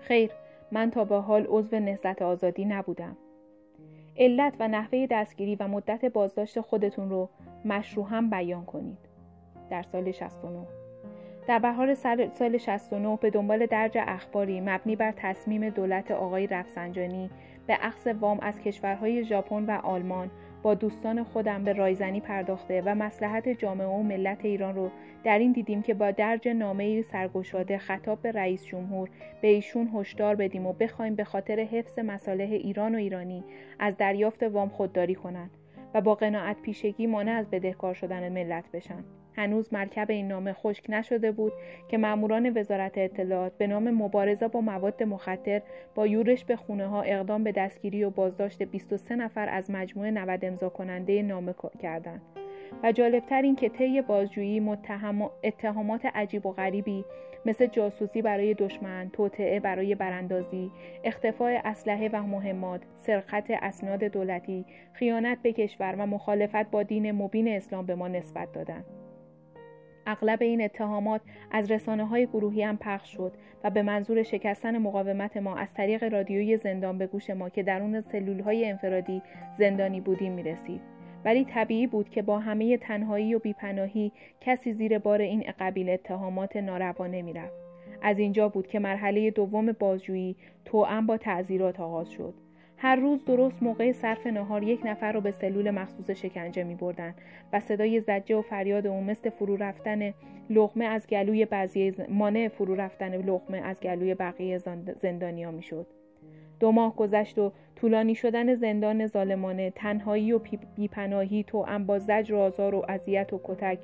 خیر، من تا به حال عضو نهزت آزادی نبودم. علت و نحوه دستگیری و مدت بازداشت خودتون رو مشروع بیان کنید. در سال 69 در بهار سال 69 به دنبال درج اخباری مبنی بر تصمیم دولت آقای رفسنجانی به اخذ وام از کشورهای ژاپن و آلمان با دوستان خودم به رایزنی پرداخته و مسلحت جامعه و ملت ایران رو در این دیدیم که با درج نامه سرگشاده خطاب به رئیس جمهور به ایشون هشدار بدیم و بخوایم به خاطر حفظ مصالح ایران و ایرانی از دریافت وام خودداری کنند و با قناعت پیشگی مانع از بدهکار شدن ملت بشن. هنوز مرکب این نامه خشک نشده بود که ماموران وزارت اطلاعات به نام مبارزه با مواد مخدر با یورش به خونه ها اقدام به دستگیری و بازداشت 23 نفر از مجموعه 90 امضا کننده نامه کردند. و جالبتر این که طی بازجویی اتهامات عجیب و غریبی مثل جاسوسی برای دشمن، توطعه برای براندازی، اختفاء اسلحه و مهمات، سرقت اسناد دولتی، خیانت به کشور و مخالفت با دین مبین اسلام به ما نسبت دادند. اغلب این اتهامات از رسانه های گروهی هم پخش شد و به منظور شکستن مقاومت ما از طریق رادیوی زندان به گوش ما که درون سلول های انفرادی زندانی بودیم می رسید. ولی طبیعی بود که با همه تنهایی و بیپناهی کسی زیر بار این قبیل اتهامات ناروا نمی‌رفت از اینجا بود که مرحله دوم بازجویی توأم با تعذیرات آغاز شد هر روز درست موقع صرف نهار یک نفر رو به سلول مخصوص شکنجه می بردن و صدای زجه و فریاد او مثل فرو رفتن لغمه از گلوی بعضی مانع فرو رفتن لغمه از گلوی بقیه زندانیا می شد. دو ماه گذشت و طولانی شدن زندان ظالمانه تنهایی و بیپناهی تو با زجر و آزار و اذیت و کتک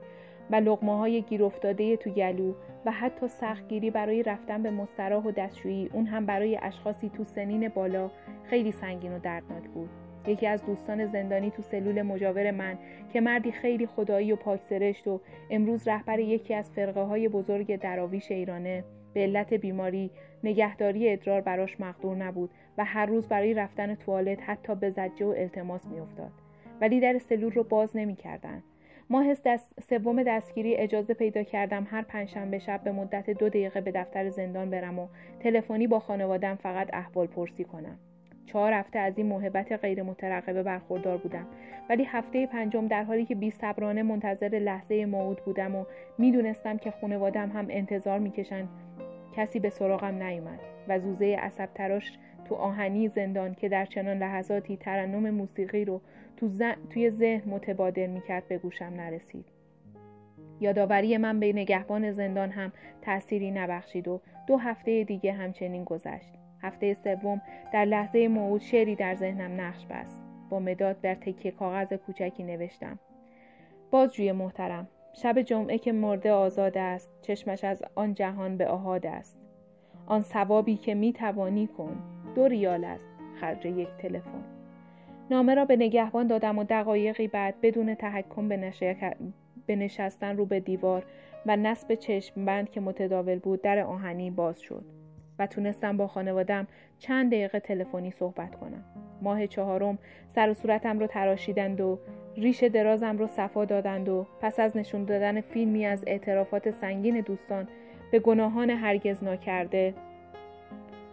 و لغمه های گیر افتاده تو گلو و حتی سختگیری برای رفتن به مستراح و دستشویی اون هم برای اشخاصی تو سنین بالا خیلی سنگین و دردناک بود. یکی از دوستان زندانی تو سلول مجاور من که مردی خیلی خدایی و پاکسرشت و امروز رهبر یکی از فرقه های بزرگ دراویش ایرانه به علت بیماری نگهداری ادرار براش مقدور نبود و هر روز برای رفتن توالت حتی به زجه و التماس میافتاد. ولی در سلول رو باز نمی‌کردند ماه دست سوم دستگیری اجازه پیدا کردم هر پنجشنبه شب به مدت دو دقیقه به دفتر زندان برم و تلفنی با خانوادم فقط احوال پرسی کنم. چهار هفته از این محبت غیر مترقبه برخوردار بودم. ولی هفته پنجم در حالی که بی صبرانه منتظر لحظه موعود بودم و می‌دونستم که خانوادم هم انتظار می‌کشند کسی به سراغم نیومد و زوزه عصب تراش تو آهنی زندان که در چنان لحظاتی ترنم موسیقی رو تو توی ذهن متبادر می‌کرد به گوشم نرسید. یادآوری من به نگهبان زندان هم تأثیری نبخشید و دو هفته دیگه همچنین گذشت. هفته سوم در لحظه موعود شعری در ذهنم نقش بست. با مداد بر تکیه کاغذ کوچکی نوشتم. بازجوی محترم شب جمعه که مرده آزاد است چشمش از آن جهان به آهاد است. آن ثوابی که می توانی کن دو ریال است خرج یک تلفن. نامه را به نگهبان دادم و دقایقی بعد بدون تحکم به نشستن رو به دیوار و نصب چشم بند که متداول بود در آهنی باز شد و تونستم با خانوادم چند دقیقه تلفنی صحبت کنم. ماه چهارم سر و صورتم رو تراشیدند و ریش درازم رو صفا دادند و پس از نشون دادن فیلمی از اعترافات سنگین دوستان به گناهان هرگز ناکرده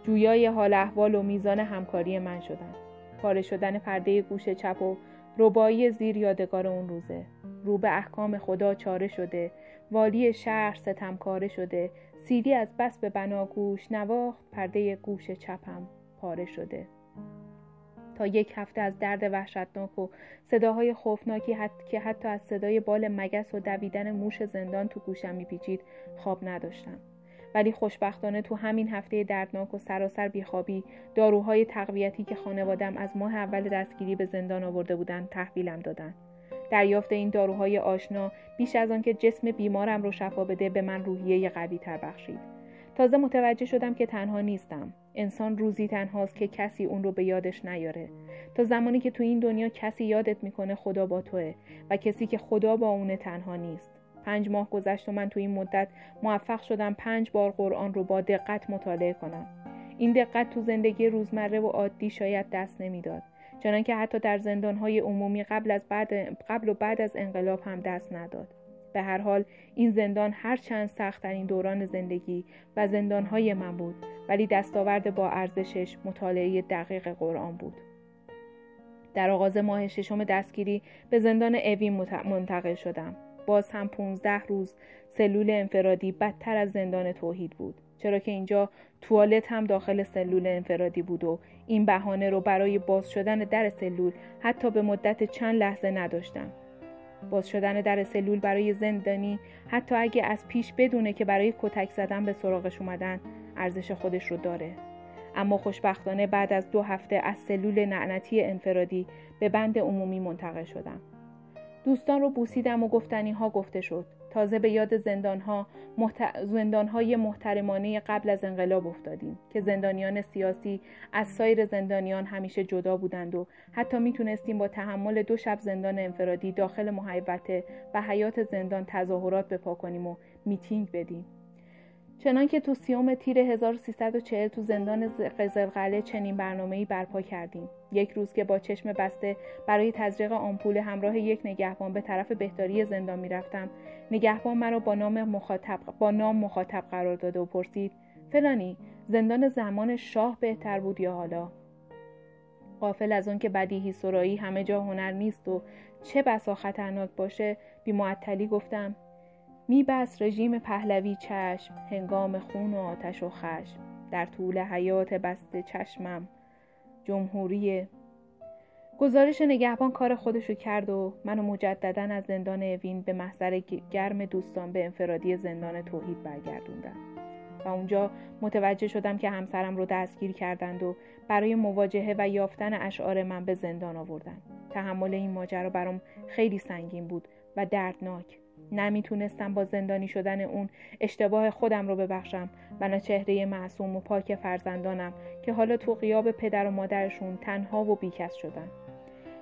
جویای حال احوال و میزان همکاری من شدند. پاره شدن پرده گوش چپ و ربایی زیر یادگار اون روزه. رو به احکام خدا چاره شده والی شهر ستمکاره شده سیدی از بس به بناگوش نواخت پرده گوش چپم پاره شده. تا یک هفته از درد وحشتناک و صداهای خوفناکی حت که حتی از صدای بال مگس و دویدن موش زندان تو گوشم میپیچید خواب نداشتم. ولی خوشبختانه تو همین هفته دردناک و سراسر بیخوابی داروهای تقویتی که خانوادم از ماه اول دستگیری به زندان آورده بودند تحویلم دادند دریافت این داروهای آشنا بیش از آنکه جسم بیمارم رو شفا بده به من روحیه قوی تر بخشید. تازه متوجه شدم که تنها نیستم. انسان روزی تنهاست که کسی اون رو به یادش نیاره. تا زمانی که تو این دنیا کسی یادت می‌کنه خدا با توه و کسی که خدا با اونه تنها نیست. پنج ماه گذشت و من تو این مدت موفق شدم پنج بار قرآن رو با دقت مطالعه کنم. این دقت تو زندگی روزمره و عادی شاید دست نمی‌داد چنانکه حتی در زندانهای عمومی قبل, از بعد قبل و بعد از انقلاب هم دست نداد. به هر حال این زندان هر چند این دوران زندگی و زندانهای من بود ولی دستاورد با ارزشش مطالعه دقیق قرآن بود. در آغاز ماه ششم دستگیری به زندان اوین منتقل شدم. باز هم 15 روز سلول انفرادی بدتر از زندان توحید بود. چرا که اینجا توالت هم داخل سلول انفرادی بود و این بهانه رو برای باز شدن در سلول حتی به مدت چند لحظه نداشتم. باز شدن در سلول برای زندانی حتی اگه از پیش بدونه که برای کتک زدن به سراغش اومدن ارزش خودش رو داره. اما خوشبختانه بعد از دو هفته از سلول نعنتی انفرادی به بند عمومی منتقل شدم. دوستان رو بوسیدم و گفتنی ها گفته شد. تازه به یاد زندانها محت... زندانهای محترمانه قبل از انقلاب افتادیم که زندانیان سیاسی از سایر زندانیان همیشه جدا بودند و حتی می‌تونستیم با تحمل دو شب زندان انفرادی داخل محبته و حیات زندان تظاهرات بپا کنیم و میتینگ بدیم. چنانکه تو سیوم تیر 1340 تو زندان قزلقله چنین برنامه‌ای برپا کردیم. یک روز که با چشم بسته برای تزریق آمپول همراه یک نگهبان به طرف بهداری زندان می‌رفتم، نگهبان مرا با نام مخاطب با نام مخاطب قرار داده و پرسید: فلانی زندان زمان شاه بهتر بود یا حالا؟ قافل از آن که بدیهی سرایی همه جا هنر نیست و چه بسا خطرناک باشه بی معطلی گفتم میبست رژیم پهلوی چشم هنگام خون و آتش و خشم. در طول حیات بسته چشمم. جمهوری. گزارش نگهبان کار خودشو کرد و منو مجددا از زندان اوین به محضر گرم دوستان به انفرادی زندان توحید برگردوندن و اونجا متوجه شدم که همسرم رو دستگیر کردند و برای مواجهه و یافتن اشعار من به زندان آوردن. تحمل این ماجرا برام خیلی سنگین بود و دردناک. نمی‌تونستم با زندانی شدن اون اشتباه خودم رو ببخشم و نه چهره معصوم و پاک فرزندانم که حالا تو قیاب پدر و مادرشون تنها و بیکس شدن.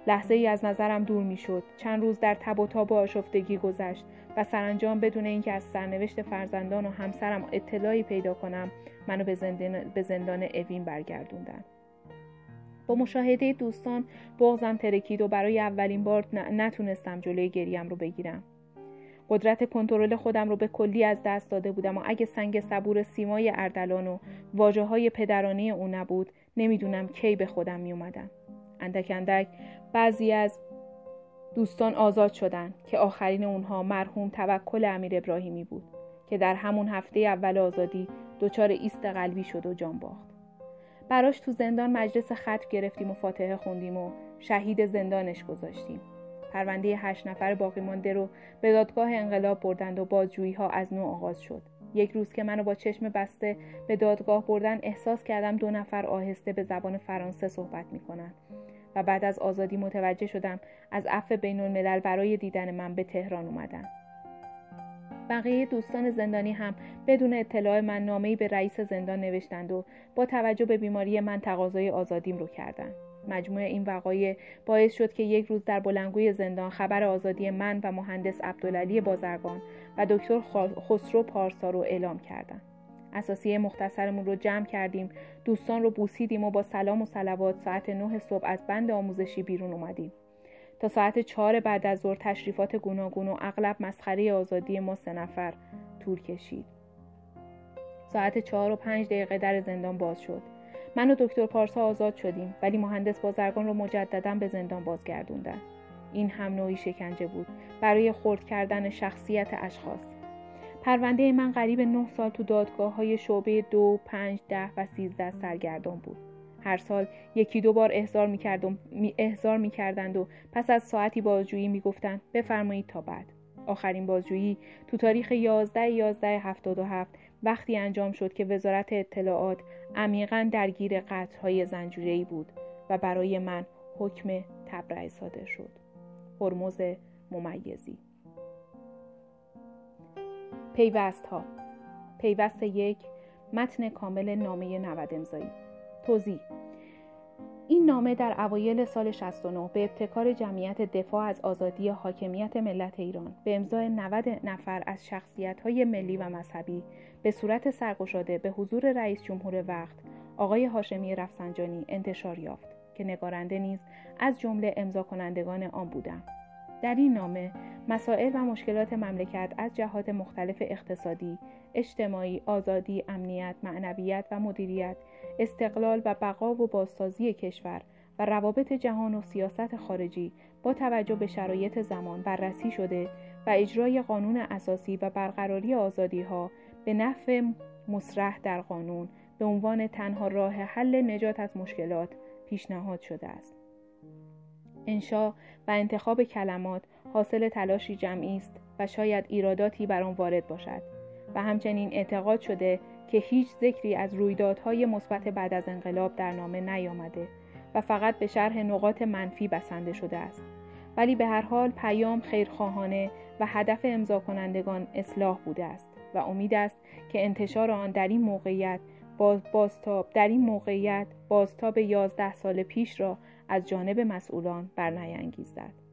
لحظه ای از نظرم دور می‌شد. چند روز در تب و تاب و آشفتگی گذشت و سرانجام بدون اینکه از سرنوشت فرزندان و همسرم اطلاعی پیدا کنم منو به زندان, به زندان اوین برگردوندن. با مشاهده دوستان بغزم ترکید و برای اولین بار نتونستم جلوی گریم رو بگیرم. قدرت کنترل خودم رو به کلی از دست داده بودم و اگه سنگ صبور سیمای اردلان و واجه های پدرانه او نبود نمی‌دونم کی به خودم می اومدم. اندک اندک بعضی از دوستان آزاد شدند که آخرین اونها مرحوم توکل امیر ابراهیمی بود که در همون هفته اول آزادی دچار ایست قلبی شد و جان باخت. براش تو زندان مجلس خط گرفتیم و فاتحه خوندیم و شهید زندانش گذاشتیم. پرونده هشت نفر باقی مانده رو به دادگاه انقلاب بردند و بازجویی ها از نو آغاز شد یک روز که منو با چشم بسته به دادگاه بردن احساس کردم دو نفر آهسته به زبان فرانسه صحبت می‌کنند و بعد از آزادی متوجه شدم از عفو بین الملل برای دیدن من به تهران اومدن بقیه دوستان زندانی هم بدون اطلاع من نامه‌ای به رئیس زندان نوشتند و با توجه به بیماری من تقاضای آزادیم رو کردند. مجموع این وقایع باعث شد که یک روز در بلنگوی زندان خبر آزادی من و مهندس عبدالعلی بازرگان و دکتر خسرو پارسا رو اعلام کردند. اساسیه مختصرمون رو جمع کردیم دوستان رو بوسیدیم و با سلام و سلوات ساعت نه صبح از بند آموزشی بیرون اومدیم. تا ساعت چهار بعد از ظهر تشریفات گوناگون و اغلب مسخره آزادی ما سه نفر طول کشید. ساعت چهار و پنج دقیقه در زندان باز شد. من و دکتر پارسا آزاد شدیم ولی مهندس بازرگان رو مجددا به زندان بازگردوندن این هم نوعی شکنجه بود برای خرد کردن شخصیت اشخاص پرونده من قریب نه سال تو دادگاه های شعبه دو، پنج، ده و سیزده سرگردان بود. هر سال یکی دو بار احضار می, احضار می و پس از ساعتی بازجویی می گفتند بفرمایید تا بعد. آخرین بازجویی تو تاریخ 11 11 77 وقتی انجام شد که وزارت اطلاعات عمیقا درگیر قطعهای زنجیره‌ای بود و برای من حکم تبرئه صادر شد. هرمز ممیزی. پیوست ها پیوست یک متن کامل نامه 90 امضایی. توضیح این نامه در اوایل سال 69 به ابتکار جمعیت دفاع از آزادی حاکمیت ملت ایران به امضای 90 نفر از های ملی و مذهبی به صورت سرگشاده به حضور رئیس جمهور وقت آقای هاشمی رفسنجانی انتشار یافت که نگارنده نیز از جمله امضا کنندگان آن بودم. در این نامه مسائل و مشکلات مملکت از جهات مختلف اقتصادی، اجتماعی، آزادی، امنیت، معنویت و مدیریت، استقلال و بقا و بازسازی کشور و روابط جهان و سیاست خارجی با توجه به شرایط زمان بررسی شده و اجرای قانون اساسی و برقراری آزادی ها به نفع مصرح در قانون به عنوان تنها راه حل نجات از مشکلات پیشنهاد شده است. انشا و انتخاب کلمات حاصل تلاشی جمعی است و شاید ایراداتی بر آن وارد باشد و همچنین اعتقاد شده که هیچ ذکری از رویدادهای مثبت بعد از انقلاب در نامه نیامده و فقط به شرح نقاط منفی بسنده شده است ولی به هر حال پیام خیرخواهانه و هدف امضا کنندگان اصلاح بوده است و امید است که انتشار آن در این موقعیت باز بازتاب در این موقعیت بازتاب 11 سال پیش را از جانب مسئولان برنیانگیزد.